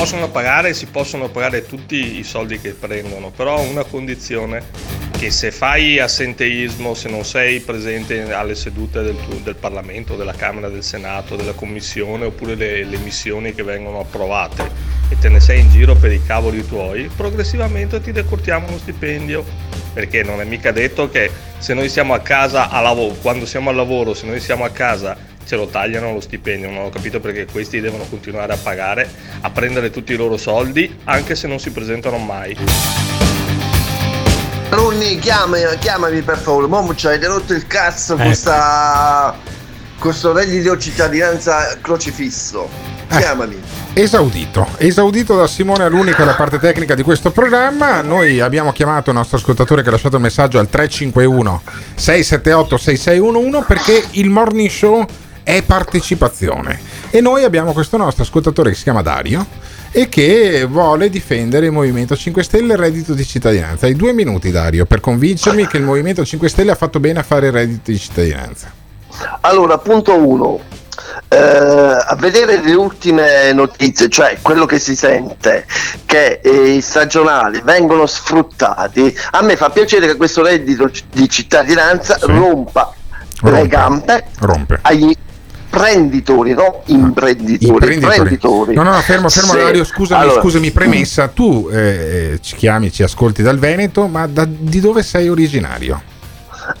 Possono pagare, si possono pagare tutti i soldi che prendono, però una condizione che se fai assenteismo, se non sei presente alle sedute del, del Parlamento, della Camera, del Senato, della Commissione oppure le, le missioni che vengono approvate e te ne sei in giro per i cavoli tuoi, progressivamente ti decurtiamo uno stipendio. Perché non è mica detto che se noi siamo a casa a lavoro, quando siamo al lavoro, se noi siamo a casa ce lo tagliano lo stipendio, non ho capito perché questi devono continuare a pagare, a prendere tutti i loro soldi, anche se non si presentano mai. Runni, chiamami, chiamami per favore. Mo' ci avete rotto il cazzo Ecco. sta- questo reddito cittadinanza crocifisso. Eh. Chiamami. Esaudito, esaudito da Simone Aluni che è la parte tecnica di questo programma. Noi abbiamo chiamato il nostro ascoltatore che ha lasciato il messaggio al 351 678 6611 perché il morning show è partecipazione. E noi abbiamo questo nostro ascoltatore che si chiama Dario e che vuole difendere il Movimento 5 Stelle e il reddito di cittadinanza. Hai due minuti Dario per convincermi che il Movimento 5 Stelle ha fatto bene a fare il reddito di cittadinanza. Allora, punto uno. Eh, a vedere le ultime notizie, cioè quello che si sente che eh, i stagionali vengono sfruttati, a me fa piacere che questo reddito di cittadinanza rompa le Rompe. gambe Rompe. agli prenditori, no imprenditori, imprenditori. No, no, no, fermo, fermo, Sì. Dario, scusami, Allora, scusami, premessa, tu eh, eh, ci chiami, ci ascolti dal Veneto, ma da- di dove sei originario?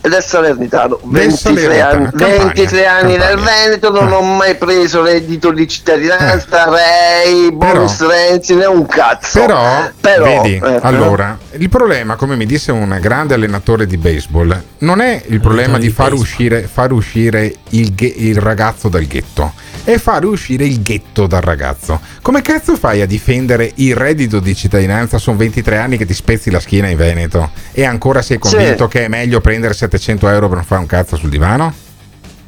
Del Salernitano, Del 23 Salernitano, anni, Campania, 23 anni nel. Veneto, non ho mai preso reddito di cittadinanza, Rei, Boris Renzi, né un cazzo. Però, Però, vedi, eh, allora, il problema, come mi disse un grande allenatore di baseball, non è il problema di far uscire, far uscire il, ghe- il ragazzo dal ghetto, è far uscire il ghetto dal ragazzo. Come cazzo fai a difendere il reddito di cittadinanza? Sono 23 anni che ti spezzi la schiena in Veneto e ancora sei convinto Sì. che è meglio prendere 700 euro per non fare un cazzo sul divano?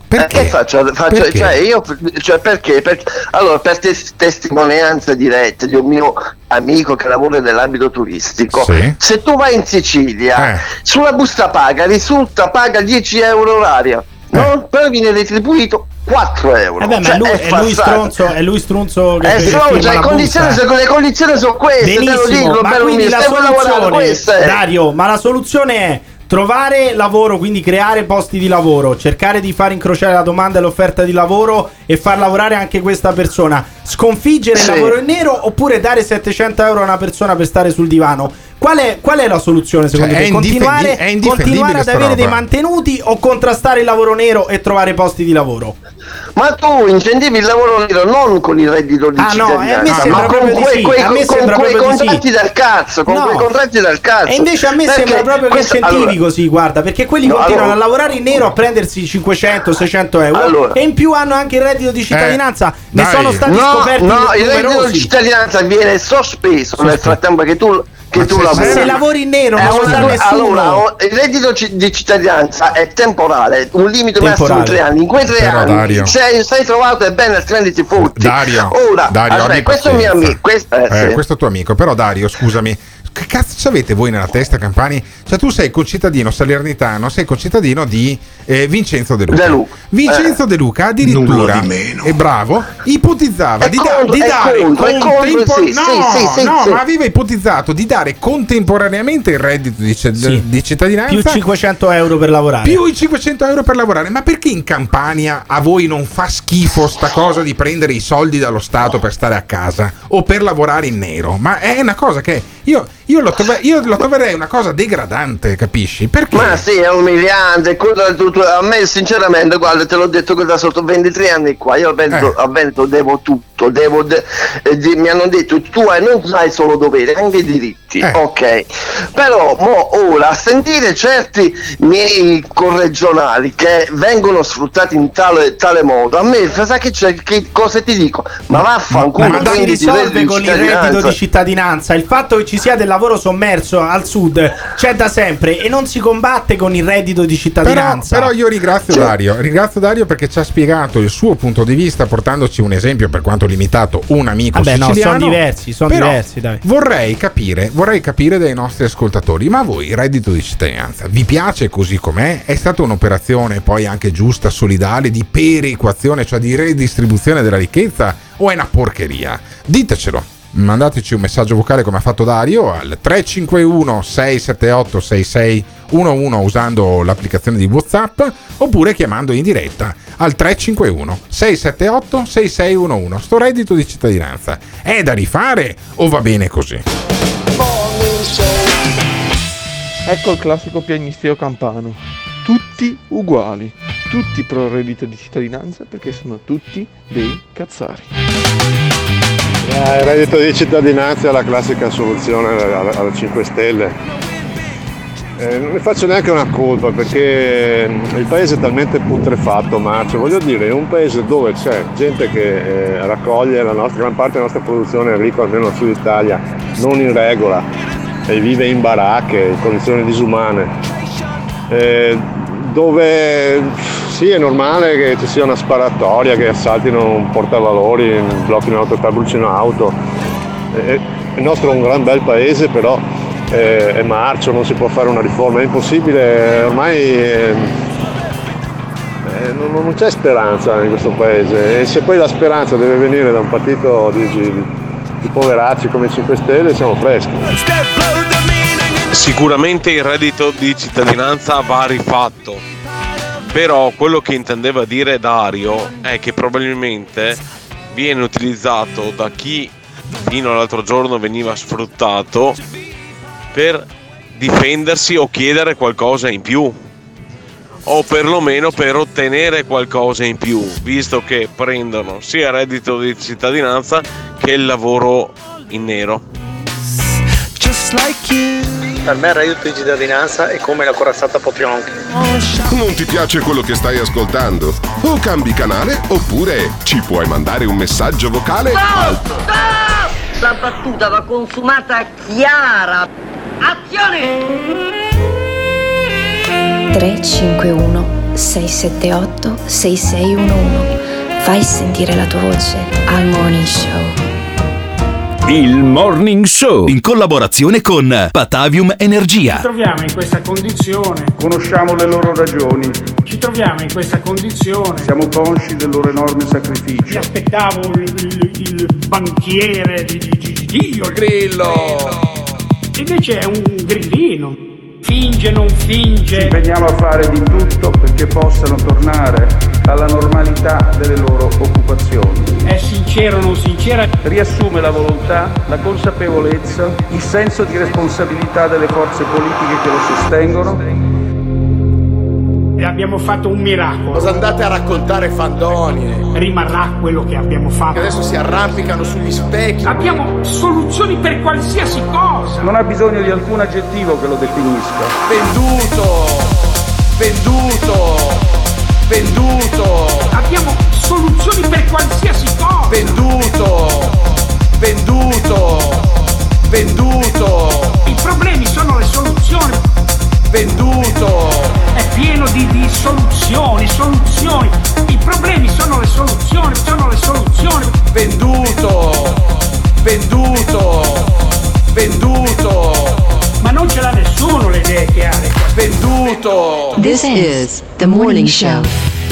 Perché? Eh, faccio, faccio- Perché? Cioè, io, cioè, perché? Perché- Allora, per tes- testimonianza diretta di un mio amico che lavora nell'ambito turistico, Sì. se tu vai in Sicilia, Eh. sulla busta paga risulta paga 10 euro oraria, no? però viene retribuito 4 euro. Eh beh, ma Cioè, lui, è è, lui stronzo, è lui che, Eh, che stronzo, firma le, condizioni, sono- le condizioni sono queste, te lo Benissimo, dico, ma bello mio, la soluzione. Dario, ma la soluzione è trovare lavoro, quindi creare posti di lavoro, cercare di far incrociare la domanda e l'offerta di lavoro e far lavorare anche questa persona, sconfiggere Sì. il lavoro in nero oppure dare 700 euro a una persona per stare sul divano. Qual è, qual è la soluzione secondo Cioè, te? è Continuare, è continuare ad avere dei roba. mantenuti o contrastare il lavoro nero e trovare posti di lavoro? Ma tu incentivi il lavoro nero non con il reddito di Ah, no, cittadinanza, a me sembra ma con quei, sì, quei- a me con sembra quei di sì. contratti dal cazzo, con No. quei contratti dal cazzo. E invece a me Perché sembra proprio questo- che incentivi allora- così, guarda, perché quelli No, continuano allora- a lavorare in nero a prendersi 500-600 euro Allora- e in più hanno anche il reddito di cittadinanza. ne Dai. sono stati no, scoperti no, il reddito di cittadinanza viene sospeso nel frattempo che tu, che tu se- lavori. se lavori in nero È non lo sa. Allora, o- il reddito di cittadinanza è temporale, un limite massimo Temporale. di tre anni. In quei tre Però, anni Dario. sei, sei trovato e bene, altrimenti ti fotti. Dario, Ora, Dario, aspetta, questo è mio amico. Questo, eh, Eh, sì. questo è tuo amico, però Dario, scusami, che cazzo ci avete voi nella testa, Campani? Cioè, tu sei concittadino salernitano, sei concittadino di eh, Vincenzo De Luca. De Luca. Vincenzo De Luca addirittura, è bravo, ipotizzava È di, da- contro- di dare contro, contempo- sì, no, sì, sì, sì, no, sì. ma aveva ipotizzato di dare contemporaneamente il reddito di, ci- di cittadinanza più 500 euro per lavorare. più i 500 euro per lavorare. Ma perché in Campania a voi non fa schifo sta cosa di prendere i soldi dallo Stato per stare a casa o per lavorare in nero? Ma è una cosa che io, io, lo, trova- io lo troverei una cosa degradante, capisci? Perché? Ma sì, è umiliante. a me, sinceramente, guarda, te l'ho detto che da sotto 23 anni qua. Io Veneto, Eh. devo tutto. Devo de- eh, mi hanno detto tu hai, non hai solo doveri, anche diritti. Eh. Ok. Però, mo, ora, a sentire certi miei corregionali che vengono sfruttati in tale, tale modo, a me, sai che, c'è, che cosa ti dico? Ma vaffanculo, Ma non si prenditi il risolve con il reddito di cittadinanza. Il fatto che ci sia del lavoro sommerso al sud c'è da sempre e non si combatte con il reddito di Però, cittadinanza. però io ringrazio Cioè- Dario, ringrazio Dario perché ci ha spiegato il suo punto di vista portandoci un esempio per quanto limitato, un amico Vabbè, no, siciliano. sono diversi, sono Però diversi, dai. Vorrei capire, vorrei capire dai nostri ascoltatori, ma a voi il reddito di cittadinanza vi piace così com'è? È stata un'operazione poi anche giusta, solidale, di perequazione, cioè di redistribuzione della ricchezza o è una porcheria? Ditecelo. Mandateci un messaggio vocale come ha fatto Dario al 351 678 6611 usando l'applicazione di WhatsApp oppure chiamando in diretta al 351 678 6611. Sto reddito di cittadinanza è da rifare o va bene così? Ecco il classico piagnisteo campano. Tutti uguali, tutti pro reddito di cittadinanza perché sono tutti dei cazzari. Eh, il reddito di cittadinanza è la classica soluzione alla 5 Stelle. Eh, non ne faccio neanche una colpa perché mm, il paese è talmente putrefatto, Marcio. Voglio dire, è un paese dove c'è gente che eh, raccoglie la nostra, gran parte della nostra produzione agricola, almeno nel sud Italia, non in regola e vive in baracche, in condizioni disumane. Eh, dove sì è normale che ci sia una sparatoria, che assaltino un portavalori, blocchino l'auto, brucino auto. Eh, il nostro è un gran bel paese, però eh, è marcio, non si può fare una riforma, è impossibile, ormai eh, eh, non, c'è speranza in questo paese e se poi la speranza deve venire da un partito di, di- di poveracci come i 5 Stelle siamo freschi. Sicuramente il reddito di cittadinanza va rifatto, però quello che intendeva dire Dario è che probabilmente viene utilizzato da chi fino all'altro giorno veniva sfruttato per difendersi o chiedere qualcosa in più o perlomeno per ottenere qualcosa in più, visto che prendono sia il reddito di cittadinanza che il lavoro in nero. Per me il reddito di cittadinanza è come la corazzata Popionchi. Non ti piace quello che stai ascoltando? O cambi canale oppure ci puoi mandare un messaggio vocale al La battuta va consumata chiara. Azione! 351 678 6611. Fai sentire la tua voce al Morning Show. Il Morning Show. In collaborazione con Patavium Energia. Ci troviamo in questa condizione. Conosciamo le loro ragioni. Ci troviamo in questa condizione. Siamo consci del loro enorme sacrificio. Mi aspettavo il, il- il banchiere di, di, di- di Dio. Il grillo. Invece è un grillino. Finge, non finge. Ci impegniamo a fare di tutto perché possano tornare alla normalità delle loro occupazioni. È sincero o non sincera? Riassume la volontà, la consapevolezza, il senso di responsabilità delle forze politiche che lo sostengono. E abbiamo fatto un miracolo. Cosa andate a raccontare fandonie? Rimarrà quello che abbiamo fatto. Che adesso si arrampicano sugli specchi. Abbiamo soluzioni per qualsiasi cosa. Non ha bisogno di alcun aggettivo che lo definisca. Venduto! Venduto! Venduto! Abbiamo soluzioni per qualsiasi cosa. Venduto! Venduto! Venduto! Pieno di, di soluzioni, soluzioni. I problemi sono le soluzioni, sono le soluzioni. Venduto! Venduto! Venduto! Ma non ce l'ha nessuno le idee chiare. Venduto! This is the morning show.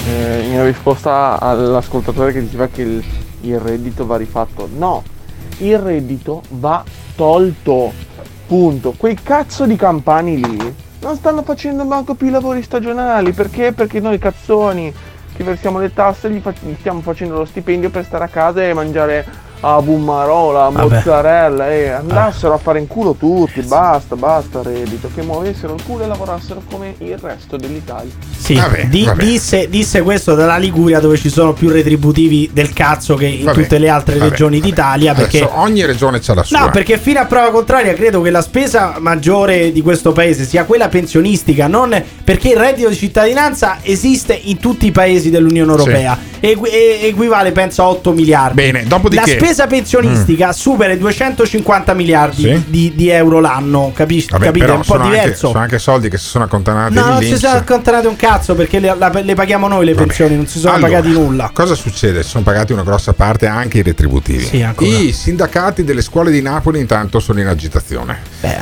Eh, in risposta all'ascoltatore che diceva che il, il reddito va rifatto, no, il reddito va tolto. Punto. Quei cazzo di campani lì non stanno facendo manco più i lavori stagionali. Perché? Perché noi cazzoni che versiamo le tasse gli, fa- gli stiamo facendo lo stipendio per stare a casa e mangiare a bummarola, Vabbè. mozzarella e andassero a fare in culo tutti, basta, basta reddito, che muovessero il culo e lavorassero come il resto dell'Italia. Sì, di- Disse, disse questo dalla Liguria dove ci sono più retributivi del cazzo che in Vabbè, tutte le altre vabbè, regioni d'Italia. Perché Adesso ogni regione c'ha la sua. No, perché fino a prova contraria credo che la spesa maggiore di questo paese sia quella pensionistica, non perché il reddito di cittadinanza esiste in tutti i paesi dell'Unione Europea equ- equivale penso a 8 miliardi. Bene, dopodiché- La spesa pensionistica supera i 250 miliardi Sì. di, di euro l'anno, capisci? Vabbè, capite? È un po' sono anche, diverso. sono anche soldi che si sono accantonati No, non si sono accantonati un cazzo perché le, la- le paghiamo noi le pensioni, non si sono Allora, pagati nulla. Cosa succede? Si sono pagati una grossa parte anche i retributivi. Sì. I sindacati delle scuole di Napoli intanto sono in agitazione.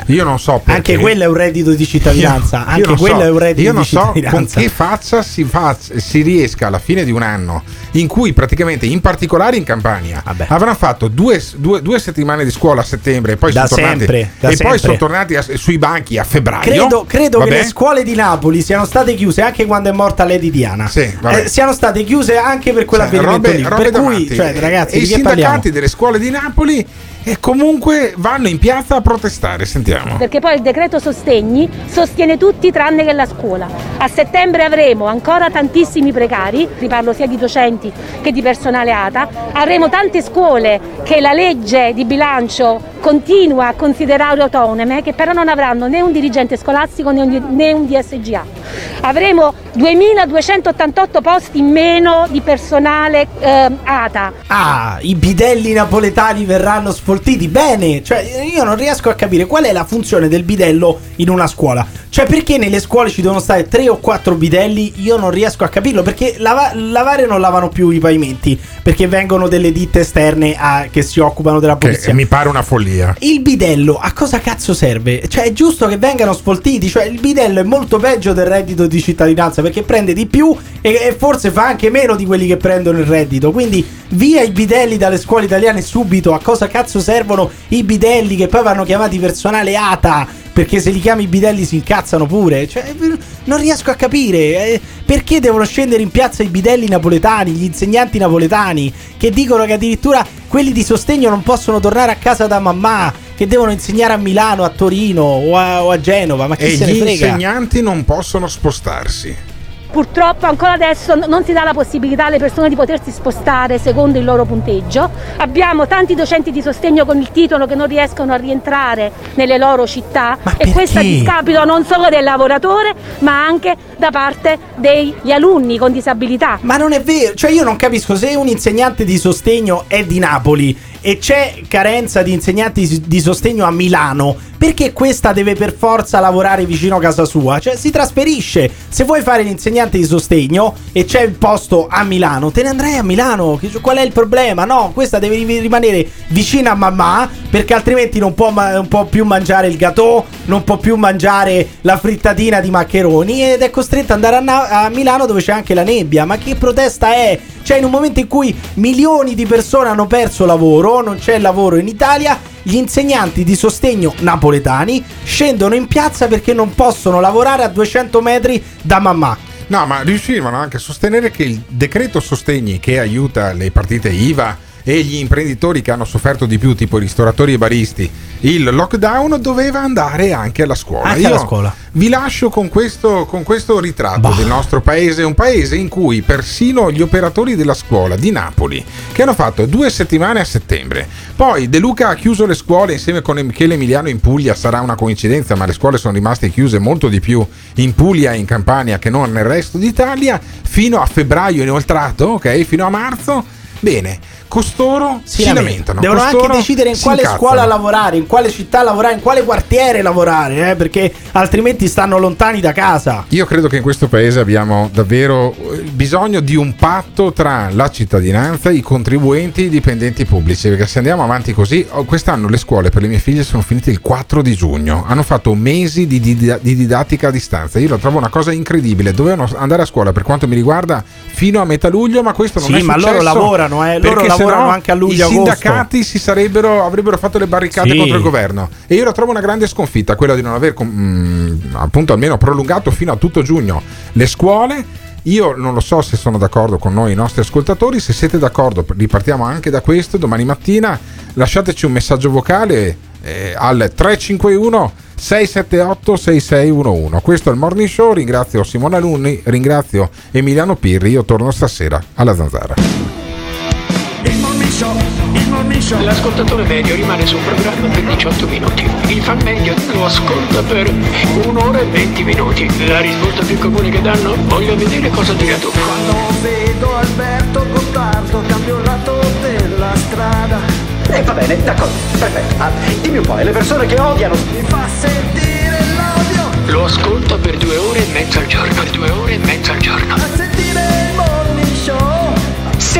Io non so perché. Anche quello è un reddito di cittadinanza. Io- io anche non quello so- è un reddito Io non di so con cittadinanza. che faccia si, fa- si riesca alla fine di un anno in cui praticamente, in particolare in Campania, avranno fatto due, due- due settimane di scuola a settembre e poi Da sono tornati, sempre, da e sempre. poi sono tornati a- sui banchi a febbraio. Credo, credo che Vabbè? le scuole di Napoli siano state chiuse anche quando è morta Lady Diana. Sì, vabbè. Eh, siano state chiuse anche per quell'avvenimento robe, lì. robe per davanti. cui, cioè, ragazzi, e i sindacati parliamo? delle scuole di Napoli e comunque vanno in piazza a protestare. Sentiamo. Perché poi il decreto sostegni sostiene tutti tranne che la scuola. A settembre avremo ancora tantissimi precari, riparlo sia di docenti che di personale ATA, avremo tante scuole che la legge di bilancio continua a considerare autonome, che però non avranno né un dirigente scolastico né un, né un DSGA. Avremo 2288 posti in meno di personale eh, ATA. Ah, i bidelli napoletani verranno sfoltiti. Bene, cioè io non riesco a capire qual è la funzione del bidello in una scuola. Cioè, perché nelle scuole ci devono stare tre o quattro bidelli? Io non riesco a capirlo. Perché lava- lavare non lavano più i pavimenti. Perché vengono delle ditte esterne a- che si occupano della pulizia. mi pare una follia. Il bidello a cosa cazzo serve? Cioè è giusto che vengano sfoltiti, cioè il bidello è molto peggio del reddito di cittadinanza perché prende di più e, e forse fa anche meno di quelli che prendono il reddito. Quindi via i bidelli dalle scuole italiane subito, a cosa cazzo servono i bidelli che poi vanno chiamati personale ATA? Perché se li chiami bidelli si incazzano pure. Cioè, non riesco a capire eh, perché devono scendere in piazza i bidelli napoletani, gli insegnanti napoletani, che dicono che addirittura quelli di sostegno non possono tornare a casa da mamma, che devono insegnare a Milano, a Torino o a, o a Genova. Ma chi E se ne gli frega? insegnanti non possono spostarsi. Purtroppo ancora adesso non si dà la possibilità alle persone di potersi spostare secondo il loro punteggio. Abbiamo tanti docenti di sostegno con il titolo che non riescono a rientrare nelle loro città e questo a discapito non solo del lavoratore ma anche da parte degli alunni con disabilità. Ma non è vero, cioè io non capisco se un insegnante di sostegno è di Napoli e c'è carenza di insegnanti di- sostegno a Milano, perché questa deve per forza lavorare vicino a casa sua? Cioè si trasferisce. Se vuoi fare l'insegnante di sostegno e c'è il posto a Milano, te ne andrai a Milano. Qual è il problema? No, questa deve ri- rimanere vicina a mamma perché altrimenti non può, non può più mangiare il gâteau, non può più mangiare la frittatina di maccheroni ed è costretta ad andare a, Na- a Milano dove c'è anche la nebbia. Ma che protesta è? Cioè in un momento in cui milioni di persone hanno perso lavoro, non c'è lavoro in Italia, gli insegnanti di sostegno napoletani scendono in piazza perché non possono lavorare a 200 metri da mamma. No, ma riuscivano anche a sostenere che il decreto sostegni che aiuta le partite IVA e gli imprenditori che hanno sofferto di più, tipo i ristoratori e baristi, il lockdown doveva andare anche alla scuola. Anche alla scuola. Vi lascio con questo, con questo ritratto del nostro paese, un paese in cui persino gli operatori della scuola di Napoli, che hanno fatto due settimane a settembre, poi De Luca ha chiuso le scuole insieme con Michele Emiliano in Puglia, sarà una coincidenza, ma le scuole sono rimaste chiuse molto di più in Puglia e in Campania che non nel resto d'Italia, fino a febbraio inoltrato, ok, fino a marzo. Bene, costoro si, lamentano. Devono anche decidere in si quale incazzano. scuola lavorare, in quale città lavorare, in quale quartiere lavorare, eh, perché altrimenti stanno lontani da casa. Io credo che in questo paese abbiamo davvero eh, bisogno di un patto tra la cittadinanza, i contribuenti e i dipendenti pubblici, perché se andiamo avanti così, oh, quest'anno le scuole per le mie figlie sono finite il 4 di giugno, hanno fatto mesi di, di- di didattica a distanza, io lo trovo una cosa incredibile, dovevano andare a scuola per quanto mi riguarda fino a metà luglio, ma questo non Sì, è ma successo. loro lavorano, eh, loro perché lavorano sennò anche a luglio, I agosto. sindacati si sarebbero, avrebbero fatto le barricate Sì. contro il governo e io la trovo una grande sconfitta quella di non aver com- mm, appunto almeno prolungato fino a tutto giugno le scuole io non lo so se sono d'accordo con noi i nostri ascoltatori se siete d'accordo ripartiamo anche da questo domani mattina lasciateci un messaggio vocale eh, al 351 678 6611 questo è il morning show ringrazio Simone Alunni ringrazio Emiliano Pirri io torno stasera alla Zanzara Il show, il show. L'ascoltatore medio rimane sul programma per 18 minuti. Il fan medio lo ascolta per un'ora e 20 minuti. La risposta più comune che danno? Voglio vedere cosa dirà tu. Quando vedo Alberto Gottardo, cambio il lato della strada E va bene, d'accordo, perfetto. Ah, dimmi un po', le persone che odiano. Mi fa sentire l'odio Lo ascolto per due ore e mezza al giorno. Per due ore e mezza al giorno. A sentire